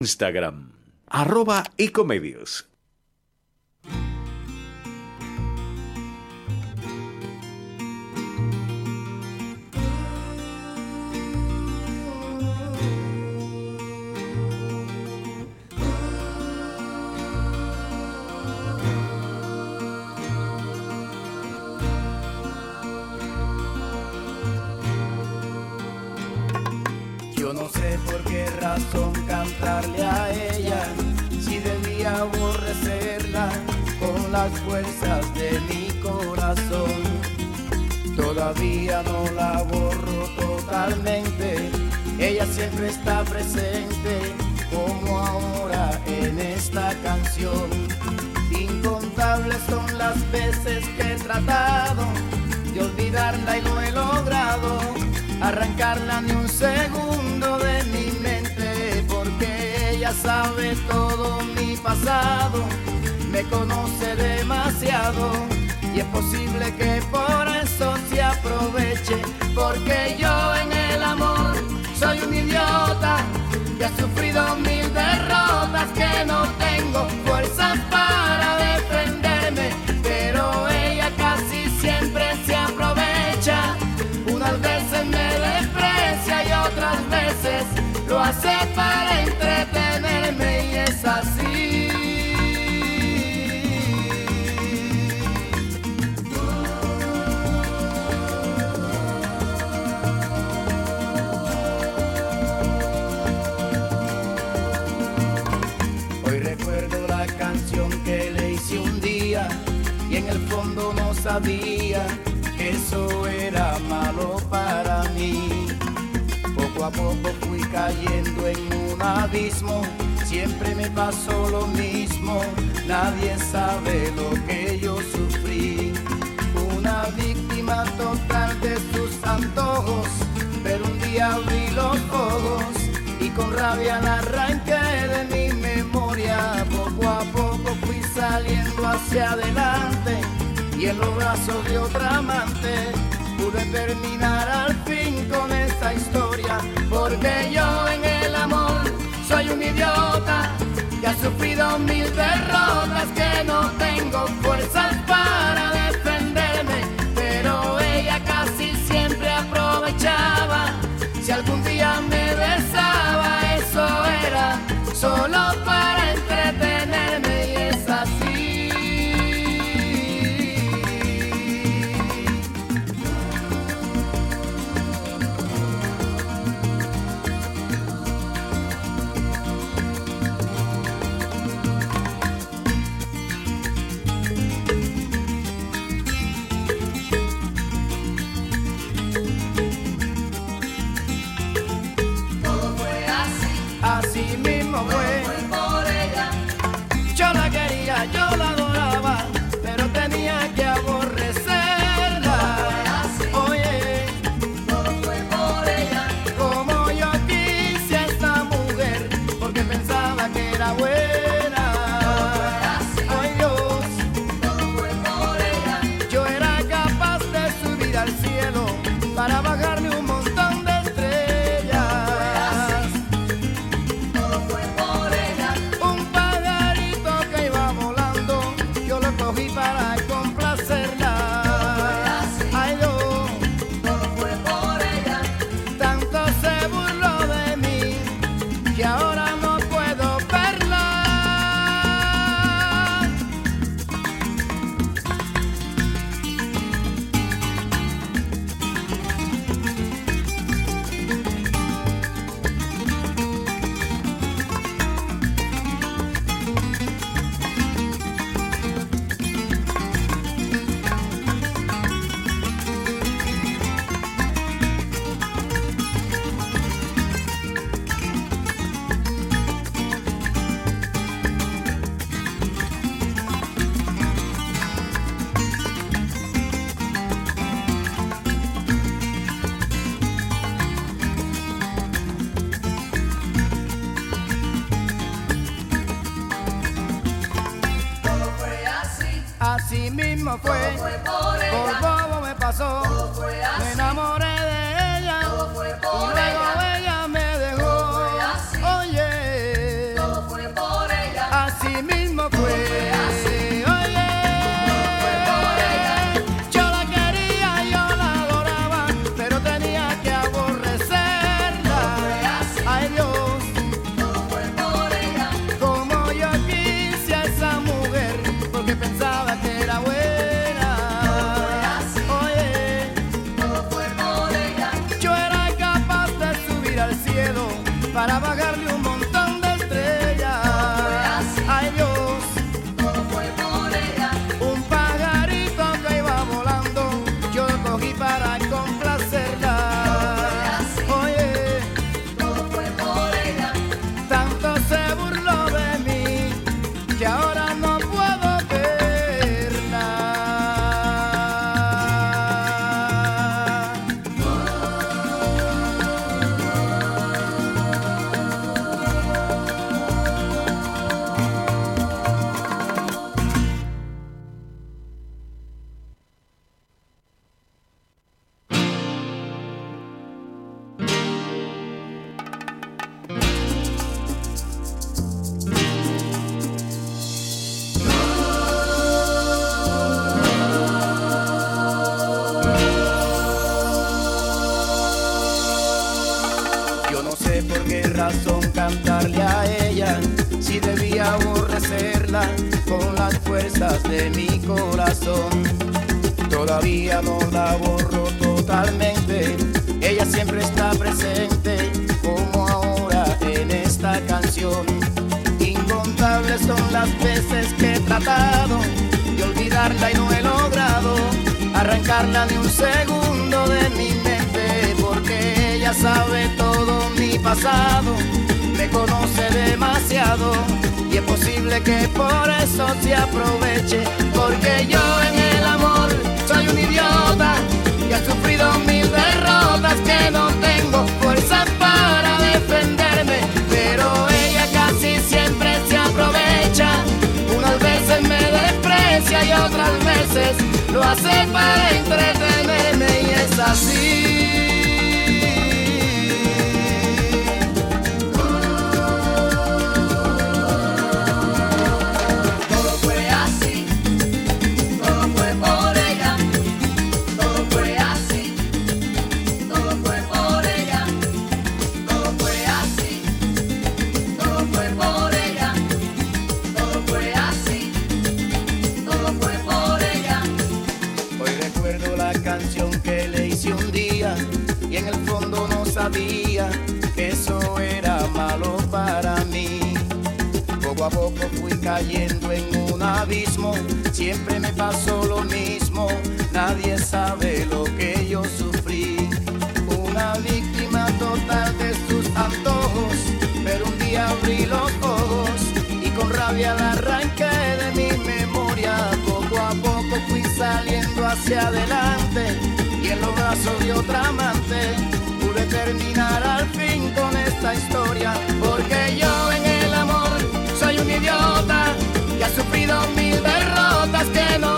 Instagram, arroba ecomedios. No sé por qué razón cantarle a ella, si debía aborrecerla con las fuerzas de mi corazón. Todavía no la borro totalmente, ella siempre está presente, como ahora en esta canción. Incontables son las veces que he tratado de olvidarla y no he logrado arrancarla ni un segundo de mi mente porque ella sabe todo mi pasado, me conoce demasiado y es posible que por eso se aproveche porque yo en el amor soy un idiota que ha sufrido mil derrotas que no tengo fuerzas para lo hace para entretenerme y es así. Hoy recuerdo la canción que le hice un día y en el fondo no sabía que eso era malo para mí. Poco a poco cayendo en un abismo, siempre me pasó lo mismo, nadie sabe lo que yo sufrí. Una víctima total de sus antojos, pero un día abrí los ojos y con rabia la arranqué de mi memoria. Poco a poco fui saliendo hacia adelante y en los brazos de otra amante pude terminar al fin con esta historia. Porque yo en el amor soy un idiota que ha sufrido mil derrotas que no tengo fuerzas para adelante y en los brazos de otra amante pude terminar al fin con esta historia porque yo en el amor soy un idiota que ha sufrido mil derrotas que no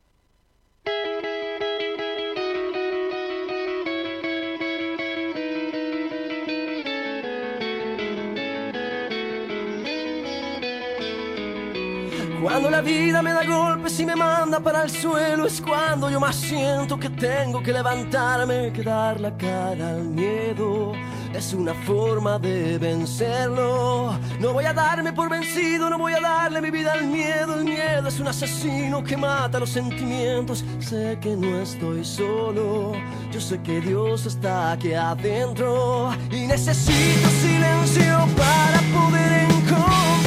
Cuando la vida me da golpes y me manda para el suelo es cuando yo más siento que tengo que levantarme, que dar la cara al miedo. Es una forma de vencerlo. No voy a darme por vencido, no voy a darle mi vida al miedo. El miedo es un asesino que mata los sentimientos. Sé que no estoy solo, yo sé que Dios está aquí adentro. Y necesito silencio para poder encontrar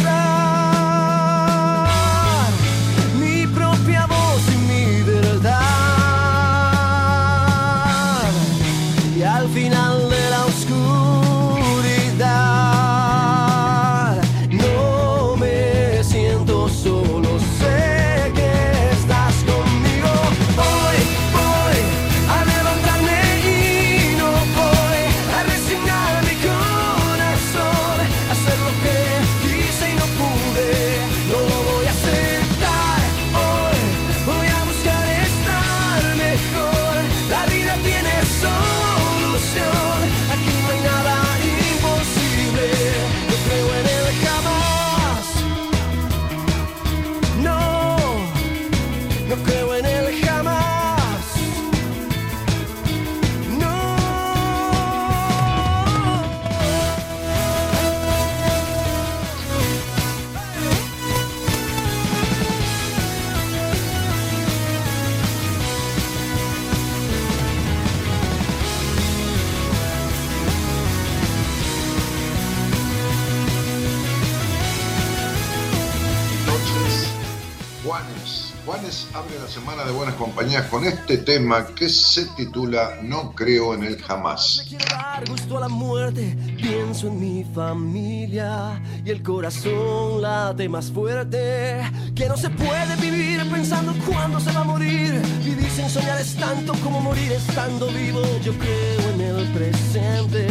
este tema que se titula No creo en el jamás. quiero dar gusto a la muerte, pienso en mi familia y el corazón late más fuerte. Que no se puede vivir pensando cuándo se va a morir. Vivir sin soñar es tanto como morir estando vivo. Yo creo en el presente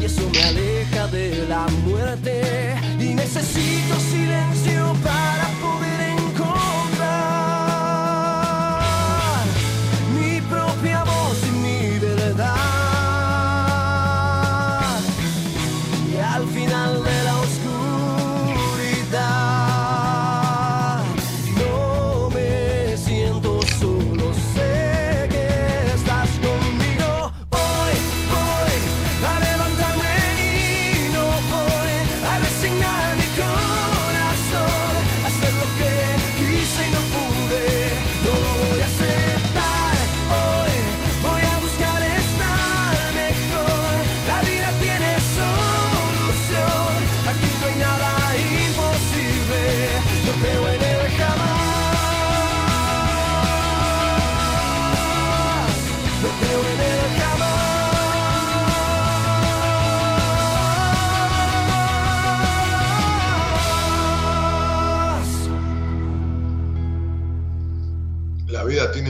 y eso me aleja de la muerte. Y necesito silencio para poder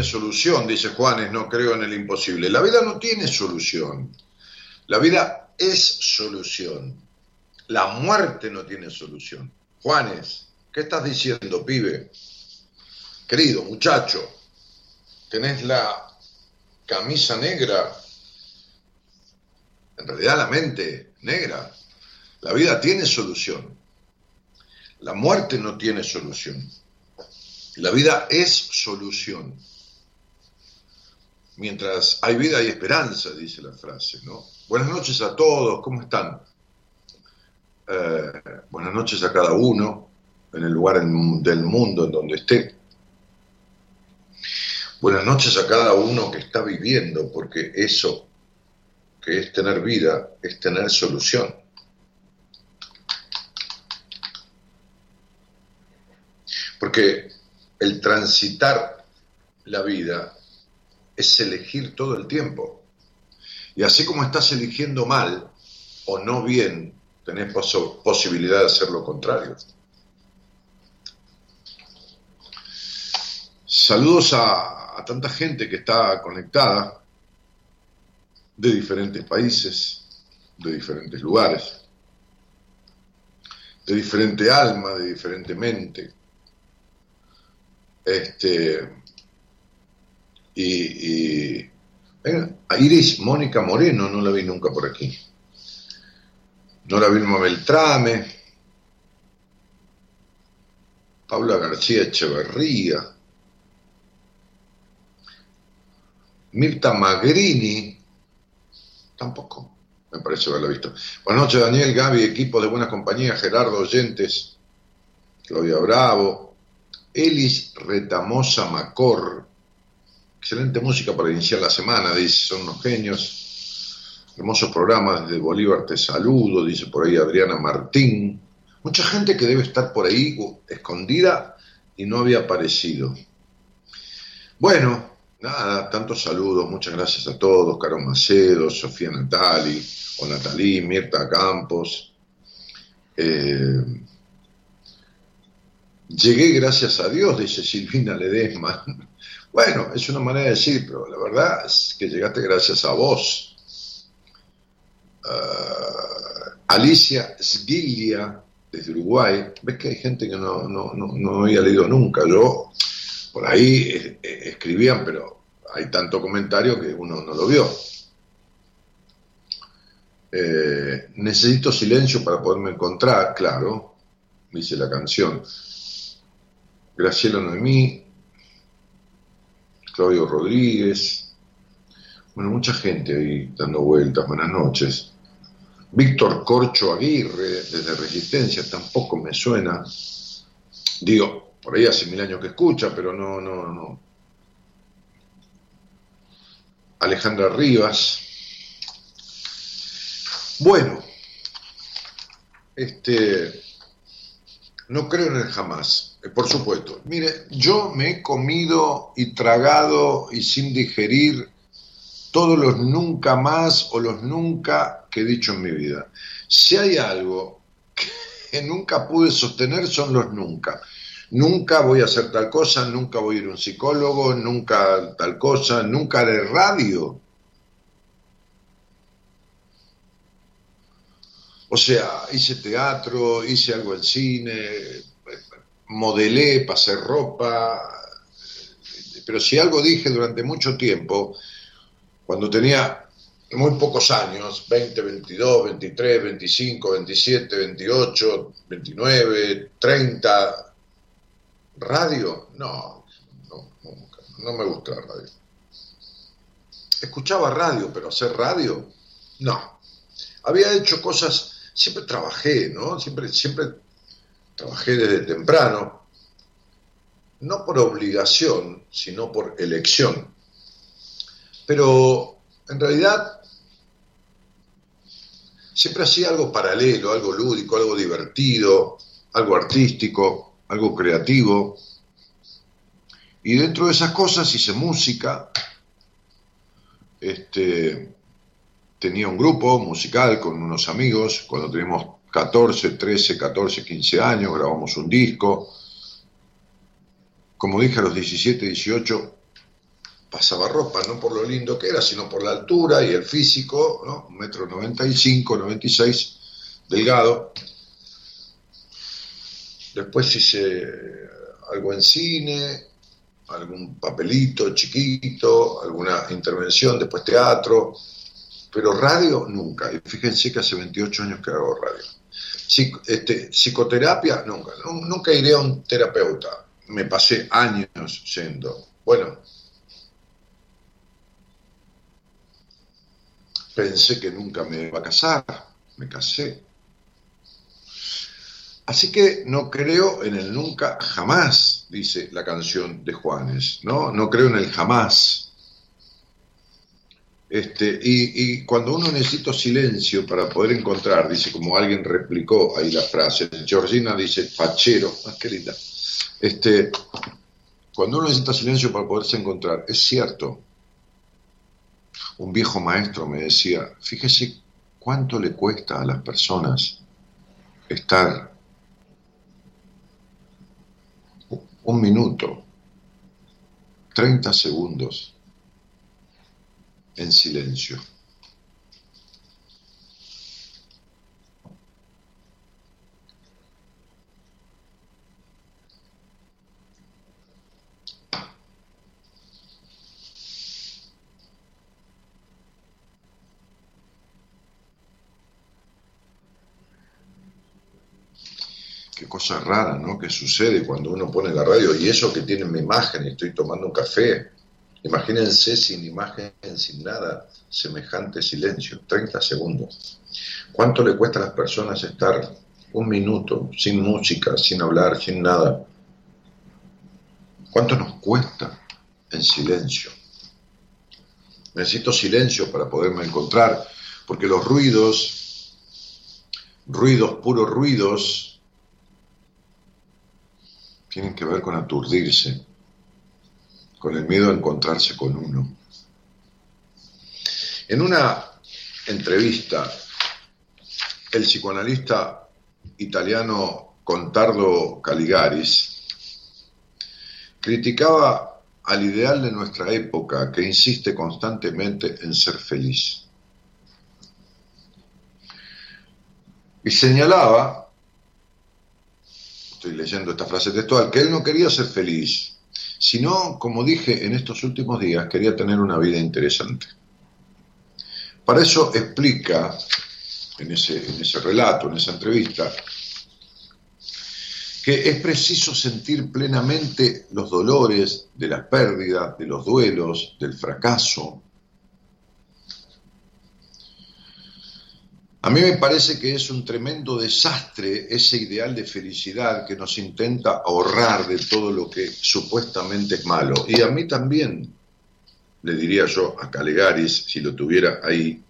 solución, dice Juanes, no creo en el imposible. La vida no tiene solución. La vida es solución. La muerte no tiene solución. Juanes, ¿qué estás diciendo, pibe? Querido muchacho, tenés la camisa negra, en realidad la mente negra. La vida tiene solución. La muerte no tiene solución. La vida es solución. Mientras hay vida hay esperanza, dice la frase, ¿no? Buenas noches a todos, ¿cómo están? Eh, buenas noches a cada uno en el lugar del mundo en donde esté. Buenas noches a cada uno que está viviendo, porque eso que es tener vida es tener solución. Porque el transitar la vida es elegir todo el tiempo. Y así como estás eligiendo mal o no bien, tenés posibilidad de hacer lo contrario. Saludos a, a tanta gente que está conectada de diferentes países, de diferentes lugares, de diferente alma, de diferente mente. Este, y, y venga, Iris Mónica Moreno no la vi nunca por aquí. No la vi Beltrame. Paula García Echeverría, Mirta Magrini, tampoco, me parece haberlo visto. Buenas noches, Daniel, Gaby, equipo de buena compañía, Gerardo Oyentes, Claudia Bravo, Elis Retamosa Macor, excelente música para iniciar la semana, dice, son unos genios, hermosos programas desde Bolívar, te saludo, dice por ahí Adriana Martín, mucha gente que debe estar por ahí escondida y no había aparecido. Bueno, nada, tantos saludos, muchas gracias a todos, Caro Macedo, Sofía Natali, o Natalí, Mirta Campos. Eh, llegué gracias a Dios, dice Silvina Ledesma. Bueno, es una manera de decir, pero la verdad es que llegaste gracias a vos. Uh, Alicia Sgiglia, desde Uruguay, ves que hay gente que no, no, no, no había leído nunca. Yo, por ahí escribían, pero hay tanto comentario que uno no lo vio. Eh, necesito silencio para poderme encontrar, claro, dice la canción. Graciela Noemí, Claudio Rodríguez, bueno, mucha gente ahí dando vueltas, buenas noches. Víctor Corcho Aguirre, desde Resistencia, tampoco me suena. Digo, por ahí hace mil años que escucha, pero no, no, no. Alejandra Rivas. Bueno, este, no creo en el jamás, por supuesto. Mire, yo me he comido y tragado y sin digerir todos los nunca más o los nunca que he dicho en mi vida. Si hay algo que nunca pude sostener son los nunca. Nunca voy a hacer tal cosa, nunca voy a ir a un psicólogo, nunca tal cosa, nunca haré radio. O sea, hice teatro, hice algo en cine, modelé, pasé ropa, pero si algo dije durante mucho tiempo, cuando tenía muy pocos años, 20, 22, 23, 25, 27, 28, 29, 30, radio, no, no, nunca, no me gusta la radio. Escuchaba radio, pero hacer radio, no. Había hecho cosas, siempre trabajé, ¿no? Siempre, siempre trabajé desde temprano, no por obligación, sino por elección. Pero en realidad siempre hacía algo paralelo, algo lúdico, algo divertido, algo artístico, algo creativo. Y dentro de esas cosas hice música. Este, tenía un grupo musical con unos amigos, cuando teníamos 14, 13, 14, 15 años, grabamos un disco. Como dije, a los 17, 18 pasaba ropa, no por lo lindo que era, sino por la altura y el físico, ¿no? Un metro 95, 96, delgado. Después hice algo en cine, algún papelito chiquito, alguna intervención, después teatro, pero radio nunca. Y fíjense que hace 28 años que hago radio. Este, psicoterapia, nunca. Nunca iré a un terapeuta. Me pasé años yendo. Bueno, pensé que nunca me iba a casar, me casé. Así que no creo en el nunca jamás, dice la canción de Juanes, ¿no? No creo en el jamás. Este, y, y, cuando uno necesita silencio para poder encontrar, dice, como alguien replicó ahí la frase, Georgina dice, fachero, ah, qué linda. Este, cuando uno necesita silencio para poderse encontrar, es cierto, un viejo maestro me decía, fíjese cuánto le cuesta a las personas estar un minuto, 30 segundos en silencio. Qué cosa rara, ¿no? Que sucede cuando uno pone la radio y eso que tiene mi imagen y estoy tomando un café. Imagínense sin imagen, sin nada, semejante silencio, 30 segundos. ¿Cuánto le cuesta a las personas estar un minuto sin música, sin hablar, sin nada? ¿Cuánto nos cuesta en silencio? Necesito silencio para poderme encontrar, porque los ruidos, ruidos, puros ruidos, tienen que ver con aturdirse, con el miedo a encontrarse con uno. En una entrevista, el psicoanalista italiano Contardo Caligaris criticaba al ideal de nuestra época que insiste constantemente en ser feliz. Y señalaba, estoy leyendo esta frase textual, que él no quería ser feliz, sino, como dije en estos últimos días, quería tener una vida interesante. Para eso explica en ese, en ese relato, en esa entrevista, que es preciso sentir plenamente los dolores de las pérdidas, de los duelos, del fracaso. A mí me parece que es un tremendo desastre ese ideal de felicidad que nos intenta ahorrar de todo lo que supuestamente es malo. Y a mí también, le diría yo a Calegaris, si lo tuviera ahí,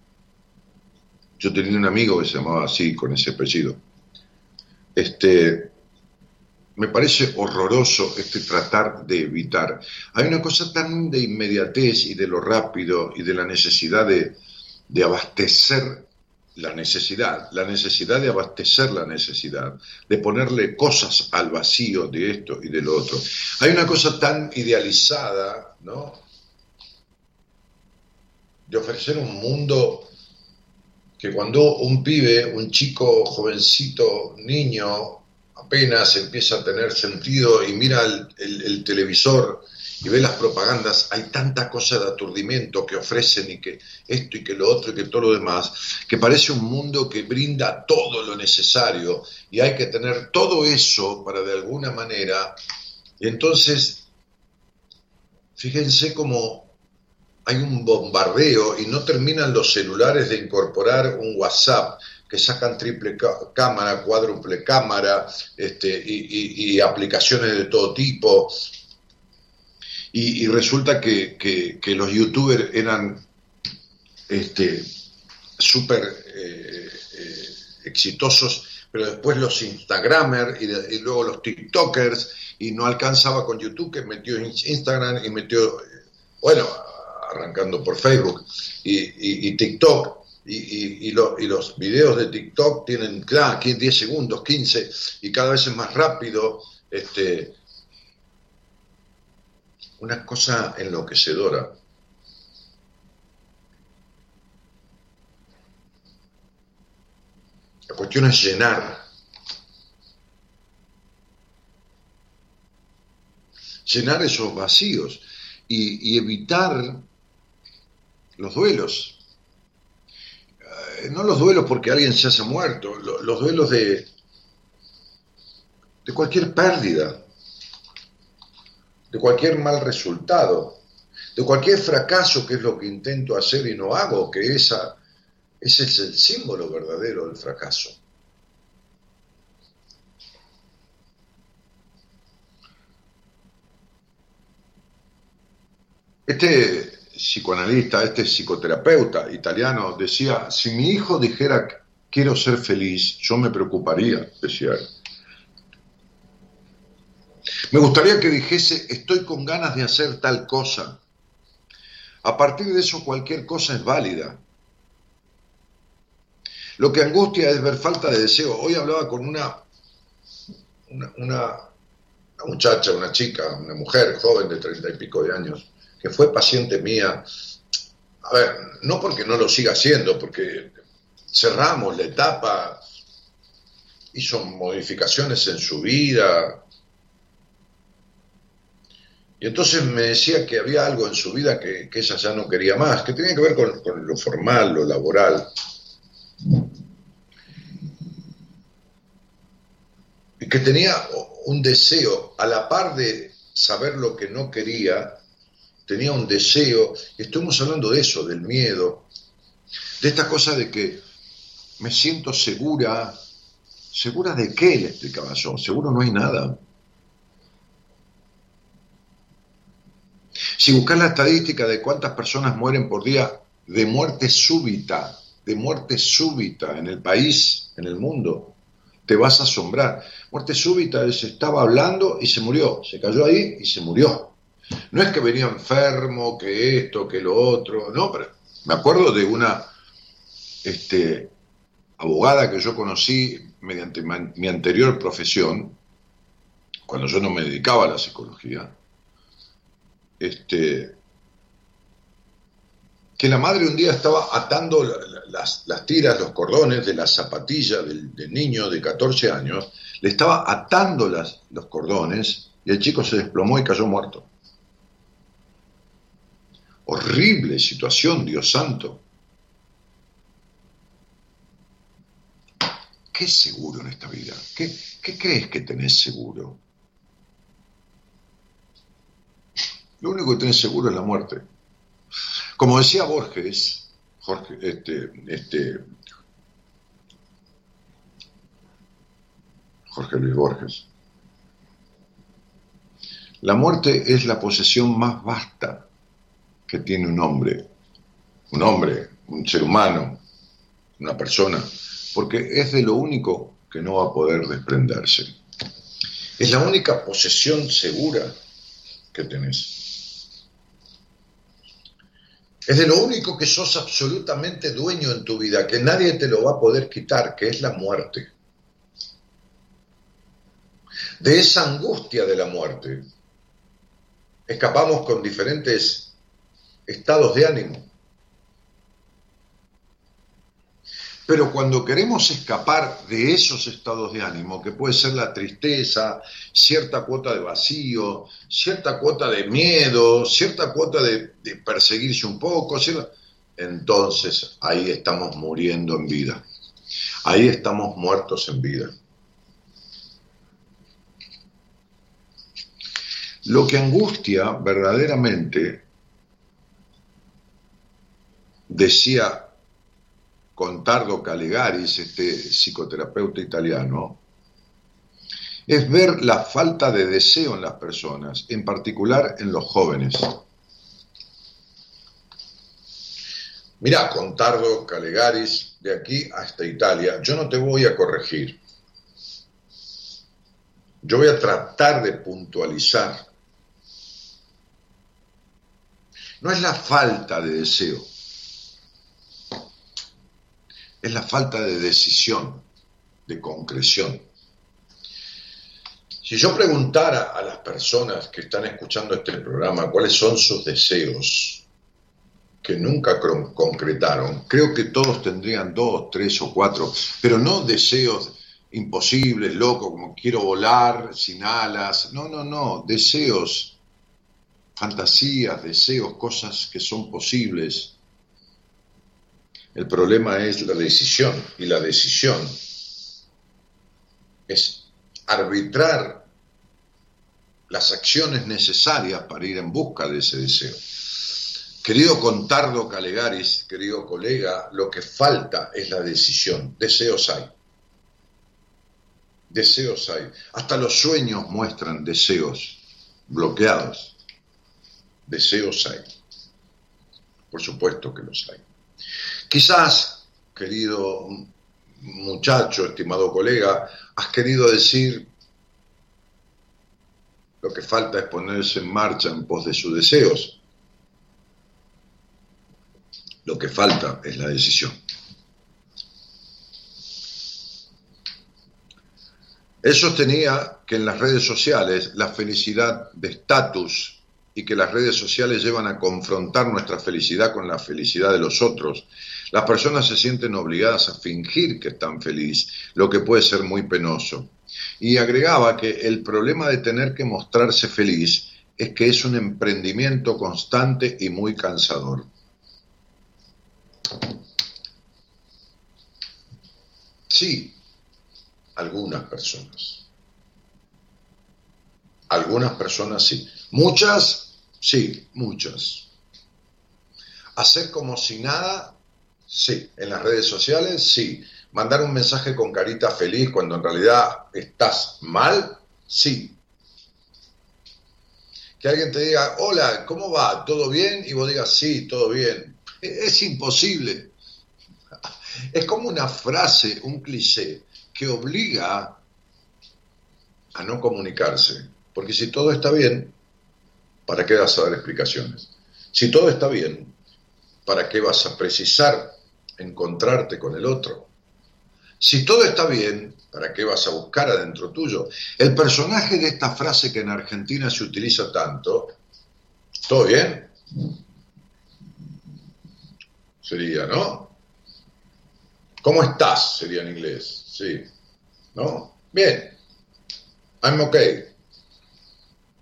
yo tenía un amigo que se llamaba así, con ese apellido. Este, me parece horroroso este tratar de evitar. Hay una cosa tan de inmediatez y de lo rápido y de la necesidad de, de abastecer la necesidad, la necesidad de abastecer la necesidad, de ponerle cosas al vacío de esto y de lo otro. Hay una cosa tan idealizada, ¿no? De ofrecer un mundo que cuando un pibe, un chico, jovencito, niño, apenas empieza a tener sentido y mira el, televisor y ve las propagandas, hay tanta cosa de aturdimiento que ofrecen y que esto y que lo otro y que todo lo demás, que parece un mundo que brinda todo lo necesario y hay que tener todo eso para de alguna manera, y entonces, fíjense cómo hay un bombardeo y no terminan los celulares de incorporar un WhatsApp que sacan triple cámara, cuádruple cámara este, y, y, y, aplicaciones de todo tipo. Y, y resulta que, que, que, los youtubers eran este, súper eh, eh, exitosos, pero después los instagramers y, y, luego los tiktokers, y no alcanzaba con YouTube, que metió Instagram y metió, bueno, arrancando por Facebook y, y TikTok, y, y, lo, y, los videos de TikTok tienen, claro, aquí 10 segundos, 15, y cada vez es más rápido. Este, una cosa enloquecedora. La cuestión es llenar. Llenar esos vacíos y, evitar los duelos no los duelos porque alguien se haya muerto, los duelos de, de cualquier pérdida, de cualquier mal resultado, de cualquier fracaso que es lo que intento hacer y no hago, que esa, ese es el símbolo verdadero del fracaso. Este psicoanalista, este psicoterapeuta italiano, decía, si mi hijo dijera quiero ser feliz, yo me preocuparía, decía él. Me gustaría que dijese, estoy con ganas de hacer tal cosa. A partir de eso cualquier cosa es válida. Lo que angustia es ver falta de deseo. Hoy hablaba con una, una, una, muchacha, una chica, una mujer joven de treinta y pico de años, que fue paciente mía, a ver, no porque no lo siga haciendo, porque cerramos la etapa, hizo modificaciones en su vida, y entonces me decía que había algo en su vida que, que ella ya no quería más, que tenía que ver con, con lo formal, lo laboral. Y que tenía un deseo, a la par de saber lo que no quería, tenía un deseo, y estamos hablando de eso, del miedo, de esta cosa de que me siento segura, segura de qué, le explicaba yo, seguro no hay nada. Si buscas la estadística de cuántas personas mueren por día de muerte súbita, de muerte súbita en el país, en el mundo, te vas a asombrar. Muerte súbita es estaba hablando y se murió, se cayó ahí y se murió. No es que venía enfermo, que esto, que lo otro, no, pero me acuerdo de una este, abogada que yo conocí mediante mi anterior profesión, cuando yo no me dedicaba a la psicología, este, que la madre un día estaba atando las, tiras, los cordones de la zapatilla del, niño de 14 años, le estaba atando las, los cordones y el chico se desplomó y cayó muerto. Horrible situación, Dios santo. ¿Qué es seguro en esta vida? ¿Qué, qué crees que tenés seguro? Lo único que tenés seguro es la muerte. Como decía Borges, Jorge, este, este, Jorge Luis Borges, la muerte es la posesión más vasta que tiene un hombre, un hombre, un ser humano, una persona, porque es de lo único que no va a poder desprenderse. Es la única posesión segura que tenés. Es de lo único que sos absolutamente dueño en tu vida, que nadie te lo va a poder quitar, que es la muerte. De esa angustia de la muerte escapamos con diferentes estados de ánimo. Pero cuando queremos escapar de esos estados de ánimo, que puede ser la tristeza, cierta cuota de vacío, cierta cuota de miedo, cierta cuota de, perseguirse un poco, entonces ahí estamos muriendo en vida. Ahí estamos muertos en vida. Lo que angustia verdaderamente, decía Contardo Calegaris, este psicoterapeuta italiano, es ver la falta de deseo en las personas, en particular en los jóvenes. Mira, Contardo Calegaris, de aquí hasta Italia, yo no te voy a corregir. Yo voy a tratar de puntualizar. No es la falta de deseo, es la falta de decisión, de concreción. Si yo preguntara a las personas que están escuchando este programa cuáles son sus deseos que nunca concretaron, creo que todos tendrían dos, tres o cuatro, pero no deseos imposibles, locos, como quiero volar sin alas, no, no, no, deseos, fantasías, deseos, cosas que son posibles, el problema es la decisión y la decisión es arbitrar las acciones necesarias para ir en busca de ese deseo. Querido Contardo Calegaris, querido colega, lo que falta es la decisión. Deseos hay. Deseos hay. Hasta los sueños muestran deseos bloqueados. Deseos hay. Por supuesto que los hay. Quizás, querido muchacho, estimado colega, has querido decir lo que falta es ponerse en marcha en pos de sus deseos. Lo que falta es la decisión. Él sostenía que en las redes sociales la felicidad de estatus y que las redes sociales llevan a confrontar nuestra felicidad con la felicidad de los otros. Las personas se sienten obligadas a fingir que están felices, lo que puede ser muy penoso. Y agregaba que el problema de tener que mostrarse feliz es que es un emprendimiento constante y muy cansador. Sí, algunas personas. Algunas personas sí. Muchas, sí, muchas. Hacer como si nada, sí. En las redes sociales, sí. Mandar un mensaje con carita feliz cuando en realidad estás mal, sí. Que alguien te diga, hola, ¿cómo va? ¿Todo bien? Y vos digas, sí, todo bien. E-, Es imposible. Es como una frase, un cliché, que obliga a no comunicarse. Porque si todo está bien, ¿para qué vas a dar explicaciones? Si todo está bien, ¿para qué vas a precisar encontrarte con el otro? Si todo está bien, ¿para qué vas a buscar adentro tuyo? El personaje de esta frase que en Argentina se utiliza tanto, ¿todo bien? Sería, ¿no? ¿Cómo estás? Sería en inglés, sí. ¿No? Bien. I'm okay.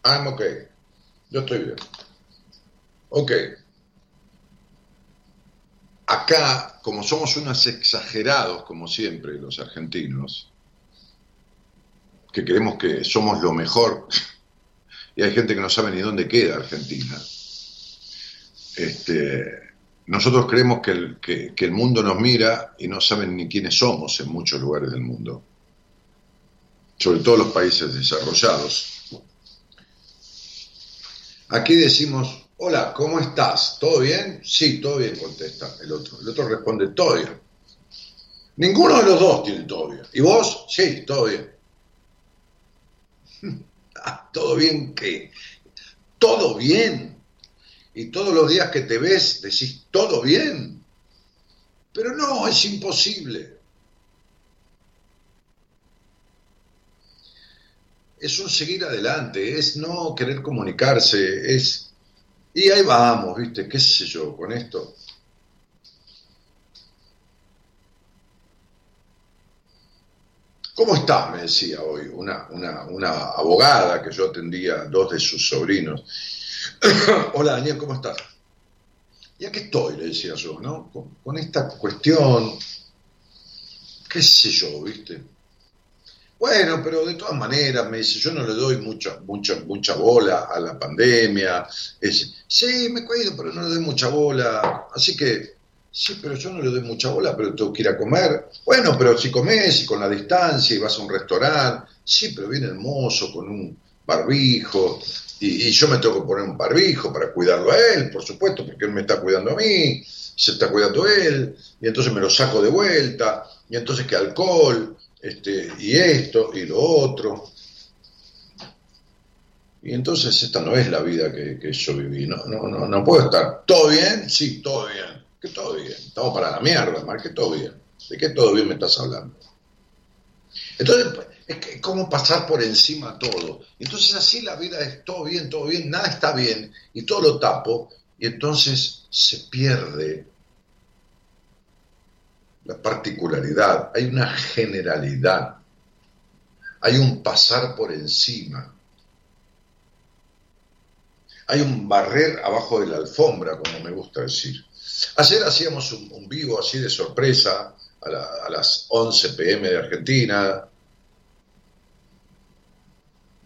I'm okay. Yo estoy bien. Ok. Acá, como somos unos exagerados, como siempre, los argentinos, que creemos que somos lo mejor, y hay gente que no sabe ni dónde queda Argentina, este, nosotros creemos que el, que, que el mundo nos mira y no saben ni quiénes somos en muchos lugares del mundo, sobre todo los países desarrollados. Aquí decimos, hola, ¿cómo estás? ¿Todo bien? Sí, todo bien, contesta el otro. El otro responde, todo bien. Ninguno de los dos tiene todo bien. ¿Y vos? Sí, todo bien. Ah, ¿Todo bien qué? Todo bien. Y todos los días que te ves decís, todo bien. Pero no, es imposible. Es un seguir adelante, es no querer comunicarse, es... Y ahí vamos, ¿viste? ¿Qué sé yo con esto? ¿Cómo estás? Me decía hoy una, una, una abogada que yo atendía, dos de sus sobrinos. Hola Daniel, ¿cómo estás? Y aquí estoy, le decía yo, ¿no? Con, con esta cuestión, qué sé yo, ¿viste? Bueno, pero de todas maneras, me dice, yo no le doy mucha, mucha, mucha bola a la pandemia. Es, sí, me cuido, pero no le doy mucha bola. Así que, sí, pero yo no le doy mucha bola, pero tengo que ir a comer. Bueno, pero si comes y con la distancia y vas a un restaurante, sí, pero viene el mozo con un barbijo y, y yo me tengo que poner un barbijo para cuidarlo a él, por supuesto, porque él me está cuidando a mí, se está cuidando él, y entonces me lo saco de vuelta, y entonces que alcohol, este, y esto y lo otro. Y entonces esta no es la vida que, que yo viví, no, no, no, no puedo estar. ¿Todo bien? Sí, todo bien. ¿Qué todo bien? Estamos para la mierda, Mar, que todo bien. ¿De qué todo bien me estás hablando? Entonces, es que como pasar por encima todo. Entonces así la vida es todo bien, todo bien, nada está bien, y todo lo tapo, y entonces se pierde la particularidad, hay una generalidad, hay un pasar por encima, hay un barrer abajo de la alfombra, como me gusta decir. Ayer hacíamos un, vivo así de sorpresa a, la, a, las 11 pm de Argentina,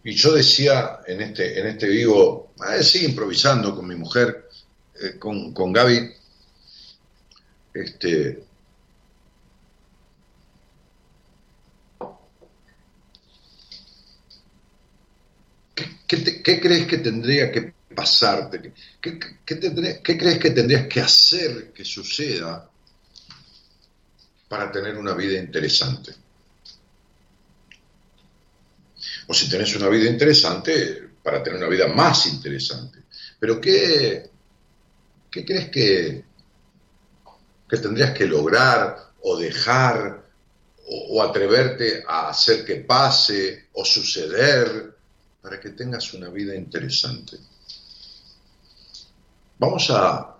y yo decía en este, en este vivo, eh, sí, improvisando con mi mujer, eh, con, con Gaby, este, ¿Qué, te, ¿Qué, crees que tendría que pasarte? ¿Qué, qué, tendría, ¿Qué, crees que tendrías que hacer que suceda para tener una vida interesante? O si tenés una vida interesante, para tener una vida más interesante. Pero ¿qué, qué crees que, que tendrías que lograr o dejar o, o atreverte a hacer que pase o suceder? Para que tengas una vida interesante. Vamos a,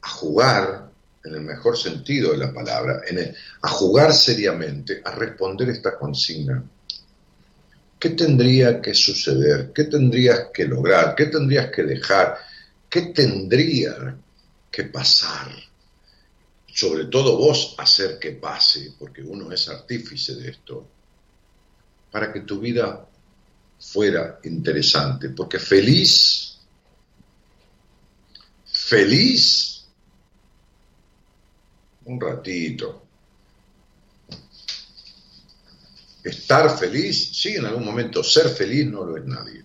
jugar, en el mejor sentido de la palabra, el, a jugar seriamente, a responder esta consigna. ¿Qué tendría que suceder? ¿Qué tendrías que lograr? ¿Qué tendrías que dejar? ¿Qué tendría que pasar? Sobre todo vos hacer que pase, porque uno es artífice de esto, para que tu vida fuera interesante, porque feliz, feliz, un ratito. Estar feliz, sí, en algún momento, ser feliz no lo es nadie.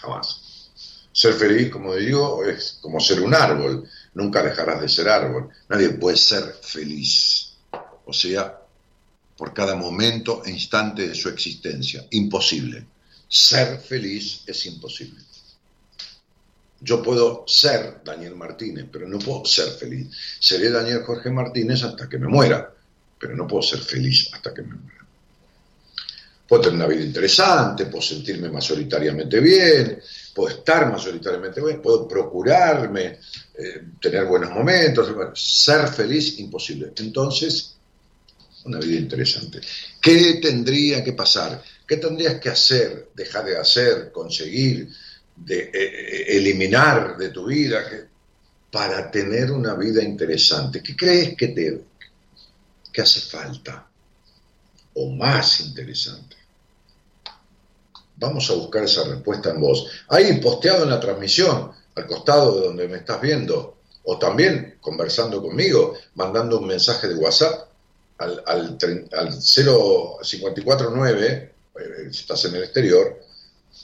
Jamás. Ser feliz, como digo, es como ser un árbol. Nunca dejarás de ser árbol. Nadie puede ser feliz. O sea, por cada momento e instante de su existencia. Imposible. Ser feliz es imposible. Yo puedo ser Daniel Martínez, pero no puedo ser feliz. Seré Daniel Jorge Martínez hasta que me muera, pero no puedo ser feliz hasta que me muera. Puedo tener una vida interesante, puedo sentirme mayoritariamente bien, puedo estar mayoritariamente bien, puedo procurarme, eh, tener buenos momentos, ser feliz, imposible. Entonces, una vida interesante. ¿Qué tendría que pasar? ¿Qué tendrías que hacer, dejar de hacer, conseguir, eh, eh, eliminar de tu vida para tener una vida interesante? ¿Qué crees que te hace falta? O más interesante. Vamos a buscar esa respuesta en vos. Ahí posteado en la transmisión, al costado de donde me estás viendo, o también conversando conmigo, mandando un mensaje de WhatsApp al, al, al 0549, eh, si estás en el exterior,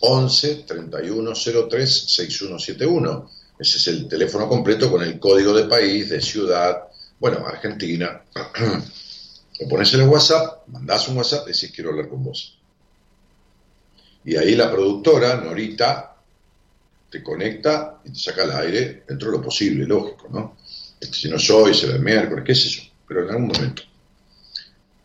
11 31 03 6171. Ese es el teléfono completo con el código de país, de ciudad, bueno, Argentina. Lo pones en el WhatsApp, mandás un WhatsApp, decís quiero hablar con vos. Y ahí la productora, Norita, te conecta y te saca al aire dentro de lo posible, lógico, ¿no? Este, si no soy, será el miércoles, qué sé yo, pero en algún momento.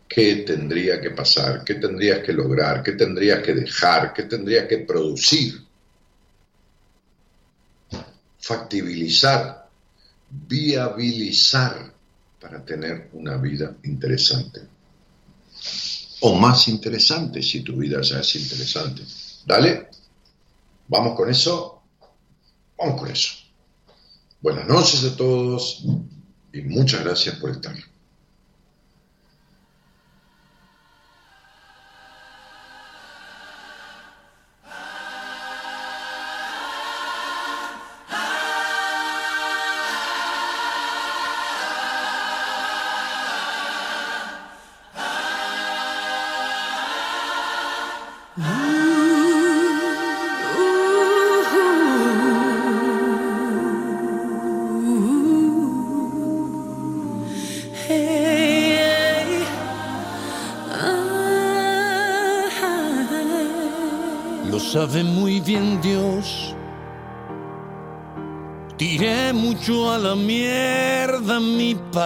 ¿Qué tendría que pasar? ¿Qué tendrías que lograr? ¿Qué tendrías que dejar? ¿Qué tendrías que producir? Factibilizar, viabilizar para tener una vida interesante. O más interesante si tu vida ya es interesante. ¿Dale? ¿Vamos con eso? Vamos con eso. Buenas noches a todos y muchas gracias por estar.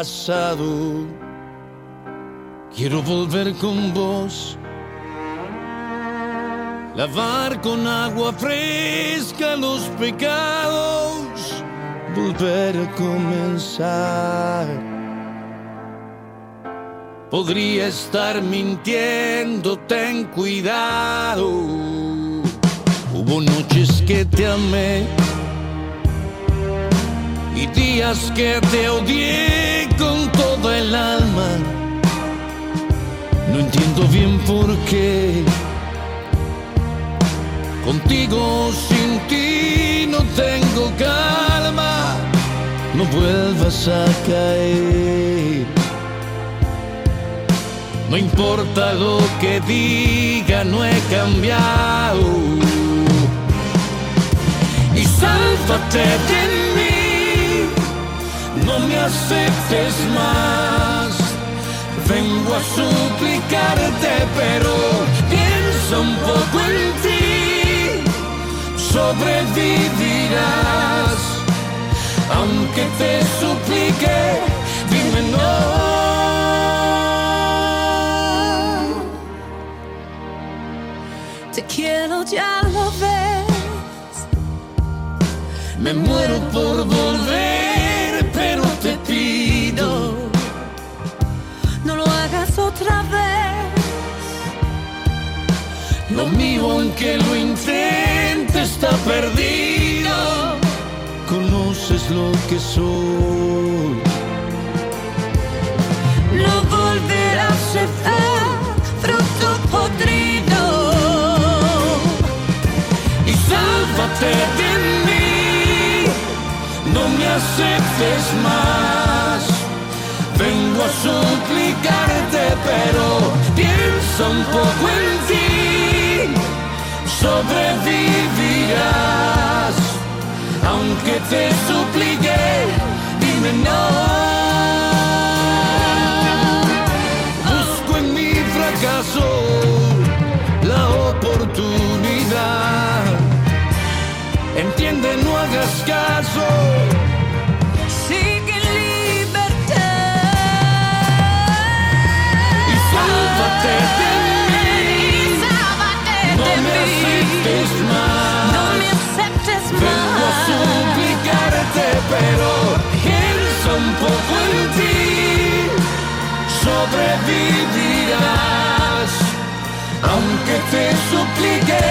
Pasado. Quiero volver con vos. Lavar con agua fresca los pecados. Volver a comenzar. Podría estar mintiendo, ten cuidado. Hubo noches que te amé y días que te odié con toda el alma. No entiendo bien por qué. Contigo, sin ti, no tengo calma. No vuelvas a caer. No importa lo que diga, no he cambiado. Y sálvate de no me aceptes más. Vengo a suplicarte, pero piensa un poco en ti. Sobrevivirás, aunque te suplique, dime no. Te quiero, ya lo ves. Me muero por volver, no lo hagas otra vez. Lo mío, aunque lo intente, está perdido. Conoces lo que soy. No volverás a ser fruto podrido. Y sálvate de mí. No me aceptes más. Suplicarte, pero piensa un poco en ti. Sobrevivirás, aunque te suplique, dime no. Pero piensa un poco en ti. Sobrevivirás, aunque te suplique,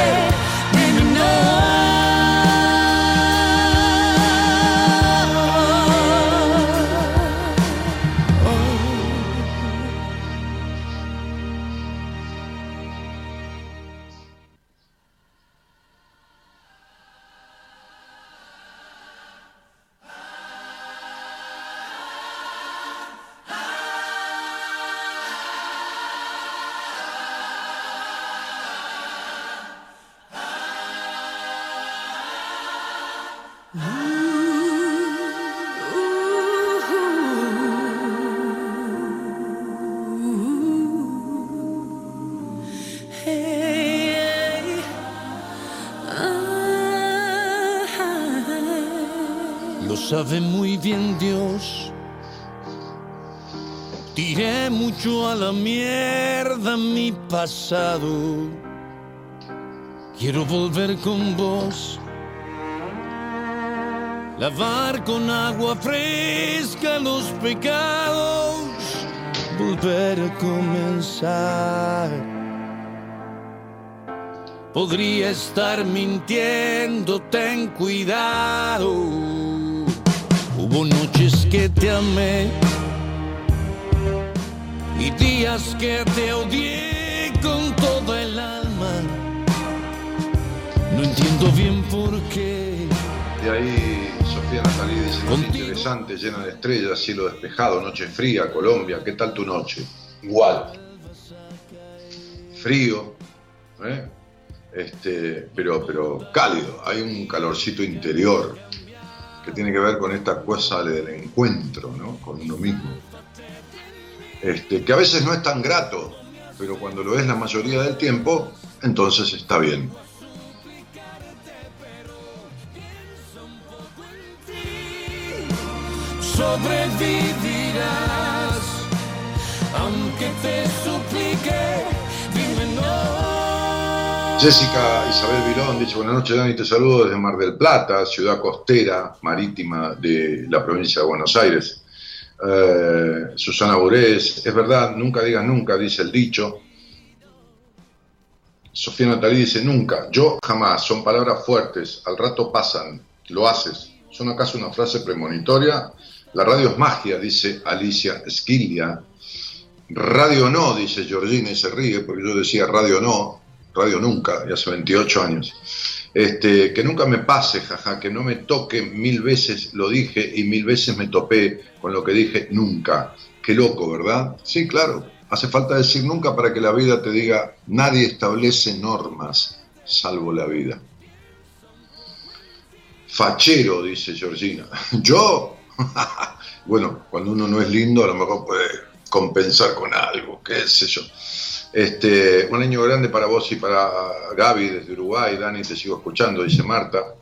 no. Mucho a la mierda mi pasado. Quiero volver con vos. Lavar con agua fresca los pecados. Volver a comenzar. Podría estar mintiendo, ten cuidado. Hubo noches que te amé y días que te odié con toda el alma. No entiendo bien por qué. Y ahí Sofía Natalí dice, Contigo. interesante, llena de estrellas, cielo despejado, noche fría, Colombia, ¿qué tal tu noche? Igual. Frío, ¿eh? este, pero, pero cálido, hay un calorcito interior que tiene que ver con esta cosa del encuentro ¿no? con uno mismo. Este, que a veces no es tan grato, pero cuando lo es la mayoría del tiempo, entonces está bien. Sobrevivirás, aunque te suplique, dime no. Jessica Isabel Virón dice, buenas noches Dani, te saludo desde Mar del Plata, ciudad costera marítima de la provincia de Buenos Aires. Eh, Susana Burés, es verdad, nunca digas nunca, dice el dicho. Sofía Natalí dice, nunca, yo jamás, son palabras fuertes, al rato pasan, lo haces. ¿Son acaso una frase premonitoria? La radio es magia, dice Alicia Esquilia. Radio no, dice Georgina y se ríe, porque yo decía radio no, radio nunca, y hace 28 años. Este, que nunca me pase, jaja, que no me toque, mil veces lo dije y mil veces me topé con lo que dije nunca. Qué loco, ¿verdad? Sí, claro, hace falta decir nunca para que la vida te diga, nadie establece normas salvo la vida. Fachero, dice Georgina. ¿Yo? bueno, cuando uno no es lindo, a lo mejor puede compensar con algo, qué sé yo. Este, un año grande para vos y para Gaby desde Uruguay. Dani, te sigo escuchando, dice Marta.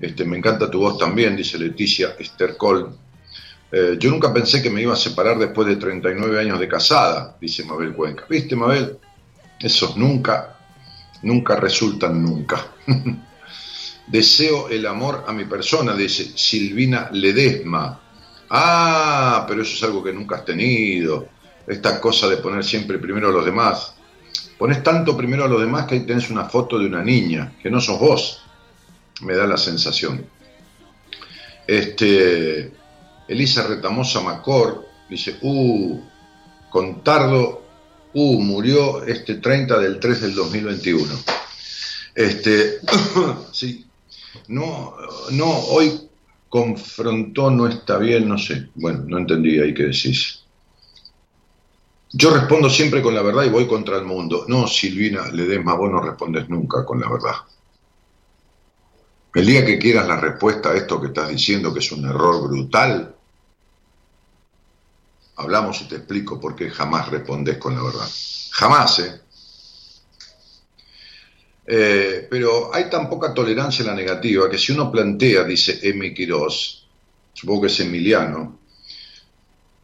Este, me encanta tu voz también, dice Leticia Estercol. Eh, yo nunca pensé que me iba a separar después de 39 años de casada, dice Mabel Cuenca. ¿Viste, Mabel? Esos nunca, nunca resultan nunca. Deseo el amor a mi persona, dice Silvina Ledesma. Ah, pero eso es algo que nunca has tenido. Esta cosa de poner siempre primero a los demás. Pones tanto primero a los demás que ahí tenés una foto de una niña, que no sos vos. Me da la sensación. Este, Elisa Retamosa Macor dice, uh, Contardo, uh, murió este 30 del 3 del 2021. Este, sí, no, no, hoy confrontó no está bien, no sé. Bueno, no entendí ahí qué decís. Yo respondo siempre con la verdad y voy contra el mundo. No, Silvina Ledesma, vos no respondes nunca con la verdad. El día que quieras la respuesta a esto que estás diciendo, que es un error brutal, hablamos y te explico por qué jamás respondes con la verdad. Jamás, ¿eh? Eh, pero hay tan poca tolerancia a la negativa que si uno plantea, dice Emi Quirós, supongo que es Emiliano,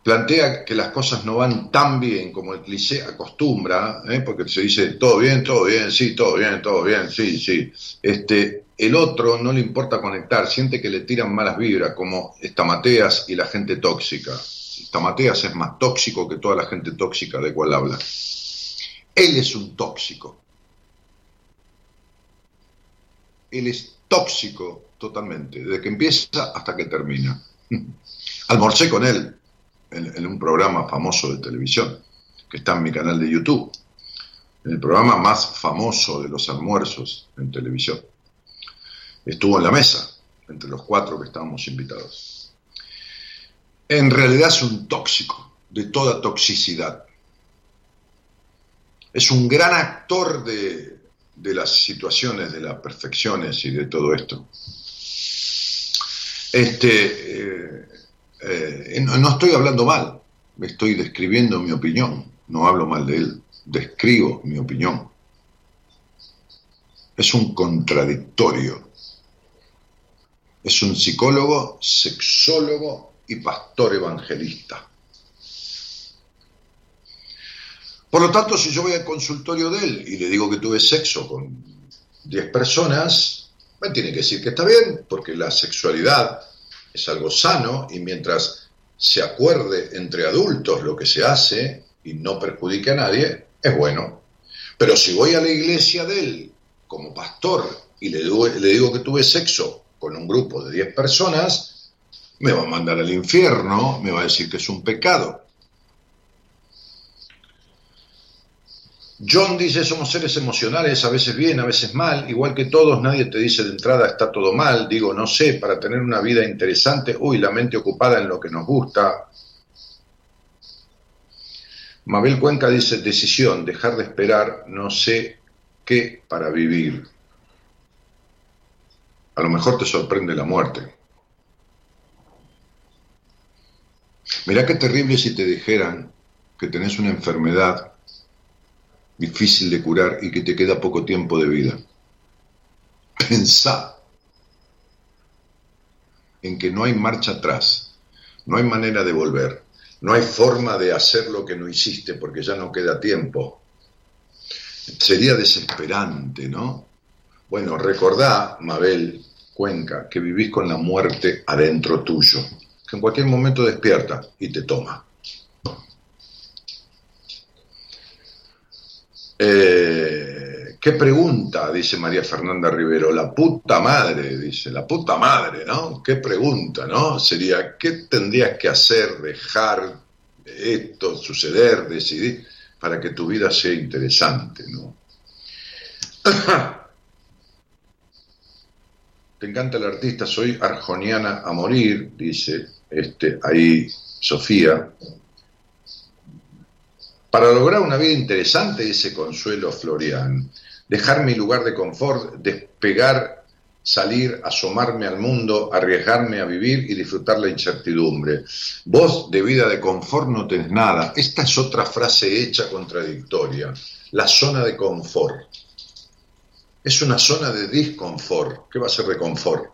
plantea que las cosas no van tan bien como el cliché acostumbra, ¿eh? porque se dice todo bien, todo bien, sí, todo bien, todo bien, sí, sí. Este, el otro no le importa conectar, siente que le tiran malas vibras, como Estamateas y la gente tóxica. Estamateas es más tóxico que toda la gente tóxica de cual habla. Él es un tóxico. Él es tóxico totalmente, desde que empieza hasta que termina. Almorcé con él en, un programa famoso de televisión, que está en mi canal de YouTube, en el programa más famoso de los almuerzos en televisión. Estuvo en la mesa, entre los cuatro que estábamos invitados. En realidad es un tóxico, de toda toxicidad. Es un gran actor de, de las situaciones, de las perfecciones y de todo esto. Este, eh, eh, no, no, estoy hablando mal, estoy describiendo mi opinión, no hablo mal de él, describo mi opinión. Es un contradictorio. Es un psicólogo, sexólogo y pastor evangelista. Por lo tanto, si yo voy al consultorio de él y le digo que tuve sexo con 10 personas, me tiene que decir que está bien, porque la sexualidad es algo sano y mientras se acuerde entre adultos lo que se hace y no perjudique a nadie, es bueno. Pero si voy a la iglesia de él como pastor y le le digo que tuve sexo con un grupo de 10 personas, me va a mandar al infierno, me va a decir que es un pecado. John dice, somos seres emocionales, a veces bien, a veces mal, igual que todos, nadie te dice de entrada está todo mal, digo, no sé, para tener una vida interesante, uy, la mente ocupada en lo que nos gusta. Mabel Cuenca dice, decisión, dejar de esperar, no sé qué para vivir. A lo mejor te sorprende la muerte. Mirá qué terrible si te dijeran que tenés una enfermedad difícil de curar y que te queda poco tiempo de vida. Pensá en que no hay marcha atrás, no hay manera de volver, no hay forma de hacer lo que no hiciste porque ya no queda tiempo. Sería desesperante, ¿no? Bueno, recordá, Mabel Cuenca, que vivís con la muerte adentro tuyo, que en cualquier momento despierta y te toma. Eh, ¿Qué pregunta? Dice María Fernanda Rivero. La puta madre, dice, la puta madre, ¿no? ¿Qué pregunta, no? Sería, ¿qué tendrías que hacer, dejar esto, suceder, decidir, para que tu vida sea interesante, ¿no? Te encanta el artista, soy arjoniana a morir, dice este, ahí Sofía. Para lograr una vida interesante, dice Consuelo Florian, dejar mi lugar de confort, despegar, salir, asomarme al mundo, arriesgarme a vivir y disfrutar la incertidumbre. Vos de vida de confort no tenés nada. Esta es otra frase hecha contradictoria. La zona de confort. Es una zona de disconfort. ¿Qué va a ser de confort?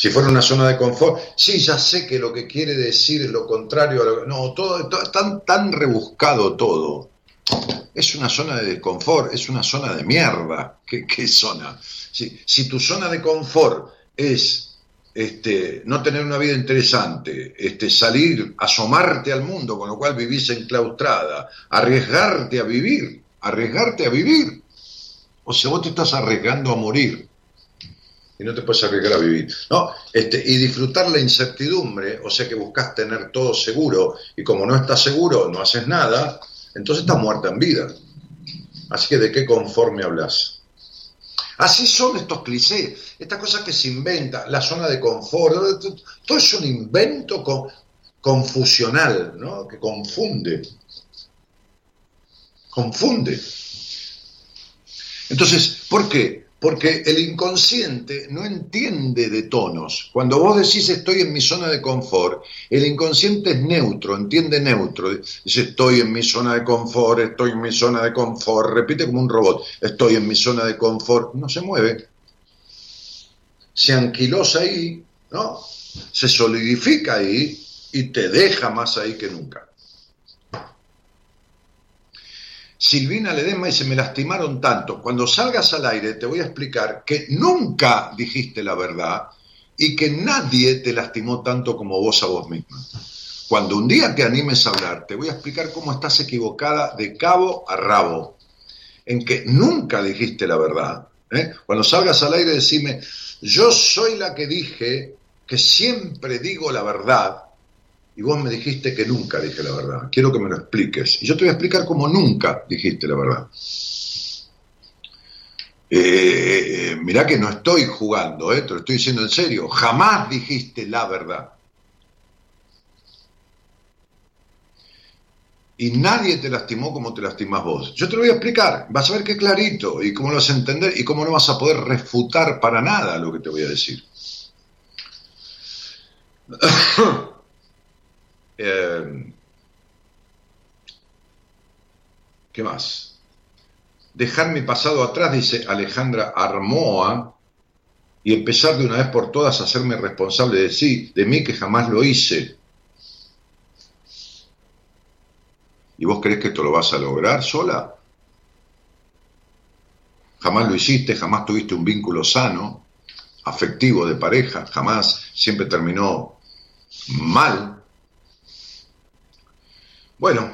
Si fuera una zona de confort, sí, ya sé que lo que quiere decir es lo contrario a lo que... No, todo, todo tan, tan rebuscado todo. Es una zona de desconfort, es una zona de mierda. ¿Qué, qué zona? Si, si, tu zona de confort es este, no tener una vida interesante, este, salir, asomarte al mundo, con lo cual vivís enclaustrada, arriesgarte a vivir, arriesgarte a vivir. O sea, vos te estás arriesgando a morir y no te puedes arriesgar a vivir. ¿no? Este, y disfrutar la incertidumbre, o sea que buscas tener todo seguro, y como no estás seguro, no haces nada, entonces estás muerta en vida. Así que, ¿de qué conforme hablas? Así son estos clichés, estas cosas que se inventa, la zona de confort, todo es un invento con- confusional, ¿no? Que confunde. Confunde. Entonces, ¿por qué? Porque el inconsciente no entiende de tonos. Cuando vos decís estoy en mi zona de confort, el inconsciente es neutro, entiende neutro. Dice estoy en mi zona de confort, estoy en mi zona de confort, repite como un robot, estoy en mi zona de confort, no se mueve. Se anquilosa ahí, ¿no? Se solidifica ahí y te deja más ahí que nunca. Silvina Ledesma dice, me lastimaron tanto. Cuando salgas al aire te voy a explicar que nunca dijiste la verdad y que nadie te lastimó tanto como vos a vos misma. Cuando un día te animes a hablar, te voy a explicar cómo estás equivocada de cabo a rabo, en que nunca dijiste la verdad. ¿eh? Cuando salgas al aire, decime, yo soy la que dije que siempre digo la verdad, y vos me dijiste que nunca dije la verdad. Quiero que me lo expliques. Y yo te voy a explicar cómo nunca dijiste la verdad. Eh, mirá que no estoy jugando, eh, te lo estoy diciendo en serio. Jamás dijiste la verdad. Y nadie te lastimó como te lastimás vos. Yo te lo voy a explicar, vas a ver qué clarito y cómo lo vas a entender y cómo no vas a poder refutar para nada lo que te voy a decir. Eh, ¿Qué más? Dejar mi pasado atrás, dice Alejandra Armoa, y empezar de una vez por todas a hacerme responsable de sí, de mí que jamás lo hice. ¿Y vos crees que esto lo vas a lograr sola? Jamás lo hiciste, jamás tuviste un vínculo sano, afectivo de pareja, jamás, siempre terminó mal. Bueno,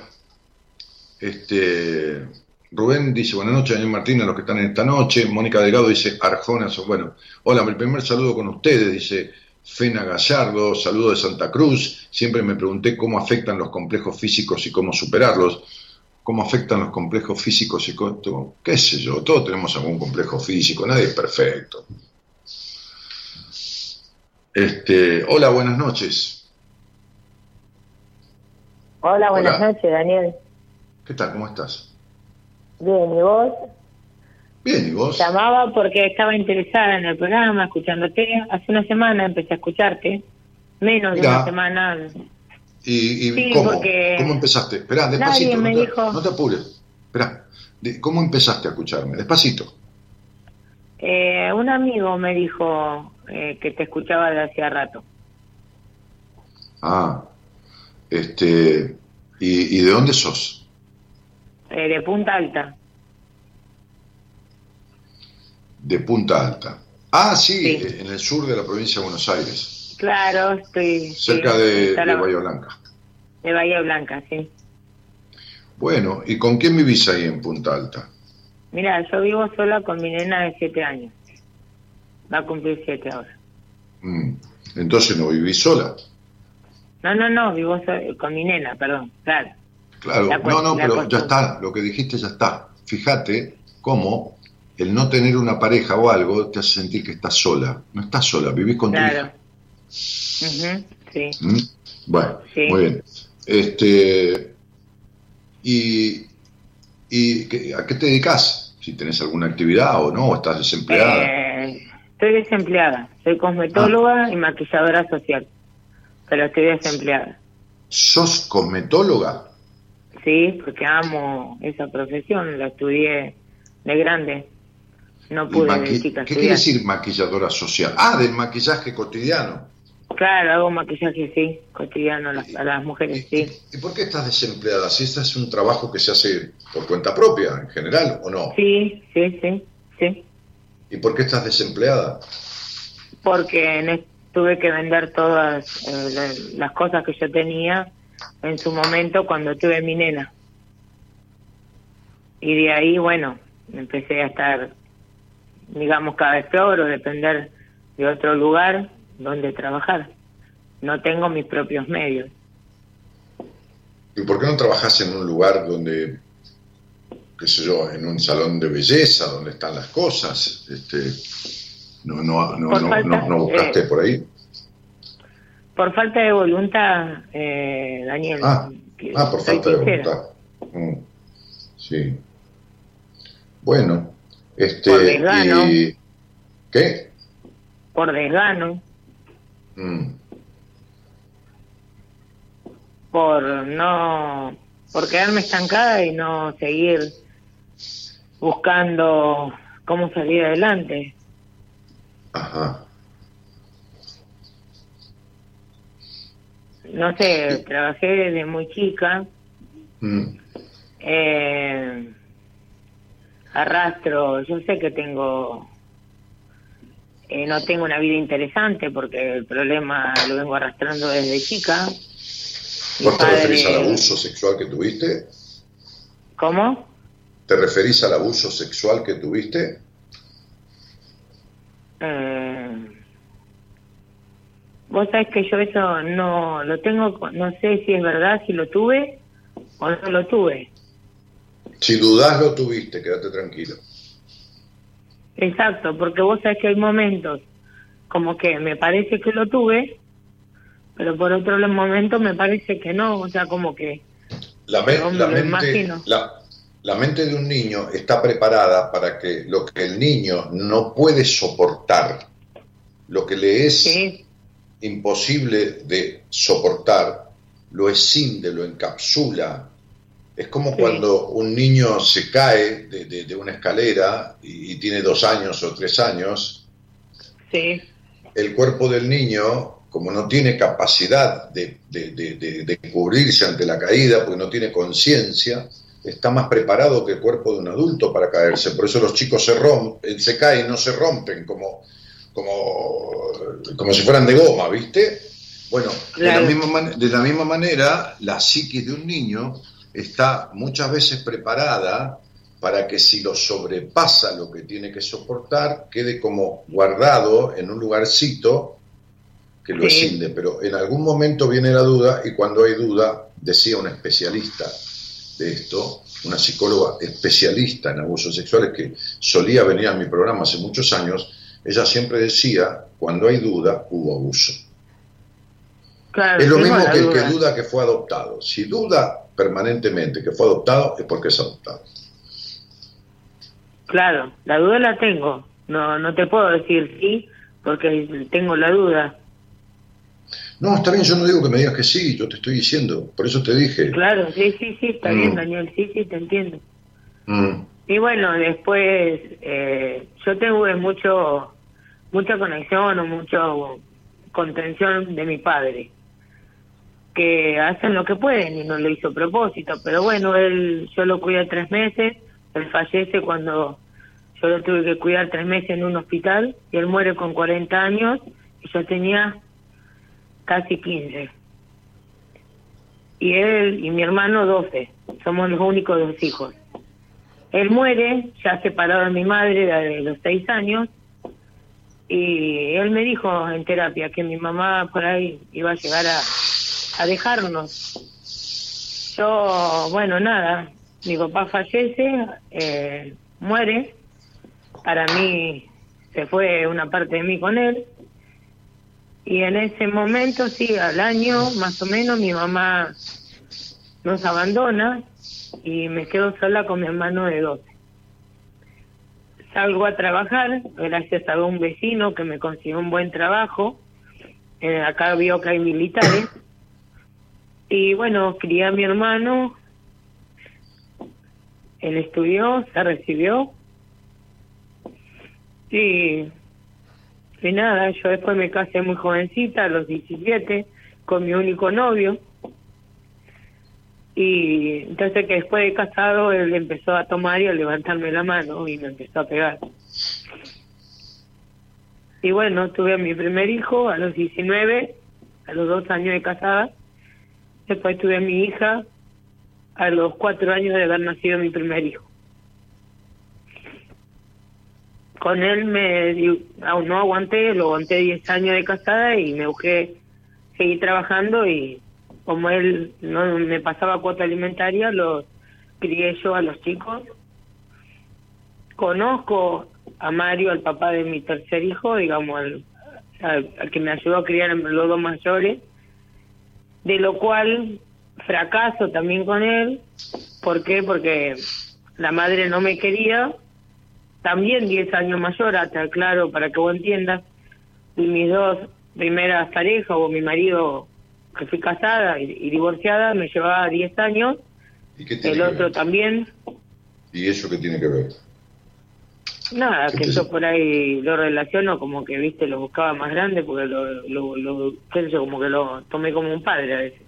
este, Rubén dice, buenas noches, Daniel Martín, a los que están en esta noche. Mónica Delgado dice, Arjona, so- bueno, hola, mi primer saludo con ustedes, dice Fena Gallardo, saludo de Santa Cruz. Siempre me pregunté cómo afectan los complejos físicos y cómo superarlos. ¿Cómo afectan los complejos físicos y cómo, qué sé yo? Todos tenemos algún complejo físico, nadie es perfecto. Este, hola, buenas noches. Hola, buenas Hola. noches, Daniel. ¿Qué tal? ¿Cómo estás? Bien, ¿y vos? Bien, ¿y vos? Llamaba porque estaba interesada en el programa, escuchándote. Hace una semana empecé a escucharte. Menos de una semana. ¿Y, y Sí, cómo? porque ¿Cómo empezaste? Esperá, despacito, nadie me no, te, dijo. no te apures. Esperá, ¿cómo empezaste a escucharme? Despacito. Eh, un amigo me dijo eh, que te escuchaba de hacía rato. Ah, este, ¿y, y de dónde sos? Eh, de Punta Alta. De Punta Alta. Ah, sí, Sí. eh, en el sur de la provincia de Buenos Aires, Claro, estoy... cerca sí, de, de Bahía Blanca. de Bahía Blanca, sí. Bueno, ¿y con quién vivís ahí en Punta Alta? Mira, yo vivo sola con mi nena de siete años. Va a cumplir siete ahora. Mm, Entonces no vivís sola. No, no, no, vivo con mi nena, perdón, claro. Claro, La no, no, pero ya está, lo que dijiste ya está. Fíjate cómo el no tener una pareja o algo te hace sentir que estás sola. No estás sola, vivís con tu hija. Ujú, sí. ¿Mm? Bueno, Sí. muy bien. Este, ¿Y, y a qué te dedicas? Si tenés alguna actividad o no, o estás desempleada. Eh, estoy desempleada. Soy cosmetóloga y maquilladora social. Pero estoy desempleada. ¿Sos cosmetóloga? Sí, porque amo esa profesión. La estudié de grande. No pude de chica ¿Qué quiere estudiar. decir maquilladora social? Ah, del maquillaje cotidiano. Claro, hago maquillaje, sí, cotidiano a las, a las mujeres, sí. ¿Y por qué estás desempleada? Si este es un trabajo que se hace por cuenta propia, en general, ¿o no? Sí, sí, sí, sí. ¿Y por qué estás desempleada? Porque en es- tuve que vender todas eh, la- las cosas que yo tenía en su momento cuando tuve mi nena. Y de ahí, bueno, empecé a estar, digamos, cada vez peor o depender de otro lugar donde trabajar. No tengo mis propios medios. ¿Y por qué no trabajas en un lugar donde qué sé yo, en un salón de belleza donde están las cosas. Este, no, no, no, no, falta, no- no buscaste eh, por ahí. Por falta de voluntad, eh, Daniel. Ah, ah, por falta de voluntad. Mm, Sí. Bueno, este. Por desgano. y- ¿Qué? Por desgano, Mm, por no. por quedarme estancada y no seguir buscando cómo salir adelante. Ajá. No sé, trabajé desde muy chica. Mm, eh, arrastro, yo sé que tengo, eh, no tengo una vida interesante porque el problema lo vengo arrastrando desde chica. Mi ¿Vos te padre- referís al abuso sexual que tuviste? ¿Cómo? ¿Te referís al abuso sexual que tuviste? Eh, Vos sabés que yo eso no lo tengo, no sé si es verdad, si lo tuve o no lo tuve. Si dudás, lo tuviste, quédate tranquilo. Exacto, porque vos sabés que hay momentos como que me parece que lo tuve, pero por otro momento me parece que no, o sea, como que La, me la mente, la, la mente de un niño está preparada para que lo que el niño no puede soportar, lo que le es sí, imposible de soportar, lo escinde, lo encapsula. Es como Sí. cuando un niño se cae de, de- de una escalera y, y tiene dos años o tres años, sí, el cuerpo del niño, como no tiene capacidad de, de- de- de- de cubrirse ante la caída, porque no tiene conciencia, está más preparado que el cuerpo de un adulto para caerse. Por eso los chicos se rompen, se caen, no se rompen como, como, como si fueran de goma, ¿viste? Bueno, de, la misma de la misma manera, la psiquis de un niño está muchas veces preparada para que si lo sobrepasa lo que tiene que soportar, quede como guardado en un lugarcito que lo Sí. escinde. Pero en algún momento viene la duda y cuando hay duda, decía una especialista de esto, una psicóloga especialista en abusos sexuales que solía venir a mi programa hace muchos años, ella siempre decía, cuando hay duda, hubo abuso. claro. Es lo mismo que el duda. que duda que fue adoptado. Si duda permanentemente que fue adoptado, es porque es adoptado. Claro, la duda la tengo. No, no te puedo decir sí porque tengo la duda. No, está bien, yo no digo que me digas que sí, yo te estoy diciendo, por eso te dije. Claro, sí, sí, sí, está Mm. bien, Daniel, sí, sí, te entiendo. Mm, Y bueno, después eh, yo tengo mucho, mucha conexión o mucho contención de mi padre, que hacen lo que pueden y no lo hizo a propósito, pero bueno, él, yo lo cuidé tres meses, él fallece cuando yo lo tuve que cuidar tres meses en un hospital y él muere con 40 años y yo tenía casi 15. Y él y mi hermano 12, somos los únicos dos hijos. Él muere, ya separado de mi madre de los seis años, y él me dijo en terapia que mi mamá por ahí iba a llegar a, a dejarnos. Yo, bueno, nada, mi papá fallece, eh, muere, para mí se fue una parte de mí con él, y en ese momento, sí, al año más o menos, mi mamá nos abandona y me quedo sola con mi hermano de 12. Salgo a trabajar gracias a un vecino que me consiguió un buen trabajo. Eh, acá vio que hay militares. Y bueno, crié a mi hermano. Él estudió, se recibió. Y, y nada, yo después me casé muy jovencita, a los 17, con mi único novio. Y entonces que después de casado él empezó a tomar y a levantarme la mano y me empezó a pegar. Y bueno, tuve a mi primer hijo a los 19, a los dos años de casada. Después tuve a mi hija a los cuatro años de haber nacido mi primer hijo. Con él me aún no aguanté, lo aguanté 10 años de casada y me busqué seguir trabajando y como él no me pasaba cuota alimentaria, los crié yo a los chicos conozco a Mario, al papá de mi tercer hijo, digamos, al, al- al que me ayudó a criar a los dos mayores, de lo cual fracaso también con él. ¿Por qué? Porque la madre no me quería, también 10 años mayor, hasta claro, para que vos entiendas, y mis dos primeras parejas, o mi marido, que fui casada y, y divorciada, me llevaba 10 años, ¿Y qué tiene el que otro ver? también, ¿Y eso qué tiene que ver? Nada, ¿Qué que te- yo por ahí lo relaciono como que, viste, lo buscaba más grande porque lo, lo, lo qué sé yo, como que lo tomé como un padre a veces.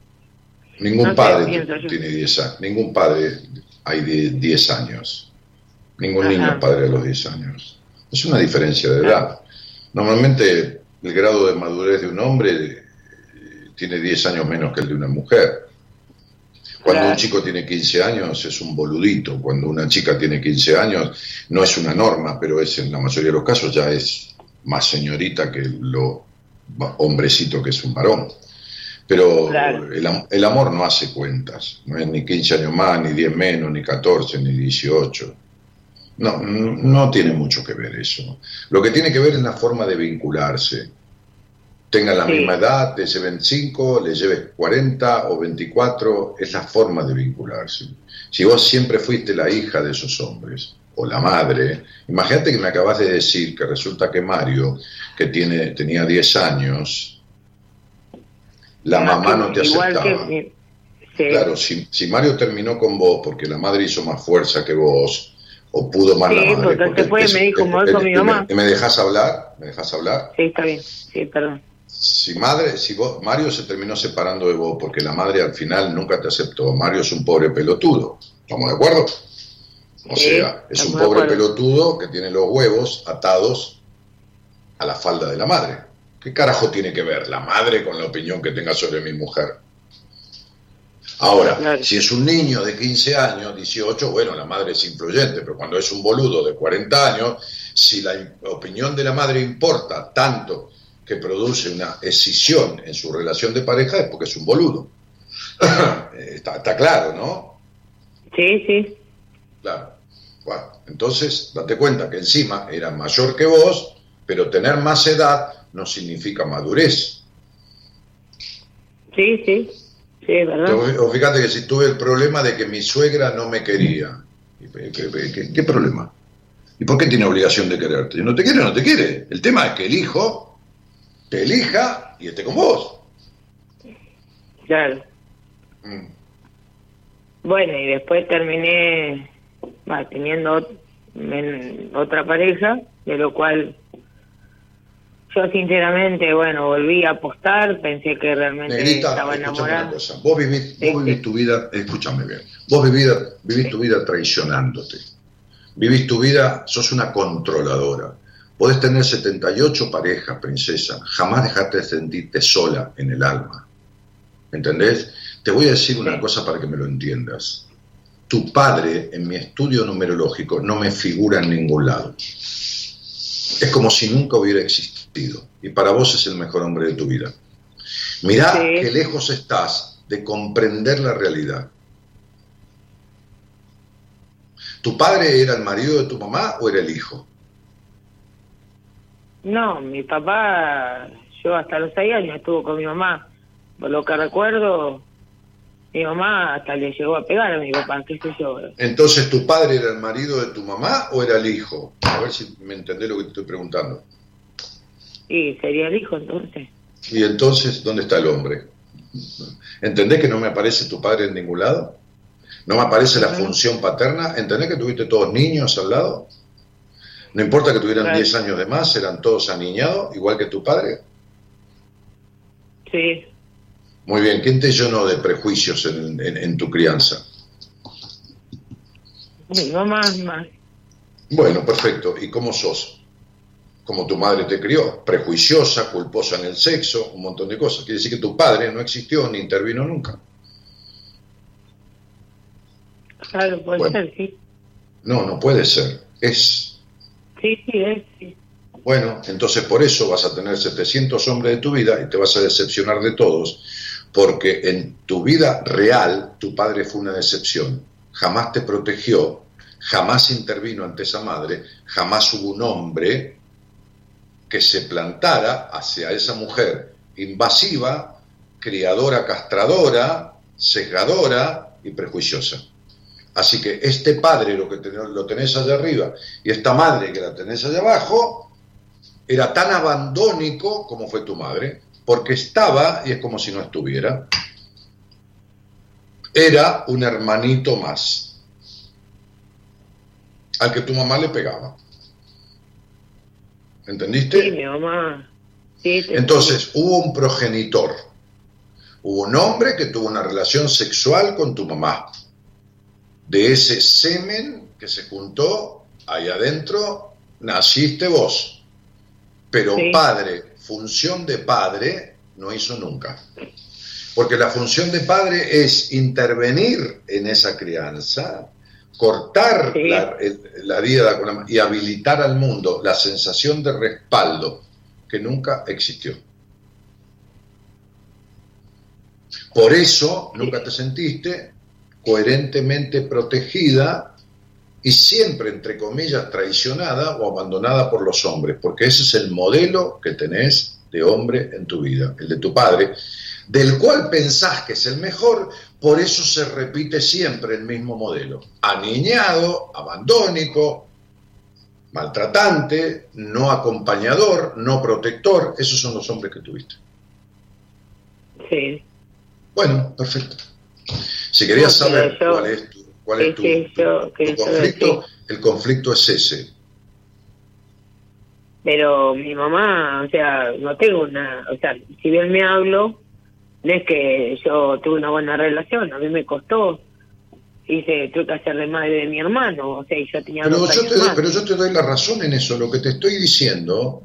Ningún No padre tiene 10 años. Ningún padre hay de 10 años. Ningún Ajá. niño es padre a los 10 años. Es una diferencia de edad. Normalmente el grado de madurez de un hombre eh, tiene 10 años menos que el de una mujer. Cuando Claro. un chico tiene 15 años es un boludito. Cuando una chica tiene 15 años no es una norma, pero es en la mayoría de los casos ya es más señorita que lo hombrecito que es un varón. Pero Claro. el, el amor no hace cuentas, no es ni 15 años más, ni 10 menos, ni 14, ni 18. No, no, tiene mucho que ver eso. Lo que tiene que ver es la forma de vincularse. Tengan la Sí. misma edad, te lleven 5, le lleves 40 o 24, es la forma de vincularse. Si vos siempre fuiste la hija de esos hombres, o la madre, imagínate que me acabas de decir que resulta que Mario, que tiene, tenía 10 años, la Más mamá no te aceptaba. que mi- sí. Claro, si, si Mario terminó con vos porque la madre hizo más fuerza que vos, o pudo más Sí, la madre. porque me dijo, "Me dijo mi mamá". ¿Me, me dejas hablar? ¿Me dejas hablar? Sí, está bien, sí, perdón. Si madre, si vos, Mario se terminó separando de vos porque la madre al final nunca te aceptó. Mario es un pobre pelotudo. ¿Estamos de acuerdo? O Sí, sea, es un pobre pelotudo que tiene los huevos atados a la falda de la madre. ¿Qué carajo tiene que ver la madre con la opinión que tenga sobre mi mujer? Ahora, Claro. si es un niño de 15 años, 18, bueno, la madre es influyente, pero cuando es un boludo de 40 años, si la opinión de la madre importa tanto que produce una escisión en su relación de pareja, es porque es un boludo. Eh, está, está claro, ¿no? Sí, sí, Claro. Bueno, entonces, date cuenta que encima era mayor que vos, pero tener más edad no significa madurez. sí, sí, sí, verdad. O fíjate que si tuve el problema de que mi suegra no me quería. ¿Y ¿Qué, qué- qué- qué problema? ¿Y por qué tiene obligación de quererte? Si no te quiere, no te quiere. El tema es que el hijo te elija y esté con vos. Claro. Mm. Bueno, y después terminé teniendo ot- otra pareja, de lo cual yo sinceramente, bueno, volví a apostar, pensé que realmente Negrita, estaba escúchame una enamorada. cosa. Vos vivís, Sí, vos vivís sí. tu vida, escúchame bien, vos vivís, vivís tu vida traicionándote. Vivís tu vida, sos una controladora. Podés tener 78 parejas, princesa, jamás dejarte de sentirte sola en el alma. ¿Entendés? Te voy a decir una cosa para que me lo entiendas. Tu padre, en mi estudio numerológico, no me figura en ningún lado. Es como si nunca hubiera existido. Y para vos es el mejor hombre de tu vida. Mirá Sí. qué lejos estás de comprender la realidad. ¿Tu padre era el marido de tu mamá o era el hijo? No, mi papá, yo hasta los seis años estuvo con mi mamá. Por lo que recuerdo, mi mamá hasta le llegó a pegar a mi papá, qué sé yo. Entonces, ¿tu padre era el marido de tu mamá o era el hijo? A ver si me entendés lo que te estoy preguntando. Y sería el hijo entonces. Y entonces, ¿dónde está el hombre? ¿Entendés que no me aparece tu padre en ningún lado? ¿No me aparece la función paterna? ¿Entendés que tuviste todos niños al lado? No importa que tuvieran Claro. 10 años de más, eran todos aniñados, igual que tu padre. Sí, Muy bien, ¿quién te llenó de prejuicios en, en- en tu crianza? mi mamá más. Bueno, perfecto. ¿Y cómo sos? Como tu madre te crió, prejuiciosa, culposa en el sexo, un montón de cosas. Quiere decir que tu padre no existió ni intervino nunca. Claro, puede Bueno. ser, sí. No, no puede ser. Es. Sí, sí, es, sí. Bueno, entonces por eso vas a tener 700 hombres de tu vida y te vas a decepcionar de todos, porque en tu vida real tu padre fue una decepción. Jamás te protegió jamás intervino ante esa madre, jamás hubo un hombre que se plantara hacia esa mujer invasiva, criadora, castradora, sesgadora y prejuiciosa. Así que este padre, lo que lo tenés allá arriba, y esta madre que la tenés allá abajo, era tan abandónico como fue tu madre, porque estaba y es como si no estuviera. Era un hermanito más, al que tu mamá le pegaba. ¿Entendiste? Sí, mi mamá. Sí, Entonces, hubo un progenitor. Hubo un hombre que tuvo una relación sexual con tu mamá. De ese semen que se juntó ahí adentro, naciste vos. Pero padre, función de padre, no hizo nunca. Porque la función de padre es intervenir en esa crianza, cortar Sí. la, el- la vida y habilitar al mundo la sensación de respaldo que nunca existió. Por eso nunca te sentiste coherentemente protegida y siempre, entre comillas, traicionada o abandonada por los hombres, porque ese es el modelo que tenés de hombre en tu vida, el de tu padre, del cual pensás que es el mejor, por eso se repite siempre el mismo modelo. Aniñado, abandónico, maltratante, no acompañador, no protector, esos son los hombres que tuviste. Sí. Bueno, perfecto. Si querías No, saber yo- cuál es tu, cuál es tu, yo- tu conflicto, el conflicto es ese. Pero mi mamá, o sea, no tengo una, o sea, si bien me hablo, no es que yo tuve una buena relación, a mí me costó, hice, tuve que hacer de madre de mi hermano, o sea, y yo tenía Pero yo, te, más. pero yo te doy la razón en eso. Lo que te estoy diciendo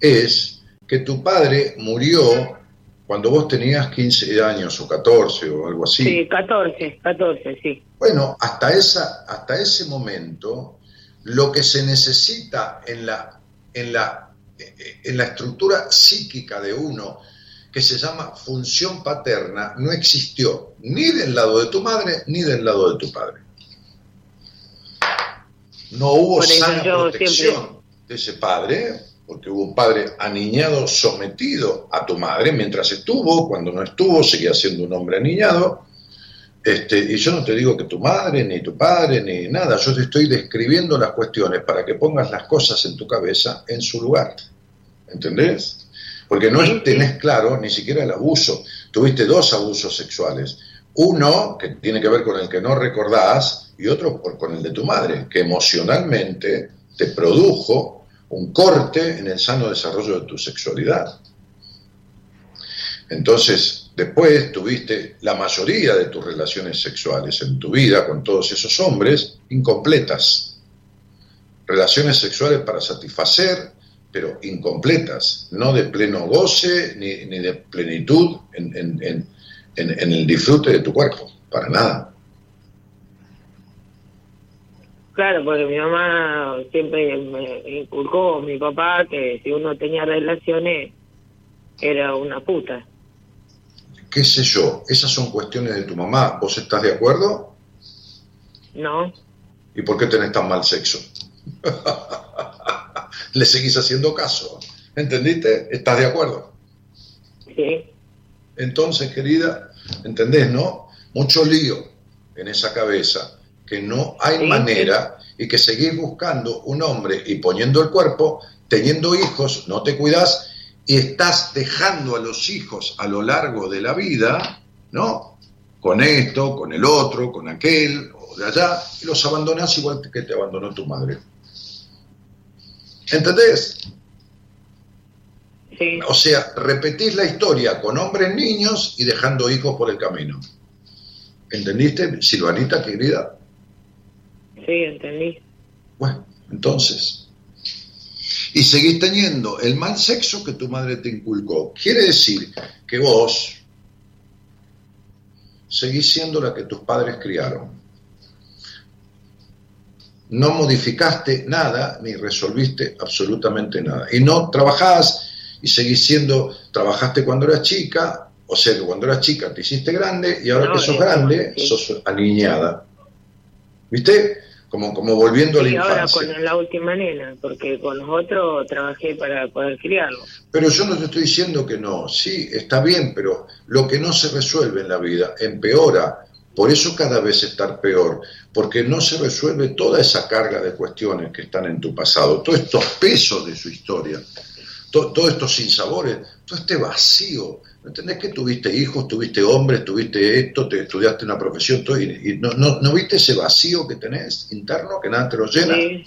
es que tu padre murió cuando vos tenías 15 años o 14 o algo así. Sí, 14, 14, sí. Bueno, hasta, esa, hasta ese momento, lo que se necesita en la, en, la, eh, en la estructura psíquica de uno, que se llama función paterna, no existió ni del lado de tu madre ni del lado de tu padre. No hubo sana protección siempre- de ese padre, porque hubo un padre aniñado, sometido a tu madre mientras estuvo, cuando no estuvo, seguía siendo un hombre aniñado. Este, y yo no te digo que tu madre, ni tu padre, ni nada, yo te estoy describiendo las cuestiones para que pongas las cosas en tu cabeza en su lugar. ¿Entendés? Porque no Sí, sí. tenés claro ni siquiera el abuso. Tuviste dos abusos sexuales. Uno que tiene que ver con el que no recordás y otro por- con el de tu madre, que emocionalmente te produjo un corte en el sano desarrollo de tu sexualidad. Entonces, después tuviste la mayoría de tus relaciones sexuales en tu vida con todos esos hombres incompletas. Relaciones sexuales para satisfacer, pero incompletas, no de pleno goce ni, ni de plenitud en, en- en- en- en el disfrute de tu cuerpo, para nada. Claro, porque mi mamá siempre me inculcó, mi papá, que si uno tenía relaciones era una puta. ¿Qué sé yo? Esas son cuestiones de tu mamá. ¿Vos estás de acuerdo? ¿No? ¿Y por qué tenés tan mal sexo? Le seguís haciendo caso. ¿Entendiste? ¿Estás de acuerdo? Sí. Entonces, querida, ¿entendés, no? Mucho lío en esa cabeza, que no hay Sí, manera y que seguís buscando un hombre y poniendo el cuerpo, teniendo hijos, no te cuidas y estás dejando a los hijos a lo largo de la vida, ¿no? Con esto, con el otro, con aquel, o de allá, y los abandonás igual que te abandonó tu madre. ¿Entendés? Sí. O sea, repetís la historia con hombres niños y dejando hijos por el camino. ¿Entendiste, Silvanita, querida? Sí, entendí. Bueno, entonces. Y seguís teniendo el mal sexo que tu madre te inculcó. Quiere decir que vos seguís siendo la que tus padres criaron. No modificaste nada ni resolviste absolutamente nada. Y no trabajás y seguís siendo, trabajaste cuando eras chica, o sea que cuando eras chica te hiciste grande y ahora No, que sos grande sí. sos aniñada. ¿Viste? como, como volviendo a la Y ahora infancia. con la última nena, porque con los otros trabajé para poder criarlo. Pero yo no te estoy diciendo que no, sí, está bien, pero lo que no se resuelve en la vida empeora. Por eso cada vez estar peor, porque no se resuelve toda esa carga de cuestiones que están en tu pasado, todos estos pesos de su historia, to- todos estos sinsabores, todo este vacío. ¿No entendés que tuviste hijos, tuviste hombres, tuviste esto, te estudiaste una profesión, todo, y, y no, no, no viste ese vacío que tenés interno, que nada te lo llena? Sí,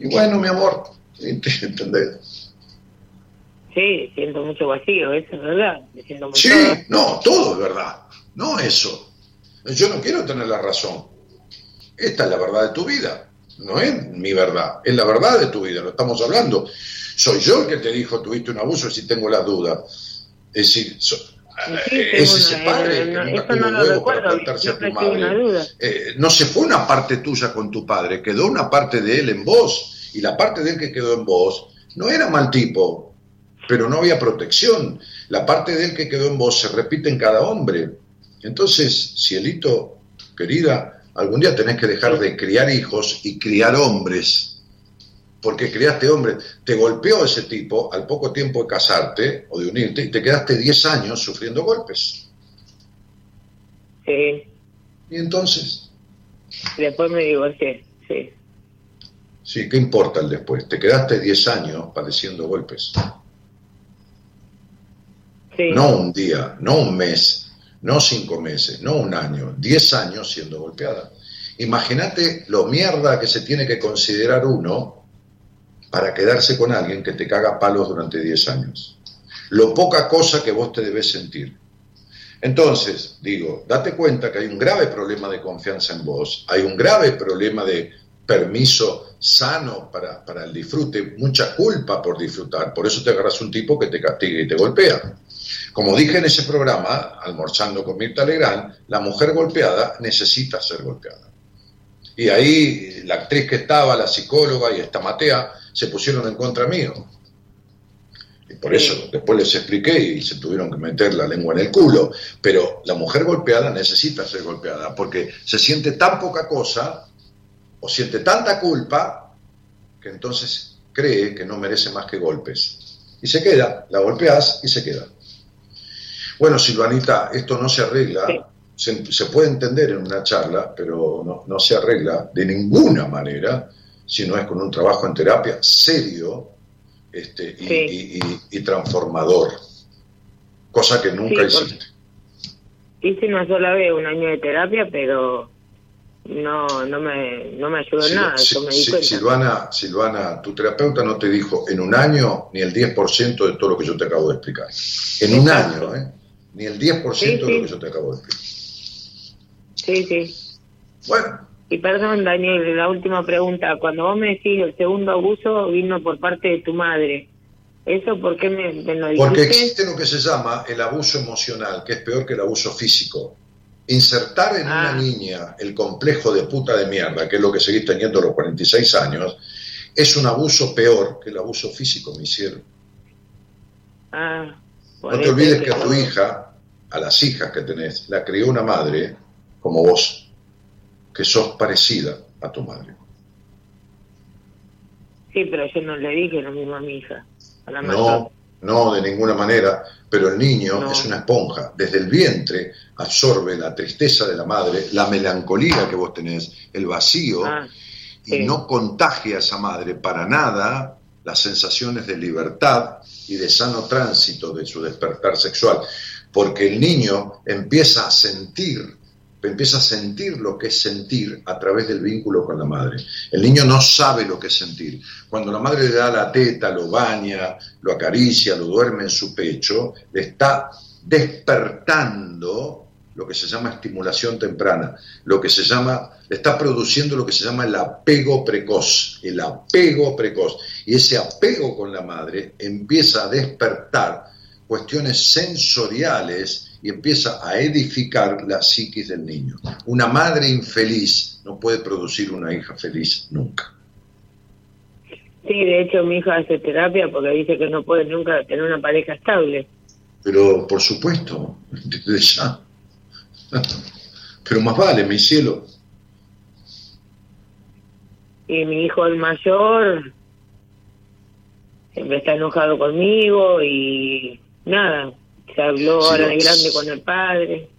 Y bueno, mi amor, ¿entendés? sí, siento mucho vacío, eso es verdad. Me siento muy Sí, no, todo es verdad, no eso. Yo no quiero tener la razón. Esta es la verdad de tu vida, no es mi verdad, es la verdad de tu vida, lo estamos hablando. Soy yo el que te dijo tuviste un abuso si tengo la duda. Es decir, so- Sí, eh, es ese padre eh, que no, nunca no huevo para plantarse a tu madre. Eh, no se fue una parte tuya con tu padre, quedó una parte de él en vos. Y la parte de él que quedó en vos no era mal tipo, pero no había protección. La parte de él que quedó en vos se repite en cada hombre. Entonces, cielito, querida, algún día tenés que dejar de criar hijos y criar hombres. Porque criaste hombres, te golpeó ese tipo al poco tiempo de casarte o de unirte y te quedaste 10 años sufriendo golpes. Sí, Y entonces, después me divorcié, sí. Sí, ¿qué importa el después? Te quedaste 10 años padeciendo golpes. sí. No un día, no un mes, no cinco meses, no un año, 10 años siendo golpeada. Imagínate lo mierda que se tiene que considerar uno para quedarse con alguien que te caga palos durante 10 años. Lo poca cosa que vos te debes sentir. Entonces, digo, date cuenta que hay un grave problema de confianza en vos, hay un grave problema de permiso sano para, para el disfrute, mucha culpa por disfrutar, por eso te agarras un tipo que te castiga y te golpea. Como dije en ese programa, almorzando con Mirta Legrand, la mujer golpeada necesita ser golpeada. Y ahí la actriz que estaba, la psicóloga y esta Matea, se pusieron en contra mío. Y por eso después les expliqué y se tuvieron que meter la lengua en el culo. Pero la mujer golpeada necesita ser golpeada porque se siente tan poca cosa o siente tanta culpa que entonces cree que no merece más que golpes. Y se queda, la golpeas y se queda. Bueno, Silvanita, esto no se arregla, Sí. se, se puede entender en una charla, pero no, no se arregla de ninguna manera si no es con un trabajo en terapia serio este, y, Sí. y- y- y transformador, cosa que nunca Sí, hiciste. Hice una sola vez un año de terapia, pero no no me, no me ayudó en nada, Si- me di Si- cuenta. Silvana, Silvana, tu terapeuta no te dijo en un año ni el 10% de todo lo que yo te acabo de explicar. En un año, ¿eh? Ni el 10% Sí, de lo sí. que yo te acabo de explicar. Sí, sí. Bueno, Y perdón, Daniel, la última pregunta. Cuando vos me decís el segundo abuso vino por parte de tu madre, ¿eso por qué me, me lo dijiste? porque existe lo que se llama el abuso emocional, que es peor que el abuso físico. Insertar en Ah. una niña el complejo de puta de mierda, que es lo que seguís teniendo a los 46 años, es un abuso peor que el abuso físico, mi cielo. Ah, No te olvides es que a tu hija, a las hijas que tenés, la crió una madre como vos, que sos parecida a tu madre. Sí, pero yo no le dije lo mismo a mi hija. A la No, no, de ninguna manera, pero el niño No. es una esponja. Desde el vientre absorbe la tristeza de la madre, la melancolía que vos tenés, el vacío, Ah, y no contagia a esa madre para nada las sensaciones de libertad y de sano tránsito de su despertar sexual, porque el niño empieza a sentir, empieza a sentir lo que es sentir a través del vínculo con la madre. El niño no sabe lo que es sentir. Cuando la madre le da la teta, lo baña, lo acaricia, lo duerme en su pecho, le está despertando lo que se llama estimulación temprana, lo que se llama, está produciendo lo que se llama el apego precoz, el apego precoz. Y ese apego con la madre empieza a despertar cuestiones sensoriales y empieza a edificar la psiquis del niño. Una madre infeliz no puede producir una hija feliz nunca. Sí, de hecho mi hija hace terapia porque dice que no puede nunca tener una pareja estable. Pero por supuesto, desde ya. Pero más vale, mi cielo. y mi hijo el mayor siempre está enojado conmigo y nada, se habló Sí, ahora de grande con el padre.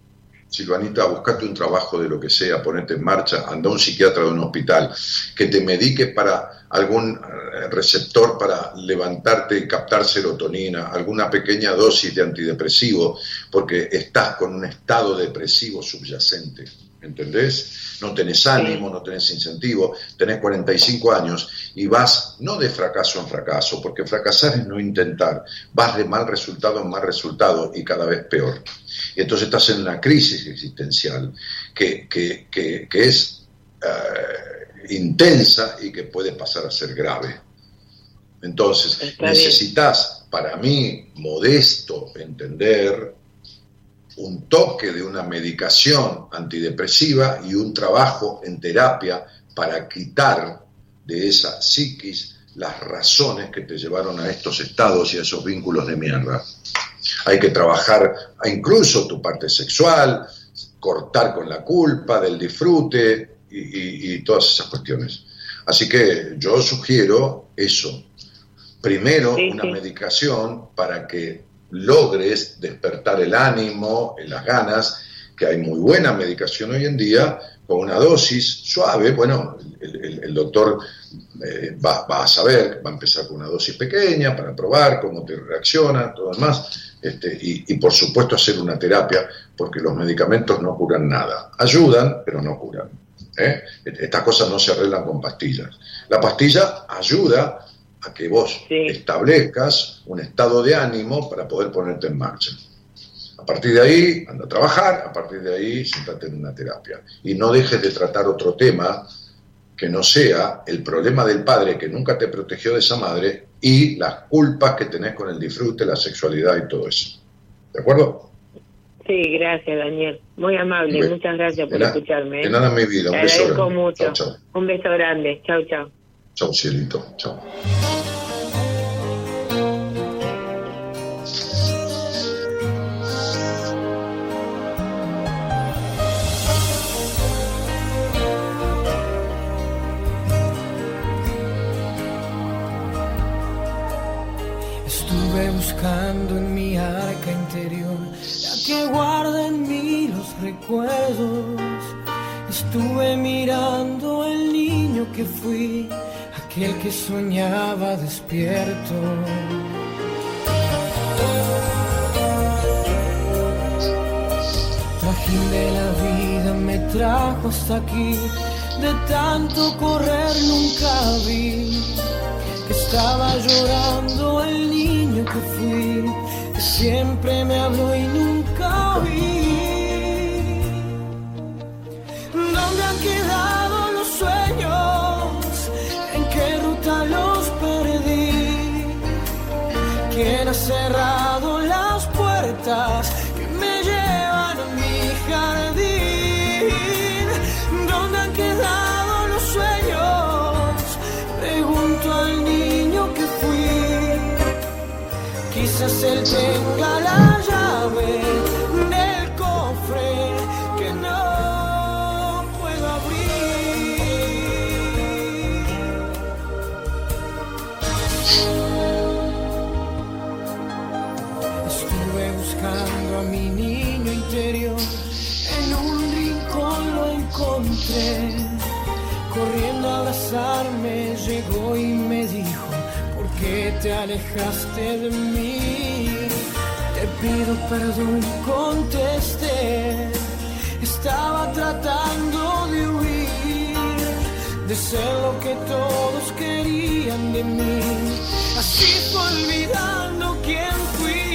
Silvanita, buscate un trabajo de lo que sea, ponete en marcha, anda a un psiquiatra de un hospital, que te medique para algún eh, receptor para levantarte y captar serotonina, alguna pequeña dosis de antidepresivo, porque estás con un estado depresivo subyacente, ¿entendés? No tenés ánimo, no tenés incentivo, tenés 45 años y vas no de fracaso en fracaso, porque fracasar es no intentar, vas de mal resultado en mal resultado y cada vez peor. Y entonces estás en una crisis existencial que, que- que- que es eh, intensa y que puede pasar a ser grave. Entonces, necesitas, para mí, modesto, entender un toque de una medicación antidepresiva y un trabajo en terapia para quitar de esa psiquis las razones que te llevaron a estos estados y a esos vínculos de mierda. Hay que trabajar incluso tu parte sexual, cortar con la culpa del disfrute y, y- y todas esas cuestiones. Así que yo sugiero eso. Primero, Sí, una sí. medicación para que logres despertar el ánimo, las ganas, que hay muy buena medicación hoy en día, con una dosis suave. Bueno, el, doctor eh, va, a saber, va a empezar con una dosis pequeña para probar cómo te reacciona, todo demás. Este, y, y por supuesto hacer una terapia, porque los medicamentos no curan nada. Ayudan, pero no curan. ¿eh? Estas cosas no se arreglan con pastillas. La pastilla ayuda a que vos Sí. establezcas un estado de ánimo para poder ponerte en marcha. A partir de ahí, anda a trabajar, a partir de ahí, siéntate en una terapia. Y no dejes de tratar otro tema que no sea el problema del padre que nunca te protegió de esa madre y las culpas que tenés con el disfrute, la sexualidad y todo eso. ¿De acuerdo? Sí, gracias Daniel, muy amable, muchas gracias por de escucharme. ¿eh? De nada, mi vida. Te Un beso agradezco grande. mucho. Chao, chao. Un beso grande, chau, chau. Chao, cielito. Chao. Estuve buscando en mi arca interior la que guarda en mí los recuerdos. Estuve mirando el niño que fui, aquel que soñaba despierto. Trajín de la vida me trajo hasta aquí, de tanto correr nunca vi que estaba llorando el niño que fui, que siempre me habló y nunca vi. ¿Dónde han quedado los sueños? Cerrado las puertas que me llevan a mi jardín? ¿Dónde han quedado los sueños? Pregunto al niño que fui. Quizás él tenga la llave te alejaste de mí? Te pido perdón, contesté. Estaba tratando de huir, de ser lo que todos querían de mí. Así fue olvidando quién fui.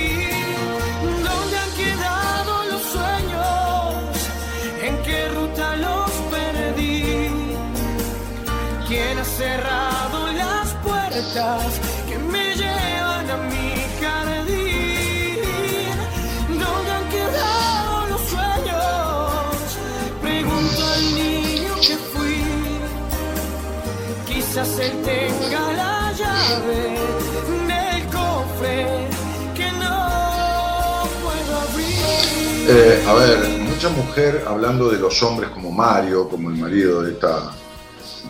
¿Dónde han quedado los sueños? ¿En qué ruta los perdí? ¿Quién ha cerrado las puertas Eh, a ver, mucha mujer hablando de los hombres como Mario, como el marido de esta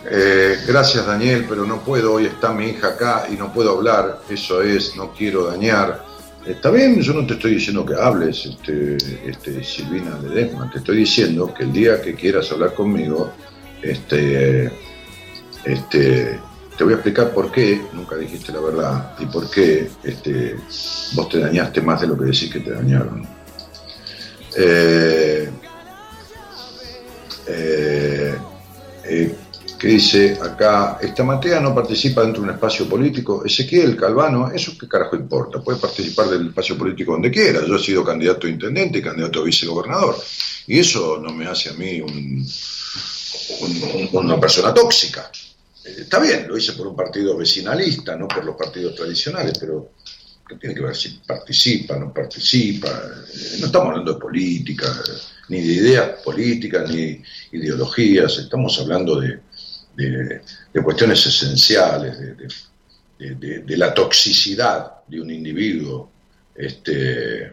Eh, gracias Daniel, pero no puedo, hoy está mi hija acá y no puedo hablar, eso es, no quiero dañar. Está bien, yo no te estoy diciendo que hables, este, este, Silvina Ledesma, te estoy diciendo que el día que quieras hablar conmigo, este, este, te voy a explicar por qué nunca dijiste la verdad y por qué este, vos te dañaste más de lo que decís que te dañaron. Eh, eh, eh, que dice acá, esta Matea no participa dentro de un espacio político. Ezequiel Calvano, ¿eso qué carajo importa? Puede participar del espacio político donde quiera. Yo he sido candidato a intendente y candidato a vicegobernador. Y eso no me hace a mí un- un- una persona tóxica. Está bien, lo hice por un partido vecinalista, no por los partidos tradicionales, pero ¿qué tiene que ver si participa, no participa? Eh, No estamos hablando de política, ni de ideas políticas, ni ideologías, estamos hablando de, de- de cuestiones esenciales, de- de la toxicidad de un individuo. Este,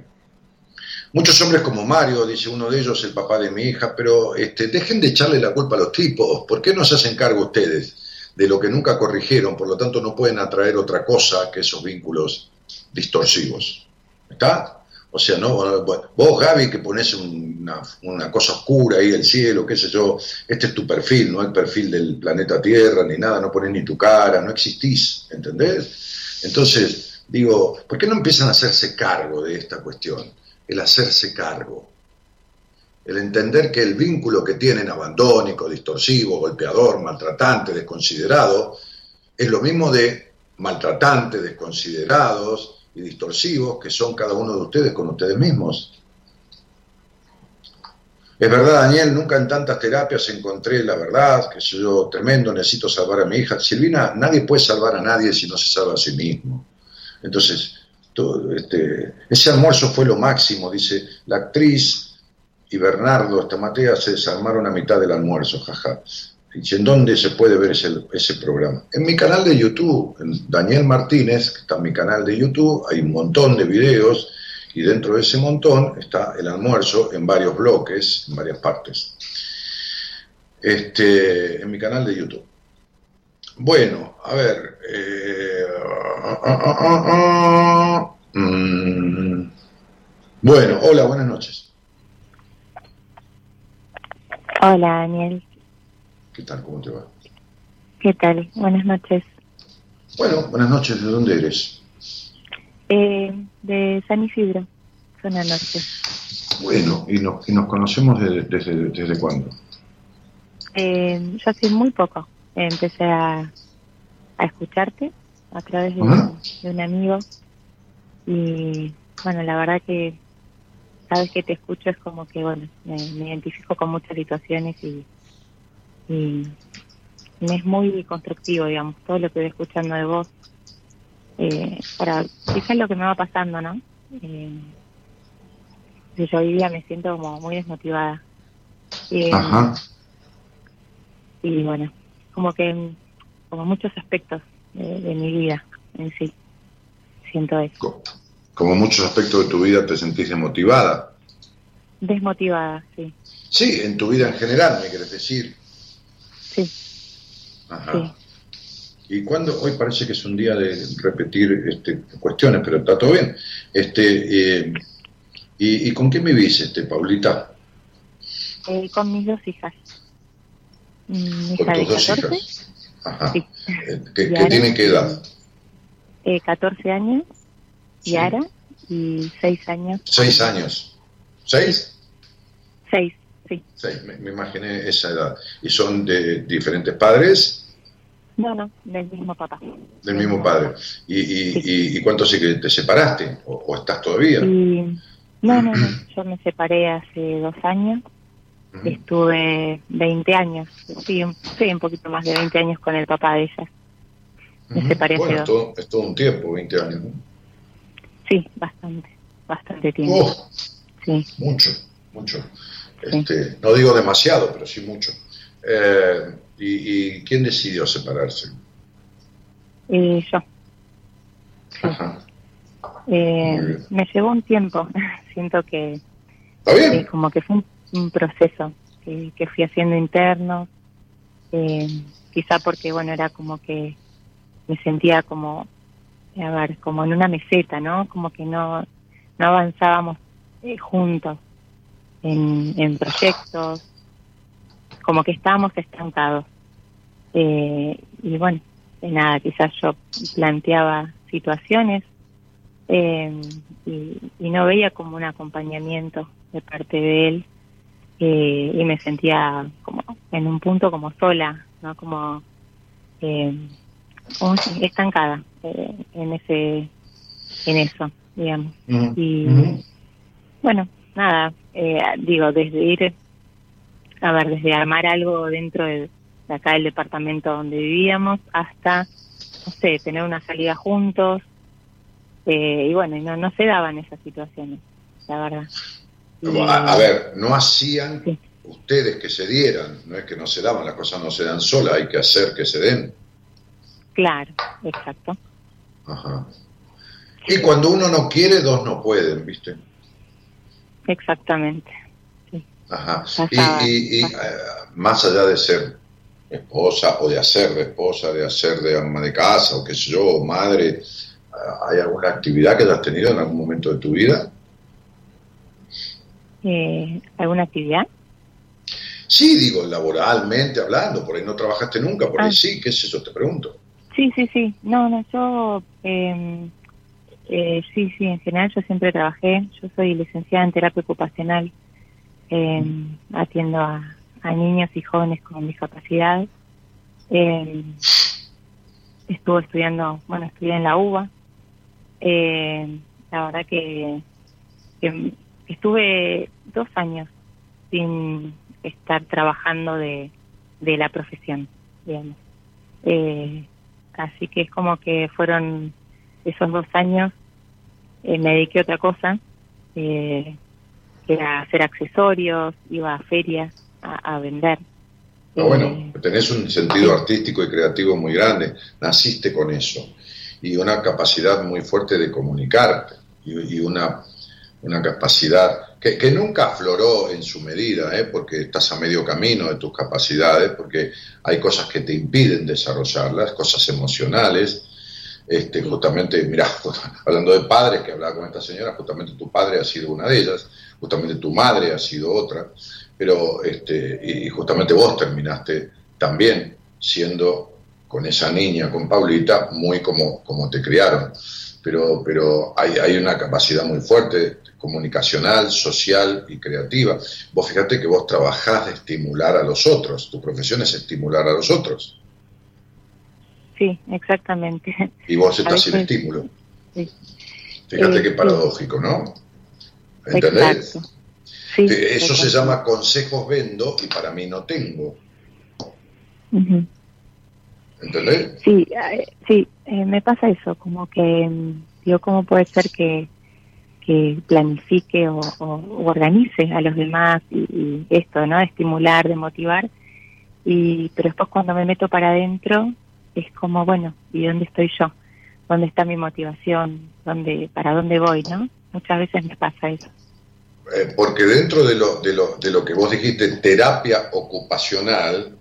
muchos hombres como Mario, dice uno de ellos, el papá de mi hija, pero este, dejen de echarle la culpa a los tipos, ¿por qué no se hacen cargo ustedes de lo que nunca corrigieron? Por lo tanto, no pueden atraer otra cosa que esos vínculos distorsivos. ¿Está? O sea, no, vos, Gaby, que pones una, una cosa oscura ahí del cielo, qué sé yo, este es tu perfil, no el perfil del planeta Tierra, ni nada, no pones ni tu cara, no existís, ¿entendés? Entonces, digo, ¿por qué no empiezan a hacerse cargo de esta cuestión? El hacerse cargo. El entender que el vínculo que tienen abandónico, distorsivo, golpeador, maltratante, desconsiderado, es lo mismo de maltratantes, desconsiderados y distorsivos que son cada uno de ustedes con ustedes mismos. Es verdad, Daniel, nunca en tantas terapias encontré la verdad, que soy yo tremendo, necesito salvar a mi hija. Silvina, nadie puede salvar a nadie si no se salva a sí mismo. Entonces, este, ese almuerzo fue lo máximo, dice la actriz y Bernardo Estamatea se desarmaron a mitad del almuerzo, jaja. ¿En dónde se puede ver ese, ese programa? En mi canal de YouTube, en Daniel Martínez, que está en mi canal de YouTube, hay un montón de videos y dentro de ese montón está el almuerzo en varios bloques, en varias partes. Este, en mi canal de YouTube. Bueno, a ver. eh, mm. bueno, hola, buenas noches. Hola, Daniel. ¿Qué tal? ¿Cómo te va? ¿Qué tal? Buenas noches. Bueno, buenas noches. ¿De dónde eres? Eh, de San Isidro, zona norte. Bueno, ¿y nos, y nos conocemos desde, desde, desde cuándo? Eh, yo hace muy poco empecé a, a escucharte a través de, Ajá. de un amigo y bueno, la verdad que cada vez que te escucho es como que bueno, me, me identifico con muchas situaciones y, y me es muy constructivo, digamos, todo lo que voy escuchando de vos eh, para quizás lo que me va pasando, ¿no? Eh, yo hoy día me siento como muy desmotivada. Eh, Ajá. y bueno, como que como muchos aspectos de, de mi vida en sí, siento eso. Co- Como muchos aspectos de tu vida te sentís desmotivada. Desmotivada, sí, Sí, en tu vida en general, me querés decir. Sí, Ajá. sí. ¿Y cuándo? Hoy parece que es un día de repetir este, cuestiones, pero está todo bien. Este, eh, ¿y, y con qué vivís, este, Paulita? Eh, con mis dos hijas. Mi Con hija de tus dos 14, hijas. Ajá. sí, Eh, ¿Qué, qué tienen qué edad? eh, 14 años, Sí. Yara, y 6 años. Seis años. ¿Seis? 6, sí. Me, me imaginé esa edad. ¿Y son de diferentes padres? No, no, del mismo papá. Del mismo padre. ¿Y, y, y, y cuánto hace que te separaste? ¿O, o estás todavía? Y, no, no, no, yo me separé hace dos años, estuve 20 años, sí, un- sí, un poquito más de 20 años con el papá de ella. me Ujú. separé hace Bueno, es dos. todo, es todo un tiempo, 20 años. ¿no? Sí, bastante, bastante tiempo. Oh, Sí, mucho, mucho. Este, no digo demasiado, pero sí mucho. Eh, ¿y, y quién decidió separarse? y yo. Ajá. Eh, me llevó un tiempo, siento que, ¿Está bien? como que fue un, un proceso que, que fui haciendo interno Eh, quizá porque, bueno, era como que me sentía como, a ver, como en una meseta, ¿no? Como que no, no avanzábamos eh, juntos en, en proyectos, como que estábamos estancados. Eh, y bueno, de nada, quizás yo planteaba situaciones eh, y, y no veía como un acompañamiento de parte de él eh, y me sentía como en un punto como sola, ¿no? Como, eh, estancada eh, en ese en eso, digamos. Y bueno, nada, eh, digo, desde ir, a ver, desde armar algo dentro de, de acá del departamento donde vivíamos hasta, no sé, tener una salida juntos. eh, y bueno, no, no se daban esas situaciones, la verdad. A, a ver, no hacían Sí. ustedes que se dieran, no es que no se daban, las cosas no se dan solas, hay que hacer que se den. Claro, exacto. Ajá. Y cuando uno no quiere, dos no pueden, ¿viste? Exactamente. Ajá. Y, y- y, eh, más allá de ser esposa o de hacer de esposa, de hacer de ama de casa o qué sé yo, madre, ¿hay alguna actividad que hayas tenido en algún momento de tu vida? Eh, ¿Alguna actividad? Sí, digo, laboralmente hablando, por ahí no trabajaste nunca, por ahí Ah. sí, ¿qué es eso? Te pregunto. Sí, sí, sí. No, no, yo, eh, eh, sí, sí, en general yo siempre trabajé. Yo soy licenciada en terapia ocupacional. Eh, atiendo a, a niños y jóvenes con discapacidad. Eh, estuve estudiando, bueno, estudié en la UBA. Eh, la verdad que, que estuve dos años sin estar trabajando de, de la profesión, digamos. Eh, así que es como que fueron esos dos años, eh, me dediqué a otra cosa, eh, que era hacer accesorios, iba a ferias a, a vender. Ah, Eh, bueno, tenés un sentido artístico y creativo muy grande, naciste con eso y una capacidad muy fuerte de comunicarte y, y una, una capacidad que, que nunca afloró en su medida, ¿eh? porque estás a medio camino de tus capacidades, porque hay cosas que te impiden desarrollarlas, cosas emocionales. Este, justamente, mira, hablando de padres que hablaba con esta señora, justamente tu padre ha sido una de ellas, justamente tu madre ha sido otra, pero este, y, justamente vos terminaste también siendo con esa niña, con Paulita, muy como, como te criaron. Pero, pero hay, hay una capacidad muy fuerte comunicacional, social y creativa. Vos fíjate que vos trabajás de estimular a los otros, tu profesión es estimular a los otros Sí, exactamente. y vos estás sin estímulo. sí. Fíjate Eh, qué paradójico, ¿no? ¿Entendés? Exacto. Sí, Eso se llama consejos vendo y para mí no tengo. Ujú. ¿Entendés? Sí, eh, sí, eh, me pasa eso, como que, mm, digo, ¿cómo puede ser que, que planifique o, o- o organice a los demás y, y esto, ¿no? De estimular, de motivar. Y, pero después cuando me meto para adentro, es como, bueno, ¿y dónde estoy yo? ¿Dónde está mi motivación? ¿Dónde, ¿Para dónde voy, no? Muchas veces me pasa eso. Eh, porque dentro de lo, de, lo, de lo que vos dijiste, terapia ocupacional,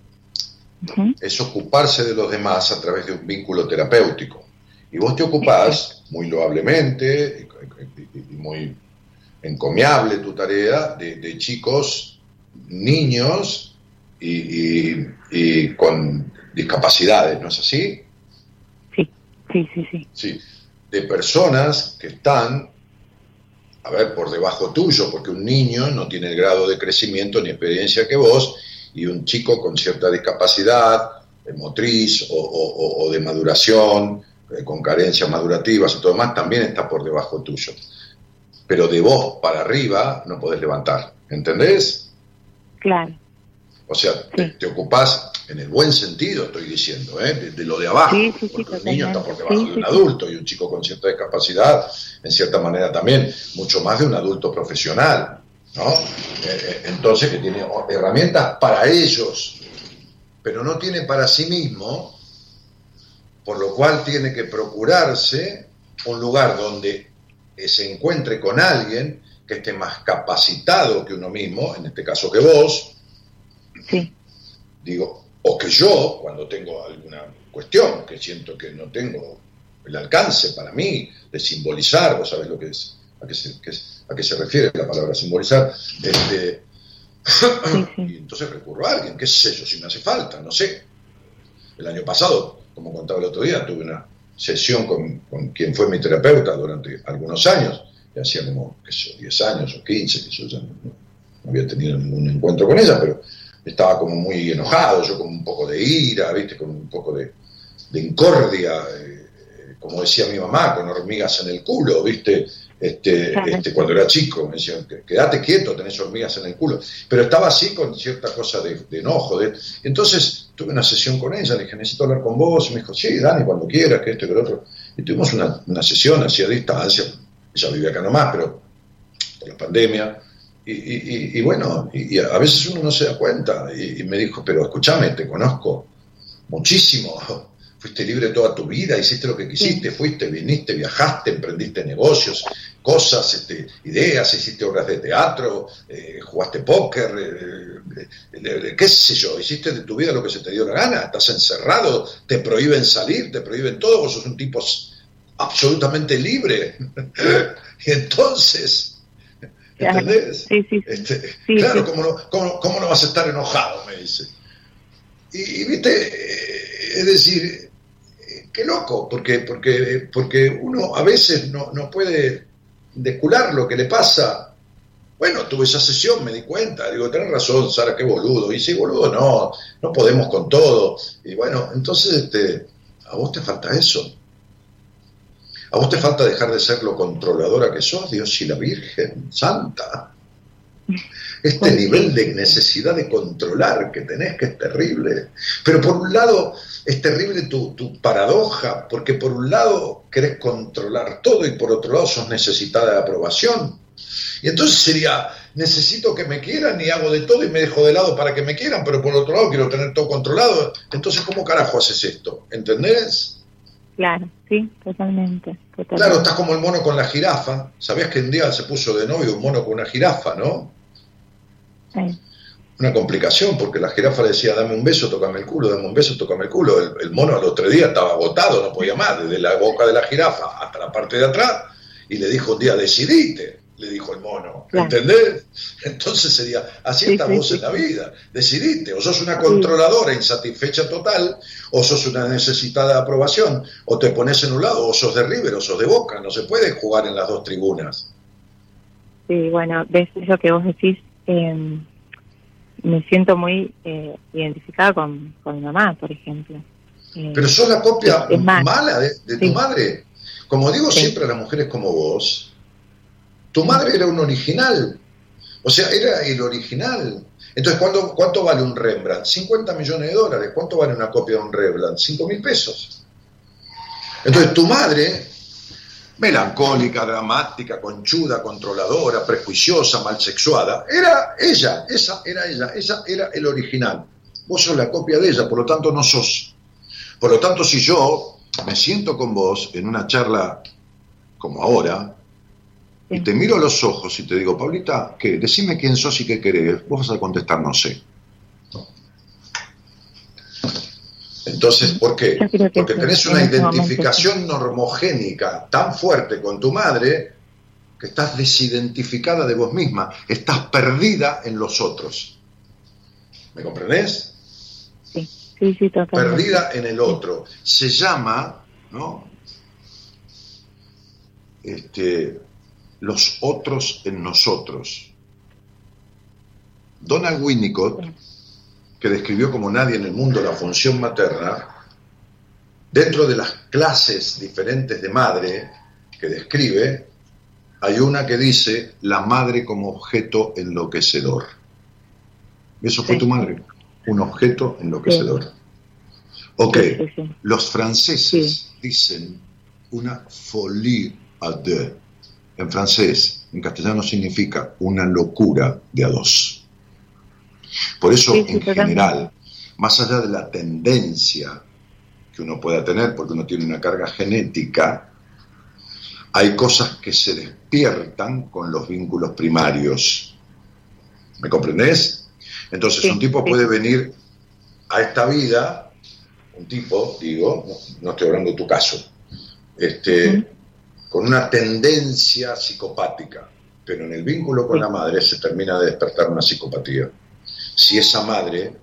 es ocuparse de los demás a través de un vínculo terapéutico. Y vos te ocupás muy loablemente y, muy encomiable tu tarea de, de chicos, niños y, y- y con discapacidades, ¿no es así? Sí, sí, sí, sí. Sí, de personas que están, a ver, por debajo tuyo, porque un niño no tiene el grado de crecimiento ni experiencia que vos, y un chico con cierta discapacidad eh, motriz o, o- o- o de maduración, eh, con carencias madurativas y todo más, también está por debajo tuyo. Pero de vos para arriba no podés levantar, ¿entendés? Claro, O sea, te, te ocupás en el buen sentido, estoy diciendo, ¿eh? de, de lo de abajo, Sí, sí, sí, porque un niño está por debajo de un adulto y un chico con cierta discapacidad, en cierta manera también, mucho más de un adulto profesional, ¿no? Eh, eh, entonces, que tiene herramientas para ellos, pero no tiene para sí mismo, por lo cual tiene que procurarse un lugar donde se encuentre con alguien que esté más capacitado que uno mismo, en este caso que vos, sí, digo, o que yo, cuando tengo alguna cuestión que siento que no tengo el alcance para mí de simbolizar, vos sabés lo que es, a qué se, qué es- a qué se refiere la palabra simbolizar, este, y entonces recurro a alguien, qué sé yo, si me hace falta, no sé. El año pasado, como contaba el otro día, tuve una sesión con, con quien fue mi terapeuta durante algunos años, y hacía como, qué sé yo, 10 años o 15, que yo ya no, no había tenido ningún encuentro con ella, pero estaba como muy enojado, yo con un poco de ira, ¿viste? con un poco de, de incordia, eh, eh, como decía mi mamá, con hormigas en el culo, ¿viste? Este, Claro. este, cuando era chico, me decían, "Que- quédate quieto, tenés hormigas en el culo. Pero estaba así con cierta cosa de, de enojo. De... Entonces tuve una sesión con ella, le dije, necesito hablar con vos. Y me dijo, sí, Dani, cuando quieras, que esto y que lo otro. Y tuvimos una, una sesión así a distancia. Ella vive acá nomás, pero por la pandemia. Y, y- y- y bueno, y, a veces uno no se da cuenta. Y, me dijo, pero escúchame, te conozco muchísimo. Fuiste libre toda tu vida, hiciste lo que quisiste, fuiste, viniste, viajaste, emprendiste negocios, cosas, este, ideas, hiciste obras de teatro, eh, jugaste póker, eh, eh, qué sé yo, hiciste de tu vida lo que se te dio la gana, estás encerrado, te prohíben salir, te prohíben todo, vos sos un tipo absolutamente libre. y entonces. ¿Entendés? Sí, sí, sí. Este, claro. ¿cómo no, cómo, cómo no vas a estar enojado? Me dice. Y, y, viste, es decir, eh, qué loco, porque, porque, porque uno a veces no, no puede descular lo que le pasa. Bueno, tuve esa sesión, me di cuenta, digo, tenés razón, Sara, qué boludo. Y sí, boludo, no, no podemos con todo. Y bueno, entonces, este, a vos te falta eso. A vos te falta dejar de ser lo controladora que sos, Dios y la Virgen Santa. Este nivel de necesidad de controlar que tenés, que es terrible. Pero por un lado es terrible tu, tu paradoja, porque por un lado querés controlar todo y por otro lado sos necesitada de aprobación. Y entonces sería, necesito que me quieran y hago de todo y me dejo de lado para que me quieran, pero por otro lado quiero tener todo controlado. Entonces, ¿cómo carajo haces esto? ¿Entendés? Claro, sí, totalmente. totalmente. Claro, estás como el mono con la jirafa. ¿Sabías que un día se puso de novio un mono con una jirafa, no? Sí. Una complicación, porque la jirafa le decía, dame un beso, tócame el culo, dame un beso, tócame el culo. El, el mono al otro día estaba agotado, no podía más, desde la boca de la jirafa hasta la parte de atrás, y le dijo un día, decidite, le dijo el mono, Claro. ¿entendés? Entonces sería, así Sí, estás sí, vos sí. en la vida, decidite, o sos una controladora insatisfecha total, o sos una necesitada de aprobación, o te pones en un lado, o sos de River, o sos de Boca, no se puede jugar en las dos tribunas. Sí, bueno, ves eso que vos decís, eh, me siento muy eh, identificada con, con mi mamá, por ejemplo. Eh, Pero sos la copia mala de, de tu madre. Como digo siempre a las mujeres como vos, tu madre era un original. O sea, era el original. Entonces, ¿cuánto, ¿cuánto vale un Rembrandt? 50 millones de dólares. ¿Cuánto vale una copia de un Rembrandt? 5 mil pesos. Entonces, tu madre, melancólica, dramática, conchuda, controladora, prejuiciosa, malsexuada, era ella, esa era ella, esa era el original. Vos sos la copia de ella, por lo tanto no sos. Por lo tanto, si yo me siento con vos en una charla como ahora, y te miro a los ojos y te digo, Paulita, ¿qué? Decime quién sos y qué querés. Vos vas a contestar, no sé. Entonces, ¿por qué? Porque tenés en una este identificación normogénica tan fuerte con tu madre que estás desidentificada de vos misma, estás perdida en los otros. ¿Me comprendés? sí, sí, sí, totalmente. perdida en el otro. Se llama, ¿no? Este, los otros en nosotros. Donald Winnicott, que describió como nadie en el mundo la función materna, dentro de las clases diferentes de madre que describe, hay una que dice la madre como objeto enloquecedor. Eso fue Sí. tu madre, un objeto enloquecedor. Ok, Sí, sí, sí. los franceses dicen una folie à deux. En francés, en castellano significa una locura de a dos. Por eso, Sí, sí, en general, más allá de la tendencia que uno pueda tener, porque uno tiene una carga genética, hay cosas que se despiertan con los vínculos primarios. ¿Me comprendés? Entonces, Sí, un tipo puede venir a esta vida un tipo, digo, no, no estoy hablando de tu caso, este, con una tendencia psicopática, pero en el vínculo con la madre se termina de despertar una psicopatía. Si esa madre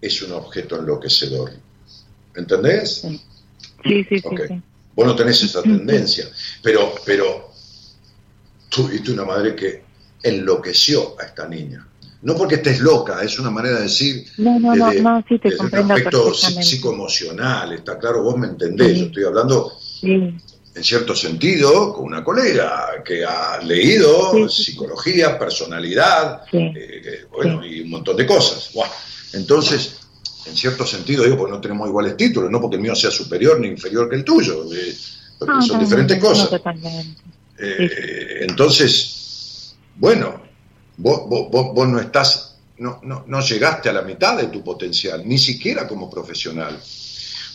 es un objeto enloquecedor. ¿Entendés? Sí, sí, sí. Ok. sí. Vos no tenés esa tendencia, pero, pero tuviste una madre que enloqueció a esta niña. No porque estés loca, es una manera de decir No, no, no, desde- no, sí te desde un aspecto psicoemocional, está claro, vos me entendés, Sí. yo estoy hablando Sí, en cierto sentido con una colega que ha leído Sí, psicología, personalidad, sí. eh, eh, bueno, y un montón de cosas. Buah. Entonces, en cierto sentido, digo, porque no tenemos iguales títulos, no porque el mío sea superior ni inferior que el tuyo, eh, porque son diferentes cosas. totalmente. Eh, entonces, bueno, vos- vos no estás, no, no, no llegaste a la mitad de tu potencial, ni siquiera como profesional.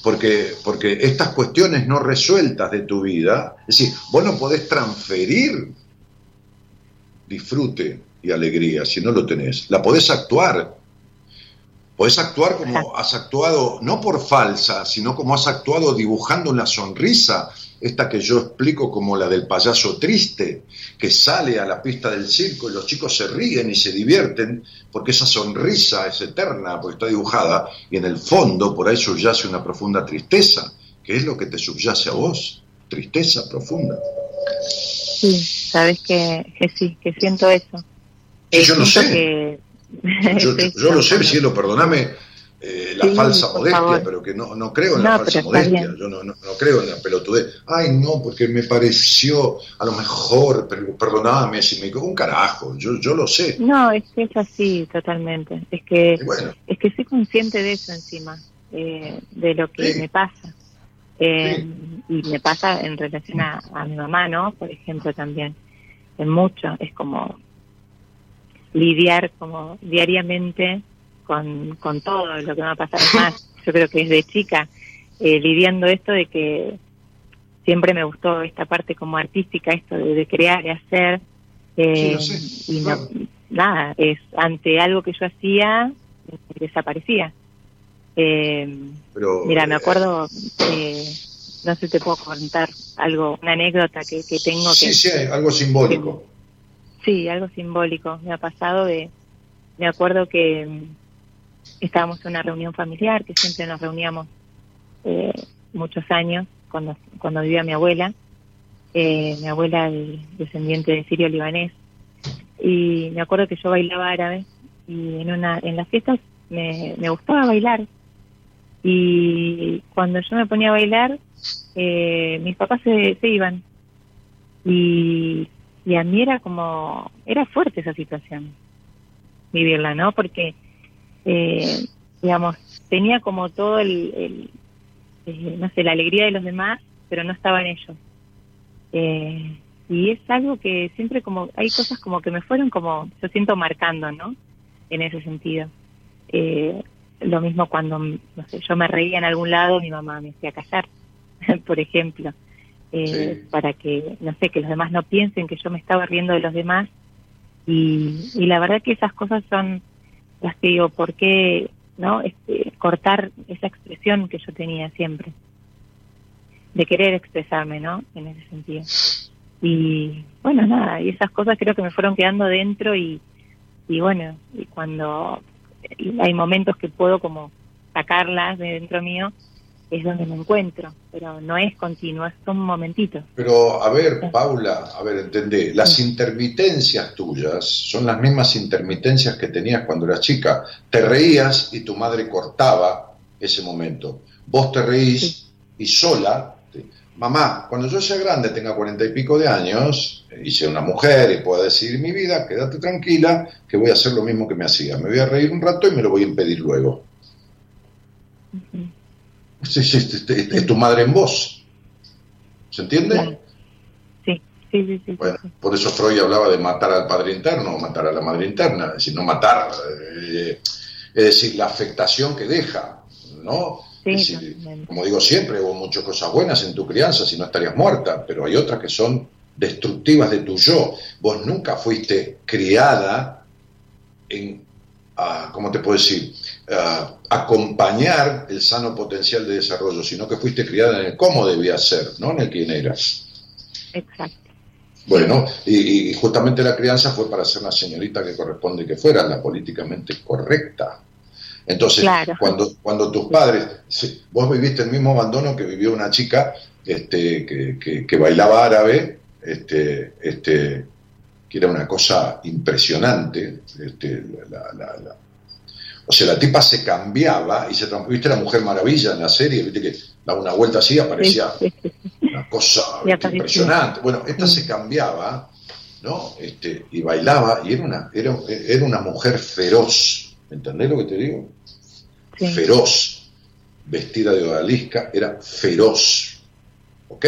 Porque, porque estas cuestiones no resueltas de tu vida, es decir, vos no podés transferir disfrute y alegría si no lo tenés. La podés actuar. Podés actuar como has actuado, no por falsa, sino como has actuado dibujando una sonrisa, esta que yo explico como la del payaso triste, que sale a la pista del circo y los chicos se ríen y se divierten, porque esa sonrisa es eterna, porque está dibujada, y en el fondo por ahí subyace una profunda tristeza, que es lo que te subyace a vos, tristeza profunda. Sí, sabes que, que sí, que siento eso. Sí, yo lo sé. que- Yo, lo sé, cielo, perdóname eh, la Sí, falsa modestia, favor. pero que no, no creo en No, la falsa modestia, yo no, no, no creo en la pelotudez. Ay, no, porque me pareció, a lo mejor, pero si me equivoco, un carajo, yo, yo lo sé. No, es que es así totalmente. Es que bueno, es que soy consciente de eso encima, eh, de lo que Sí. me pasa. Eh, Y me pasa en relación a, a mi mamá, ¿no? Por ejemplo, también. En mucho. Es como lidiar como diariamente con, con todo lo que me ha pasado. Es más, yo creo que desde chica, eh, lidiando esto de que siempre me gustó esta parte como artística, esto de, de crear y hacer. eh, Sí, lo sé, y no, claro. nada, es ante algo que yo hacía, desaparecía. Eh, pero... mira, me eh, acuerdo, eh, no sé, te puedo contar algo, una anécdota que, que tengo que... Sí, sí, hay algo simbólico. Sí, algo simbólico. Me ha pasado de. Me acuerdo que estábamos en una reunión familiar, que siempre nos reuníamos eh, muchos años, cuando, cuando vivía mi abuela. Eh, mi abuela, el descendiente de sirio-libanés. Y me acuerdo que yo bailaba árabe y en, una, en las fiestas me, me gustaba bailar. Y cuando yo me ponía a bailar, eh, mis papás se, se iban. Y y a mí era como, era fuerte esa situación, vivirla, ¿no? Porque, eh, digamos, tenía como todo el, el, eh, no sé, la alegría de los demás, pero no estaba en ellos. Eh, y es algo que siempre como, hay cosas como que me fueron como, yo siento marcando, ¿no? En ese sentido. Eh, lo mismo cuando, no sé, yo me reía en algún lado, mi mamá me hacía callar, por ejemplo eh, Sí. para que, no sé, que los demás no piensen que yo me estaba riendo de los demás. Y, y la verdad que esas cosas son digo, ¿por qué no este, cortar esa expresión que yo tenía siempre? De querer expresarme, ¿no? En ese sentido. Y bueno, nada, y esas cosas creo que me fueron quedando dentro y, y bueno, y cuando hay momentos que puedo como sacarlas de dentro mío, es donde me encuentro, pero no es continuo, son momentitos. Pero, a ver, Paula, a ver, entendé, las intermitencias tuyas son las mismas intermitencias que tenías cuando eras chica. Te reías y tu madre cortaba ese momento. Vos te reís y sola, te- mamá, cuando yo sea grande, tenga cuarenta y pico de años, y sea una mujer y pueda decidir mi vida, quédate tranquila, que voy a hacer lo mismo que me hacía. Me voy a reír un rato y me lo voy a impedir luego. Sí, sí, es, es- es tu madre en vos. ¿Se entiende? Sí, sí, sí, sí. Bueno, sí, por eso Freud hablaba de matar al padre interno o matar a la madre interna, es decir, no matar, eh, es decir, la afectación que deja, ¿no? Sí, Es decir, como digo siempre, hubo muchas cosas buenas en tu crianza, si no estarías muerta, pero hay otras que son destructivas de tu yo. Vos nunca fuiste criada en, ah, ¿cómo te puedo decir? Ah, acompañar el sano potencial de desarrollo, sino que fuiste criada en el cómo debía ser, no en el quién eras. Exacto. Bueno, y, y justamente la crianza fue para ser la señorita que corresponde que fuera, la políticamente correcta. Entonces, Claro. cuando, cuando tus padres, vos viviste el mismo abandono que vivió una chica este, que, que- que bailaba árabe, este, este, que era una cosa impresionante. Este, la- la- la- o sea, la tipa se cambiaba y se. ¿Viste la Mujer Maravilla en la serie? ¿Viste que daba una vuelta así y aparecía Sí, sí, sí. una cosa impresionante. Bueno, esta se cambiaba, ¿no? Este, y bailaba, y era una, era, era una mujer feroz. ¿Entendés lo que te digo? Feroz. Vestida de odalisca, era feroz. ¿Ok?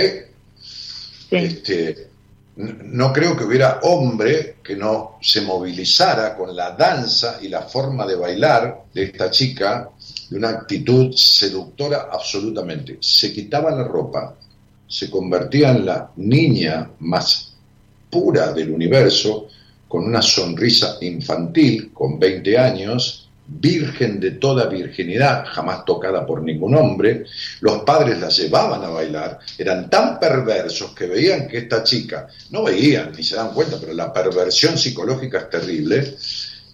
Sí. Este, no creo que hubiera hombre que no se movilizara con la danza y la forma de bailar de esta chica, de una actitud seductora absolutamente. Se quitaba la ropa, se convertía en la niña más pura del universo, con una sonrisa infantil, con 20 años, virgen de toda virginidad, jamás tocada por ningún hombre. Los padres la llevaban a bailar, eran tan perversos que veían que esta chica, no veían ni se dan cuenta, pero la perversión psicológica es terrible,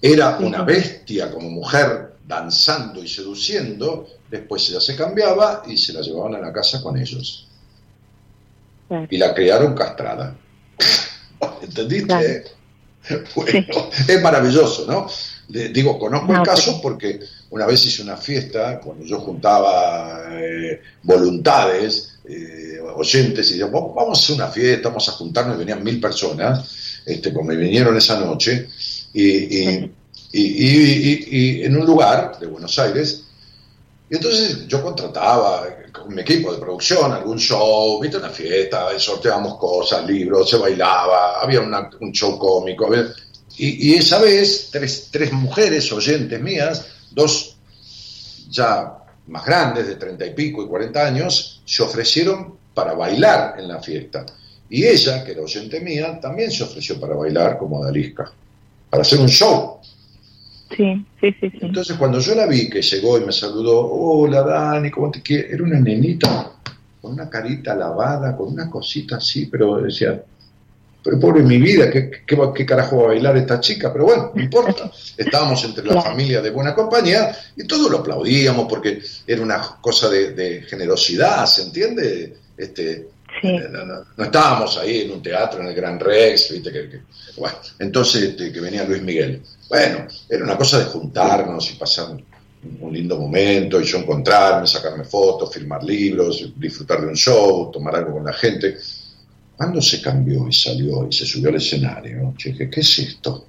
era una bestia como mujer danzando y seduciendo, después ella se cambiaba y se la llevaban a la casa con ellos. Claro. Y la criaron castrada. ¿Entendiste? Claro. Bueno, es maravilloso, ¿no? Le- digo, conozco No, el caso pero- porque una vez hice una fiesta, cuando yo juntaba eh, voluntades, eh, oyentes, y digo, "Vamos- a hacer una fiesta, vamos a juntarnos, y venían mil personas, este, pues me vinieron esa noche, y, y- y- y- y- y en un lugar de Buenos Aires, y entonces yo contrataba con mi equipo de producción algún show, viste una fiesta, sorteábamos cosas, libros, se bailaba, había una- un show cómico. había- y, y esa vez tres, tres mujeres oyentes mías, dos ya más grandes, de treinta y pico y cuarenta años, se ofrecieron para bailar en la fiesta. Y ella, que era oyente mía, también se ofreció para bailar como odalisca, para hacer un show. Sí, sí, sí, sí. Entonces cuando yo la vi que llegó y me saludó, hola Dani, ¿cómo te quieres? Era una nenita con una carita lavada, con una cosita así, pero decía, pero pobre mi vida, ¿qué, qué, carajo va a bailar esta chica? Pero bueno, no importa. Estábamos entre la familia de buena compañía y todos lo aplaudíamos porque era una cosa de, de generosidad, ¿se entiende? Este, Sí, no, no- no estábamos ahí en un teatro, en el Gran Rex, ¿viste? Que, que- bueno, entonces este, que venía Luis Miguel. Bueno, era una cosa de juntarnos y pasar un, un lindo momento, y yo encontrarme, sacarme fotos, firmar libros, disfrutar de un show, tomar algo con la gente. Cuando se cambió y salió y se subió al escenario, yo dije, ¿qué es esto?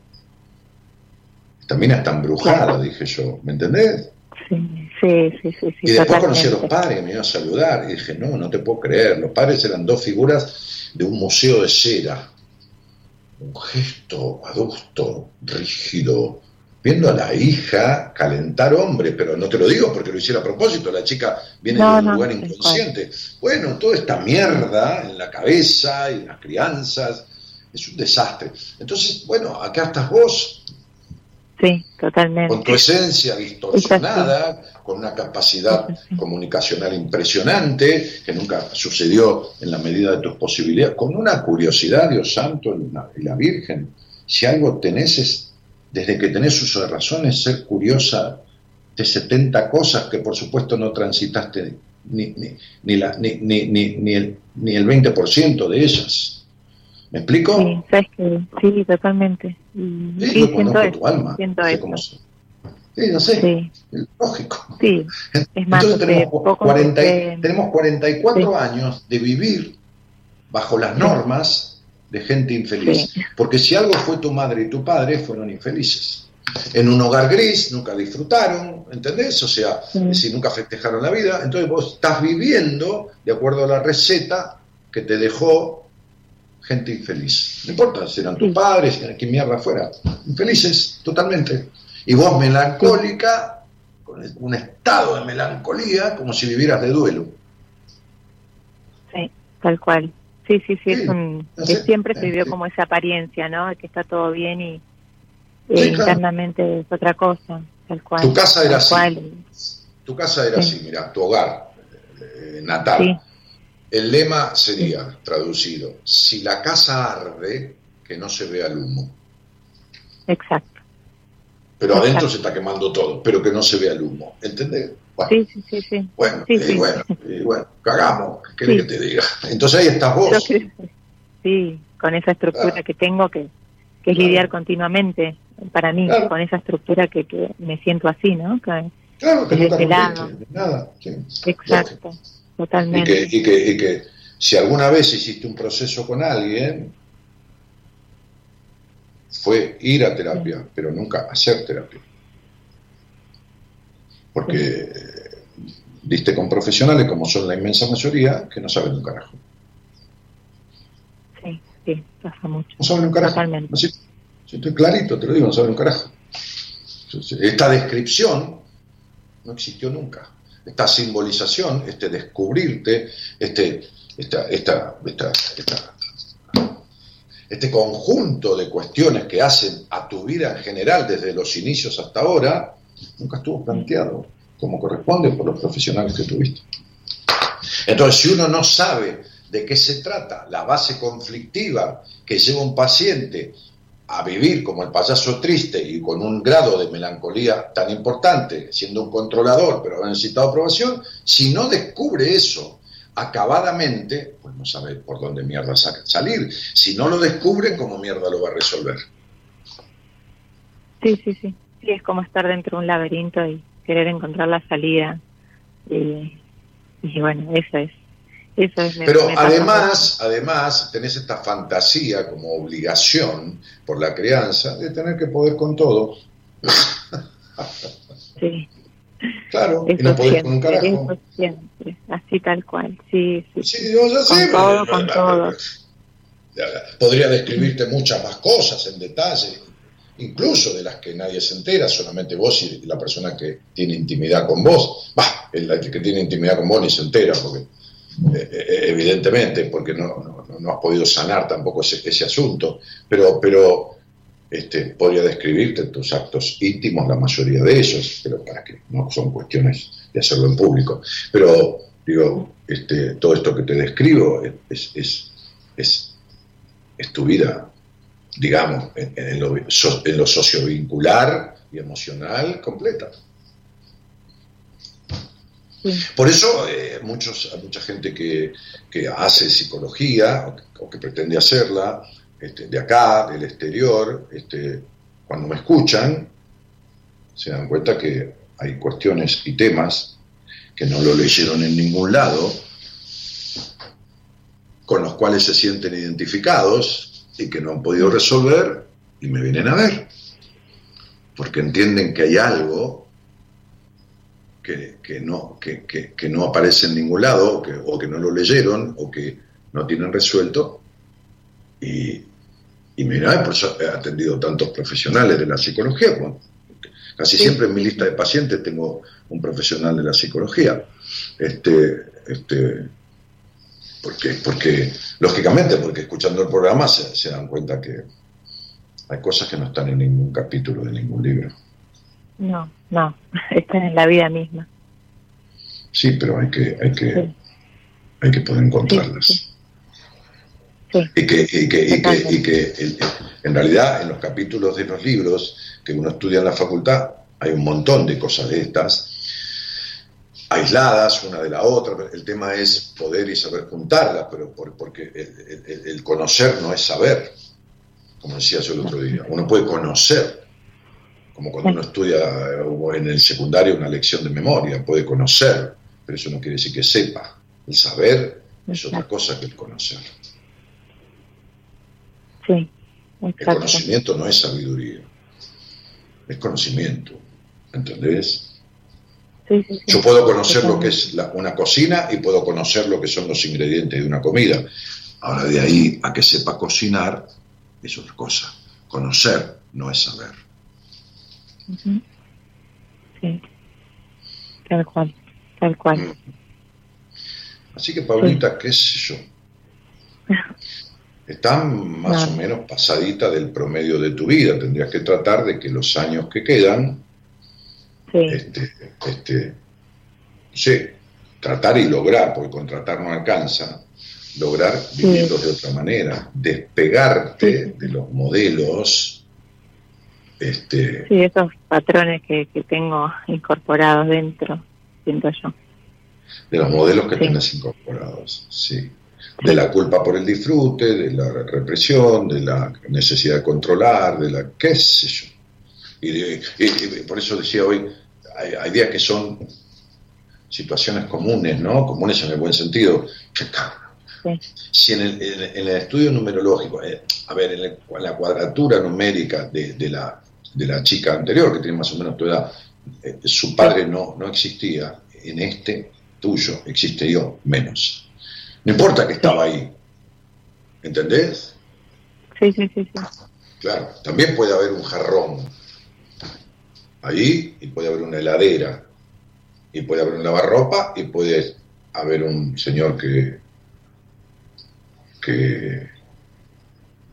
Esta mina está embrujada, dije yo, ¿me entendés? sí, sí, sí, sí, Y después conocí a los padres que me iban a saludar y dije, no, no te puedo creer. Los padres eran dos figuras de un museo de cera. Un gesto adusto, rígido, viendo a la hija calentar hombre, pero no te lo digo porque lo hiciera a propósito, la chica viene No, de un no, lugar inconsciente. Bueno, toda esta mierda en la cabeza y en las crianzas es un desastre. Entonces, bueno, acá estás vos, Sí, totalmente. con tu esencia distorsionada, con una capacidad comunicacional impresionante, que nunca sucedió en la medida de tus posibilidades, con una curiosidad, Dios santo, y la, y la Virgen. Si algo tenés es, desde que tenés uso de razón, es ser curiosa de 70 cosas que por supuesto no transitaste ni, ni, ni, la- ni, ni, ni, ni el, ni el 20% de ellas. ¿Me explico? Sí, sabes que sí, totalmente. Y Sí, sí, yo conozco eso, tu alma. siento sé cómo. Sí, no sé, Sí, es lógico. sí. Es más, Entonces tenemos, poco 40 y- empecé- tenemos 44 Sí. años de vivir bajo las normas de gente infeliz. Sí. Porque si algo fue tu madre y tu padre, fueron infelices. En un hogar gris, nunca disfrutaron, ¿entendés? O sea, Sí. es decir, nunca festejaron la vida. Entonces vos estás viviendo de acuerdo a la receta que te dejó gente infeliz. No importa si eran tus Sí. padres, si eran quien mierda fuera. Infelices, totalmente. Y vos melancólica, con un estado de melancolía, como si vivieras de duelo. Sí, tal cual. Sí, sí, sí, es un, que siempre se vivió como esa apariencia, ¿no? De Que está todo bien y eh, internamente es otra cosa. tal cual. Tu casa era así. cual. Tu casa era Sí. así, mira, tu hogar eh, natal. Sí, El lema sería, traducido, si la casa arde, que no se vea el humo. exacto. Pero Exacto. adentro se está quemando todo, pero que no se vea el humo. ¿Entendés? Bueno, Sí, sí, sí, sí. bueno, Sí, y sí. bueno, y bueno, cagamos, ¿qué querés que te diga? Entonces ahí estás vos. creo sí, con esa estructura Claro. que tengo, que, que es Claro. lidiar continuamente, para mí, Claro. con esa estructura que, que me siento así, ¿no? Que- Claro, que Desde lado. rompiste nada. exacto, Y totalmente. que, y, que, y que si alguna vez hiciste un proceso con alguien, fue ir a terapia, pero nunca hacer terapia. Porque diste con profesionales, como son la inmensa mayoría, que no saben un carajo. Sí, sí, pasa mucho. No saben un carajo. Totalmente. Así, si estoy clarito, te lo digo, no saben un carajo. Esta descripción no existió nunca. Esta simbolización, este descubrirte, este, esta, esta, esta, esta- este conjunto de cuestiones que hacen a tu vida en general desde los inicios hasta ahora, nunca estuvo planteado como corresponde por los profesionales que tuviste. Entonces, si uno no sabe de qué se trata, la base conflictiva que lleva un paciente a vivir como el payaso triste y con un grado de melancolía tan importante, siendo un controlador, pero ha necesitado aprobación, si no descubre eso acabadamente, pues no sabe por dónde mierda sa- salir. Si no lo descubre, ¿cómo mierda lo va a resolver? Sí, sí, sí. Sí, es como estar dentro de un laberinto y querer encontrar la salida. Y, y bueno, eso es. Eso es Pero además, además, tenés esta fantasía como obligación por la crianza de tener que poder con todo. Sí, Claro, y eso no podés con un carajo. eso siempre. Así tal cual. Sí, sí. Sí, yo ya Con sé, todo, pero- con todo. Podría describirte muchas más cosas en detalle, incluso de las que nadie se entera, solamente vos y la persona que tiene intimidad con vos. Bah, el que tiene intimidad con vos ni se entera, porque eh, eh, evidentemente, porque no, no, no- no has podido sanar tampoco ese, ese asunto, pero, pero este, podría describirte tus actos íntimos, la mayoría de ellos, pero para que no son cuestiones de hacerlo en público. Pero digo, este, todo esto que te describo es, es, es, es tu vida, digamos, en, en lo, en lo sociovincular y emocional completa. Sí. Por eso eh, muchos, mucha gente que, que hace psicología o que, o que pretende hacerla, este, de acá, del exterior, este, cuando me escuchan, se dan cuenta que hay cuestiones y temas que no lo leyeron en ningún lado, con los cuales se sienten identificados y que no han podido resolver y me vienen a ver, porque entienden que hay algo que, que no, que, que- que no aparece en ningún lado, o que, no lo leyeron, o que no tienen resuelto. Y, y mira, por eso he atendido tantos profesionales de la psicología. casi Sí. siempre en mi lista de pacientes tengo un profesional de la psicología. Este, este, porque, porque, lógicamente, porque escuchando el programa se, se dan cuenta que hay cosas que no están en ningún capítulo de ningún libro. No, no. Están en la vida misma. Sí, pero hay que, hay que, Sí. hay que poder encontrarlas. Sí, Sí. Y que, y que, y que, y que el- en realidad en los capítulos de los libros que uno estudia en la facultad hay un montón de cosas de estas, aisladas una de la otra. El tema es poder y saber juntarlas, pero por- porque el, el- el conocer no es saber, como decía yo el otro día. Uno puede conocer, como cuando uno estudia en el secundario una lección de memoria, puede conocer, pero eso no quiere decir que sepa. El saber es otra cosa que el conocer. Sí, El conocimiento no es sabiduría, es conocimiento, ¿entendés? Sí, sí, sí. Yo puedo conocer lo que es la- una cocina y puedo conocer lo que son los ingredientes de una comida. Ahora de ahí a que sepa cocinar es otra cosa. Conocer no es saber. Sí. Tal cual, tal cual. Mm. Así que Paulita, qué sé yo, está más No. o menos pasadita del promedio de tu vida. Tendrías que tratar de que los años que quedan Sí, este, este, sí, tratar y lograr, porque con tratar no alcanza, lograr vivirlo de otra manera, despegarte de los modelos, este, sí, esos patrones que, que tengo incorporados dentro, siento yo. de los modelos que Sí. tenés incorporados, sí. De la culpa por el disfrute, de la represión, de la necesidad de controlar, de la qué sé yo. Y, de- y- y por eso decía hoy, hay, hay días que son situaciones comunes, ¿no? Comunes en el buen sentido. Sí. Si en el, en el- en el estudio numerológico, eh, a ver, en, el- en la cuadratura numérica de, de la, de la chica anterior, que tiene más o menos tu edad, eh, su padre no, no existía, en este tuyo existe yo menos. No importa que estaba ahí, ¿entendés? Sí, sí, sí, sí. Claro, también puede haber un jarrón ahí y puede haber una heladera y puede haber un lavarropa y puede haber un señor que que,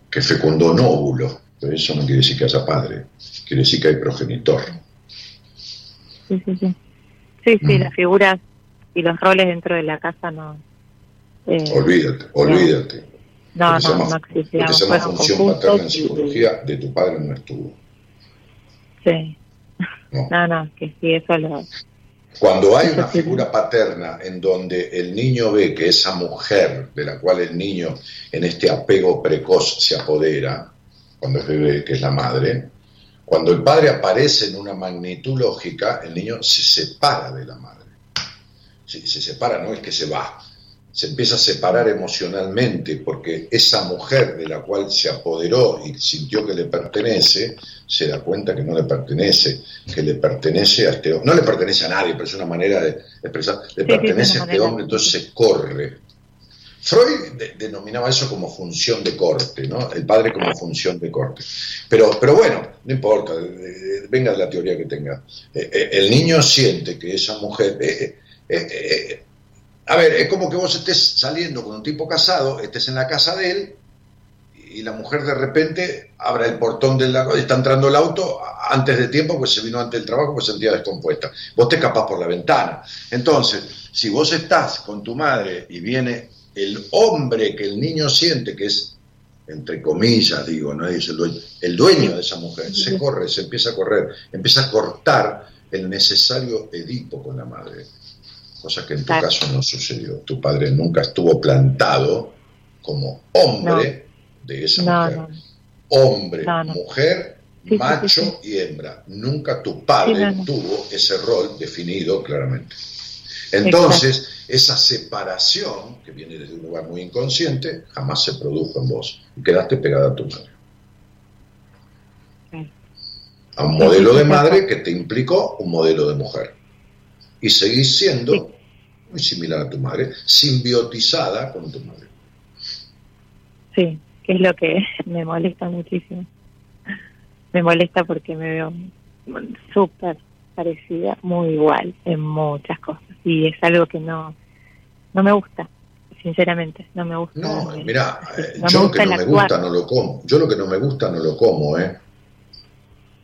que fecundó un óvulo. Pero eso no quiere decir que haya padre, quiere decir que hay progenitor. Sí, sí, sí. Sí, sí, Mm. las figuras y los roles dentro de la casa no. eh, Olvídate, olvídate. no, no, llama- no lo que se llama función paterna en y- psicología de tu padre no estuvo. Sí. No. No, no, que sí, eso lo. Cuando hay una figura paterna en donde el niño ve que esa mujer de la cual el niño en este apego precoz se apodera, cuando es bebé, que es la madre, cuando el padre aparece en una magnitud lógica, el niño se separa de la madre. Si se separa no es que se va, se empieza a separar emocionalmente porque esa mujer de la cual se apoderó y sintió que le pertenece, se da cuenta que no le pertenece, que le pertenece a este hombre. No le pertenece a nadie, pero es una manera de expresar, le sí, pertenece a este hombre, entonces se corre. Freud de- denominaba eso como función de corte, ¿no? El padre como función de corte. Pero, pero bueno, no importa, venga de la teoría que tenga. Eh, eh, el niño siente que esa mujer... eh, eh, eh, eh, a ver, es como que vos estés saliendo con un tipo casado, estés en la casa de él y la mujer de repente abra el portón del está entrando el auto antes de tiempo, pues se vino antes del trabajo, pues se sentía descompuesta. Vos te escapás por la ventana. Entonces, si vos estás con tu madre y viene el hombre que el niño siente, que es, entre comillas, digo, no es el dueño, el dueño de esa mujer, se corre, se empieza a correr, empieza a cortar el necesario Edipo con la madre. Cosa que en tu Claro. caso no sucedió. Tu padre nunca estuvo plantado como hombre de esa No, mujer. no. Hombre, mujer, Sí, macho sí, y hembra. Nunca tu padre tuvo ese rol definido claramente. Entonces, esa separación, que viene desde un lugar muy inconsciente, jamás se produjo en vos. Y quedaste pegada a tu madre. A un modelo de madre que te implicó un modelo de mujer. Y seguís siendo muy similar a tu madre, simbiotizada con tu madre. Sí, que es lo que me molesta muchísimo. Me molesta porque me veo súper parecida, muy igual en muchas cosas. Y es algo que no, no me gusta, sinceramente, no me gusta. No, Eh, mira, eh, no yo lo que no me gusta no lo como. Yo lo que no me gusta no lo como, ¿eh?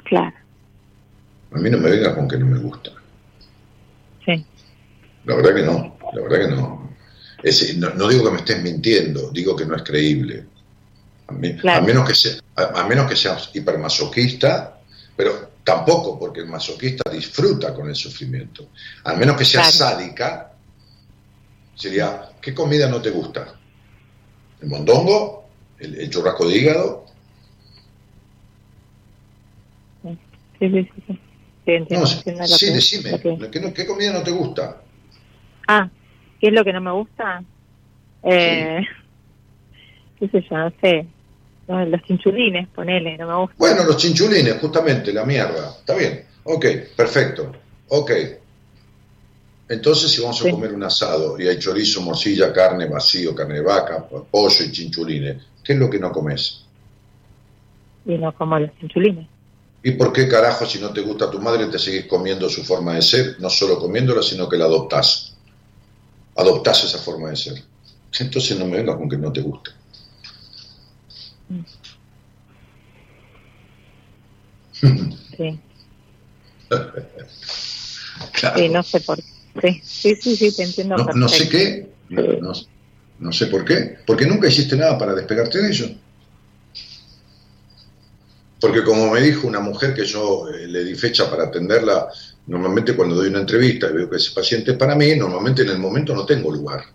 Claro, A mí no me venga con que no me gusta. Sí, La verdad que no, la verdad que no. Es- no, no digo que me estés mintiendo, digo que no es creíble. A, mí- Claro. a menos que sea, a, a menos que seas hipermasoquista, pero tampoco, porque el masoquista disfruta con el sufrimiento. Al menos que seas Claro. sádica, sería, ¿qué comida no te gusta? ¿El mondongo? ¿El, el churrasco de hígado? sí, sí, sí. Sí. Sí, entiendo, No, entiendo lo sí, que- decime, lo que- ¿qué, no- qué comida no te gusta? Ah, ¿qué es lo que no me gusta? Eh, qué sé yo, no sé. No, los chinchulines, ponele, no me gusta. Bueno, los chinchulines, justamente, la mierda. Está bien. Ok, perfecto. Ok. Entonces, si vamos a Sí. comer un asado y hay chorizo, morcilla, carne, vacío, carne de vaca, pollo y chinchulines, ¿qué es lo que no comes? Y no como los chinchulines. ¿Y por qué carajo, si no te gusta tu madre, te seguís comiendo su forma de ser? No solo comiéndola, sino que la adoptás. Adoptás esa forma de ser. Entonces no me vengas con que no te gusta. Sí. Claro. Sí, no sé por qué. Sí, sí, sí, te entiendo. No, no sé qué, no, no- no sé por qué, porque nunca hiciste nada para despegarte de ello. Porque como me dijo una mujer que yo eh, le di fecha para atenderla, normalmente cuando doy una entrevista y veo que ese paciente es para mí, normalmente en el momento no tengo lugar.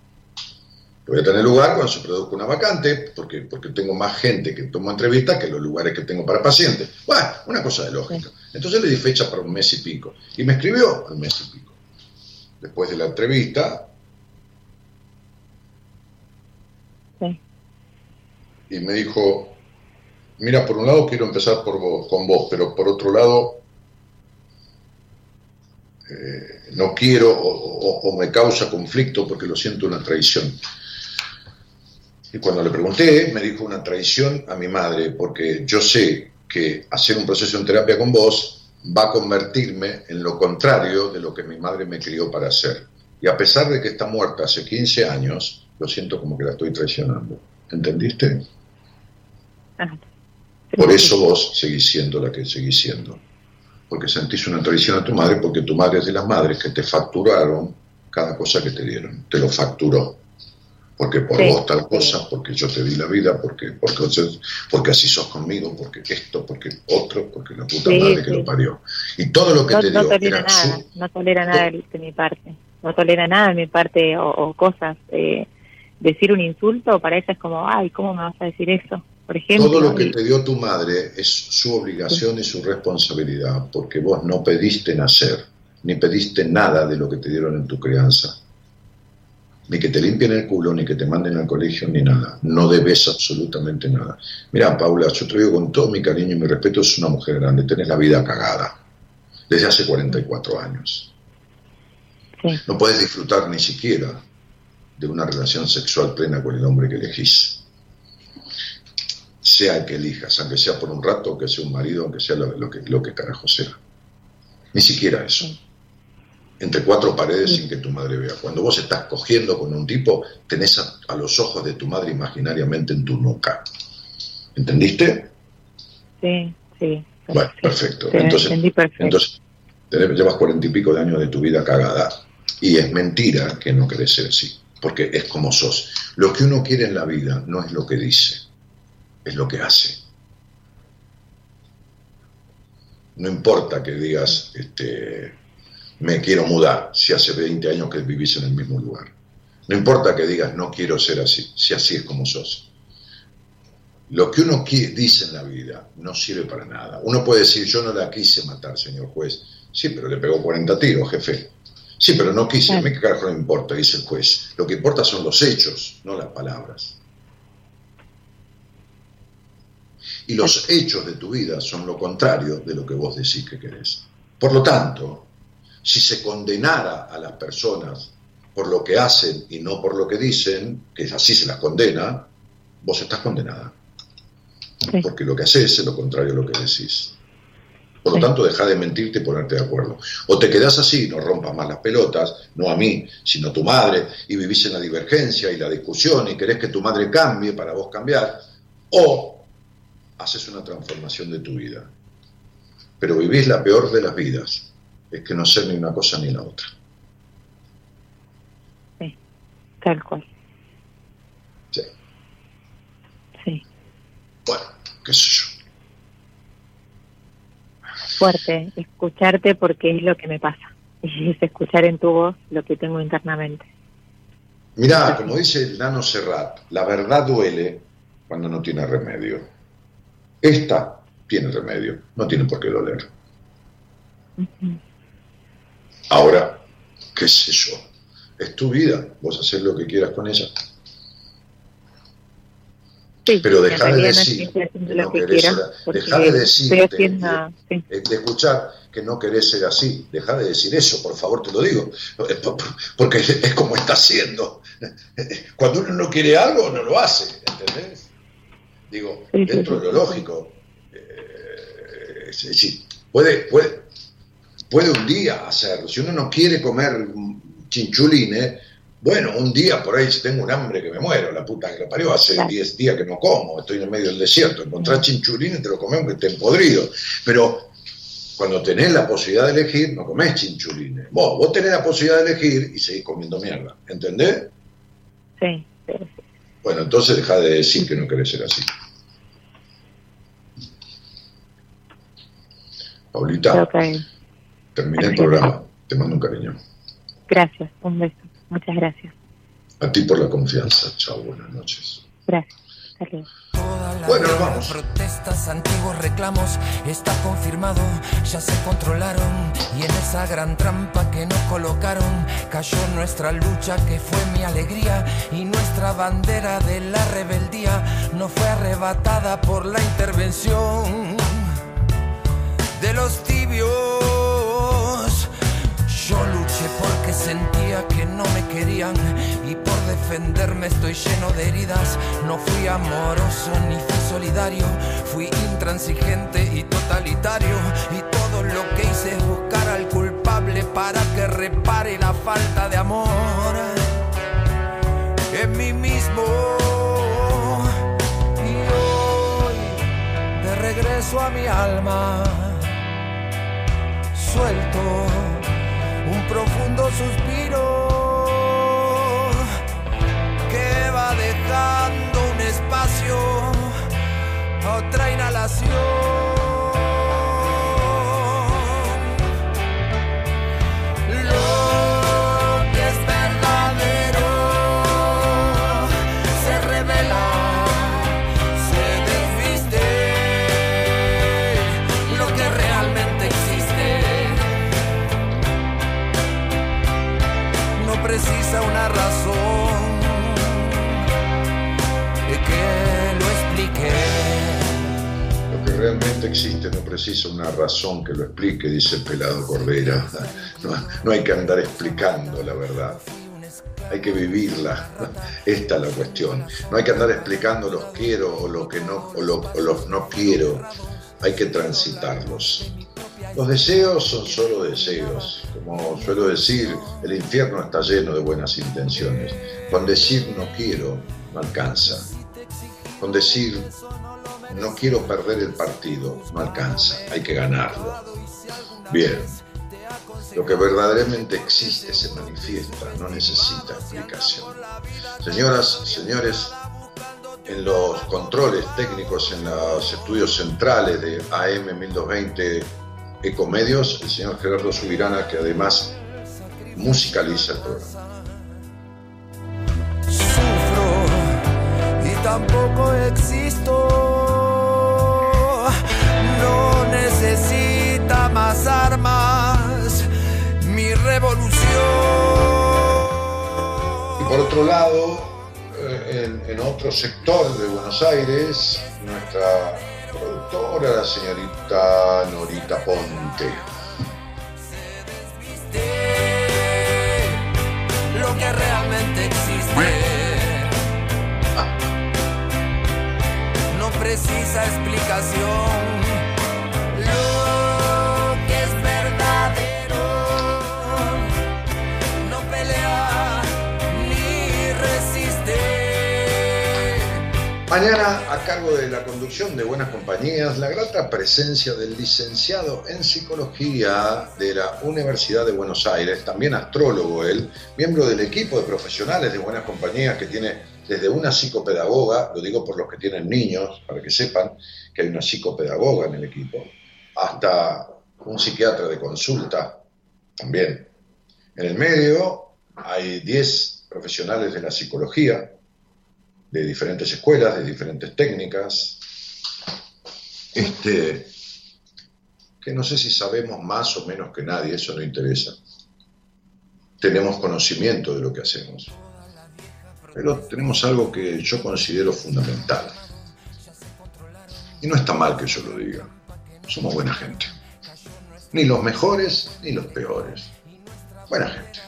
Voy a tener lugar cuando se produzca una vacante, porque, porque tengo más gente que toma entrevistas que los lugares que tengo para pacientes. Bueno, una cosa de lógica. Entonces le di fecha para un mes y pico. Y me escribió al mes y pico. Después de la entrevista, Sí. y me dijo, mira, por un lado quiero empezar por vos, con vos, pero por otro lado eh, no quiero o, me causa conflicto porque lo siento una traición. Y cuando le pregunté, me dijo una traición a mi madre, porque yo sé que hacer un proceso en terapia con vos va a convertirme en lo contrario de lo que mi madre me crió para hacer. Y a pesar de que está muerta hace 15 años, lo siento como que la estoy traicionando. ¿Entendiste? Ah, Por eso vos seguís siendo la que seguís siendo. Porque sentís una traición a tu madre, porque tu madre es de las madres que te facturaron cada cosa que te dieron. Te lo facturó. Porque por Sí, vos tal cosa, porque yo te di la vida, porque, porque, porque así sos conmigo, porque esto, porque otro, porque la puta Sí, madre que lo parió. Y todo lo que no, te no dio tolera era nada, su- no tolera nada de, de mi parte. No tolera nada de mi parte o, o cosas. eh, decir un insulto para ella es como, ay, ¿cómo me vas a decir eso? Por ejemplo. Todo lo que te dio tu madre es su obligación y su responsabilidad, porque vos no pediste nacer, ni pediste nada de lo que te dieron en tu crianza. Ni que te limpien el culo, ni que te manden al colegio, ni nada. No debes absolutamente nada. Mira, Paula, yo te digo con todo mi cariño y mi respeto, es una mujer grande, tenés la vida cagada, desde hace 44 años. Sí. No puedes disfrutar ni siquiera de una relación sexual plena con el hombre que elegís sea el que elijas, aunque sea por un rato, aunque sea un marido, aunque sea lo, lo que, lo que carajo sea. Ni siquiera eso. Entre cuatro paredes sin que tu madre vea. Cuando vos estás cogiendo con un tipo, tenés a, a los ojos de tu madre imaginariamente en tu nuca. ¿Entendiste? Sí, sí. Bueno, perfecto. Entonces, entendí perfecto. entonces tenés- llevas cuarenta y pico de años de tu vida cagada. Y es mentira que no querés ser así, porque es como sos. Lo que uno quiere en la vida no es lo que dice, es lo que hace. No importa que digas, este, me quiero mudar, si hace 20 años que vivís en el mismo lugar. No importa que digas, no quiero ser así, si así es como sos. Lo que uno dice en la vida no sirve para nada. Uno puede decir, yo no la quise matar, señor juez. Sí, pero le pegó 40 tiros, jefe. Sí, pero no quise. Qué carajo no importa, dice el juez. Lo que importa son los hechos, no las palabras. Y los hechos de tu vida son lo contrario de lo que vos decís que querés. Por lo tanto, si se condenara a las personas por lo que hacen y no por lo que dicen, que así se las condena, vos estás condenada. Sí. Porque lo que haces es lo contrario a lo que decís. Por lo Sí. tanto, deja de mentirte y ponerte de acuerdo. O te quedás así, no rompas más las pelotas, no a mí, sino a tu madre, y vivís en la divergencia y la discusión y querés que tu madre cambie para vos cambiar, o haces una transformación de tu vida. Pero vivís la peor de las vidas, es que no ser ni una cosa ni la otra. Tal cual. Sí. Sí. Bueno, qué sé yo. Fuerte escucharte porque es lo que me pasa. Y es escuchar en tu voz lo que tengo internamente. Mirá, como dice el nano Serrat, la verdad duele cuando no tiene remedio. Esta tiene remedio, no tiene por qué doler. Ahora, qué sé yo, es tu vida, vos haces lo que quieras con ella. Sí, Pero en deja de decir no que querés quiera, ser- porque deja de decir de- haciendo, sí. Eh, De escuchar que no querés ser así, deja de decir eso, por favor, te lo digo, Eh, por- por- porque es como está haciendo. Cuando uno no quiere algo, no lo hace, ¿entendés? Digo, Sí, dentro de lo lógico, eh, es decir, puede, puede, puede un día hacerlo. Si uno no quiere comer chinchulines, bueno, un día por ahí si tengo un hambre que me muero, la puta que lo parió, hace Claro. 10 días que no como, estoy en el medio del desierto, encontrás chinchulines y te lo comes aunque estén podridos. Pero Cuando tenés la posibilidad de elegir, no comés chinchulines. Vos, vos tenés la posibilidad de elegir y seguís comiendo mierda. ¿Entendés? Sí. Bueno, entonces deja de decir que no querés ser así. Paulita, que... terminé el programa. Te mando un cariño. Gracias, un beso. Muchas gracias. A ti por la confianza. Chao, buenas noches. Gracias. Luego. Bueno, nos vamos. Protestas, antiguos reclamos, está confirmado, ya se controlaron. Y en esa gran trampa que nos colocaron, cayó nuestra lucha que fue mi alegría. Y nuestra bandera de la rebeldía no fue arrebatada por la intervención de los tibios. Sentía que no me querían y por defenderme estoy lleno de heridas. No fui amoroso ni fui solidario, fui intransigente y totalitario. Y todo lo que hice es buscar al culpable para que repare la falta de amor en mí mismo. Y hoy, de regreso a mi alma, suelto un profundo suspiro que va dejando un espacio a otra inhalación. Existe no precisa una razón que lo explique, dice el pelado Cordera. No, no hay que andar explicando la verdad. Hay que vivirla. Esta es la cuestión. No hay que andar explicando los quiero o, lo que no, o, lo- o los no quiero. Hay que transitarlos. Los deseos son solo deseos. Como suelo decir, el infierno está lleno de buenas intenciones. Con decir no quiero, no alcanza. Con decir no quiero perder el partido, no alcanza. Hay que ganarlo. Bien. Lo que verdaderamente existe se manifiesta, no necesita explicación. Señoras, señores, en los controles técnicos, en los estudios centrales de AM 1220 Ecomedios, el señor Gerardo Subirana, que además musicaliza el programa. sufro tampoco existo. No necesita más armas mi revolución. Y por otro lado, eh, en, en otro sector de Buenos Aires, nuestra productora, la señorita Norita Ponte. Lo que realmente existe no precisa explicación. Mañana, a cargo de la conducción de Buenas Compañías, la grata presencia del licenciado en Psicología de la Universidad de Buenos Aires, también astrólogo él, miembro del equipo de profesionales de Buenas Compañías que tiene desde una psicopedagoga, lo digo por los que tienen niños, para que sepan que hay una psicopedagoga en el equipo, hasta un psiquiatra de consulta también. En el medio hay 10 profesionales de la psicología, de diferentes escuelas, de diferentes técnicas, este, que no sé si sabemos más o menos que nadie, eso no interesa. Tenemos conocimiento de lo que hacemos, pero tenemos algo que yo considero fundamental. Y no está mal que yo lo diga, somos buena gente. Ni los mejores ni los peores. Buena gente.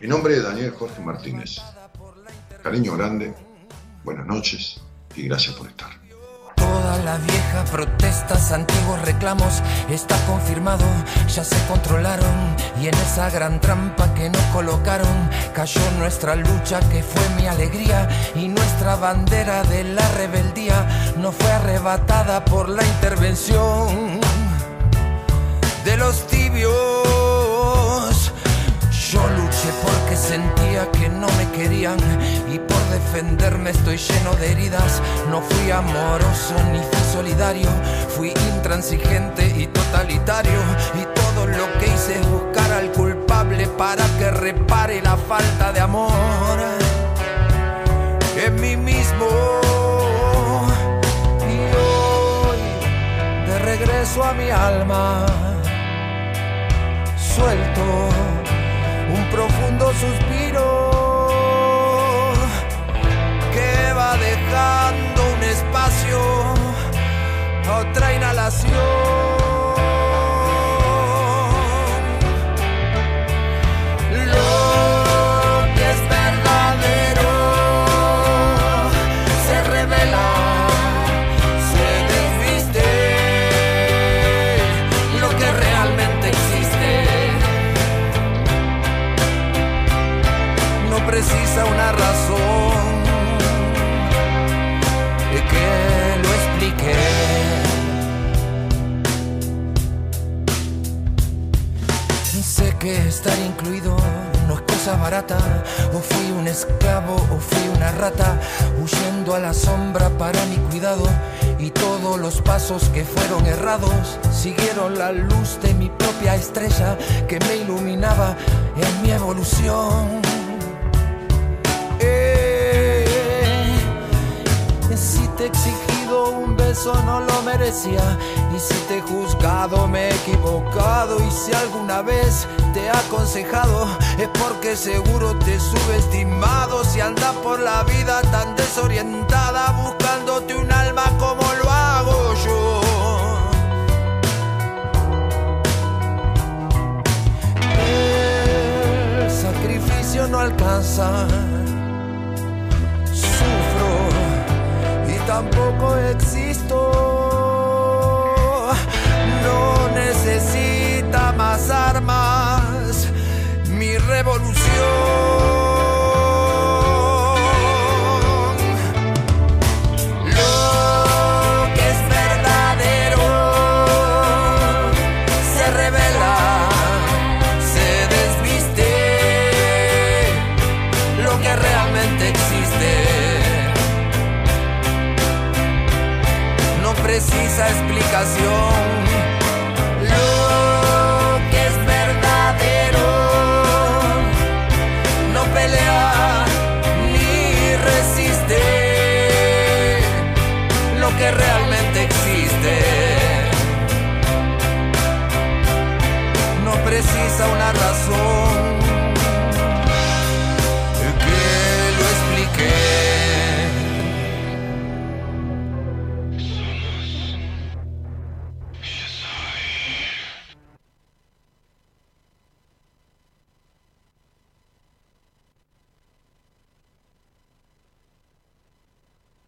Mi nombre es Daniel Jorge Martínez. Cariño grande, buenas noches y gracias por estar. Toda la vieja protestas, antiguos reclamos, está confirmado, ya se controlaron y en esa gran trampa que nos colocaron cayó nuestra lucha que fue mi alegría y nuestra bandera de la rebeldía no fue arrebatada por la intervención de los tibios. Yo luché porque sentía que no me querían y por defenderme estoy lleno de heridas. No fui amoroso ni fui solidario, fui intransigente y totalitario. Y todo lo que hice es buscar al culpable para que repare la falta de amor en mí mismo. Y hoy, de regreso a mi alma, suelto un profundo suspiro dejando un espacio otra inhalación. O fui un esclavo o fui una rata, huyendo a la sombra para mi cuidado. Y todos los pasos que fueron errados siguieron la luz de mi propia estrella que me iluminaba en mi evolución. Eh, si te exigido un beso no lo merecía. Y si te he juzgado me he equivocado. Y si alguna vez te he aconsejado Es porque seguro te he subestimado. Si andas por la vida tan desorientada Buscándote un alma como lo hago yo El sacrificio no alcanza tampoco existo. No necesita más armas mi revolución. Precisa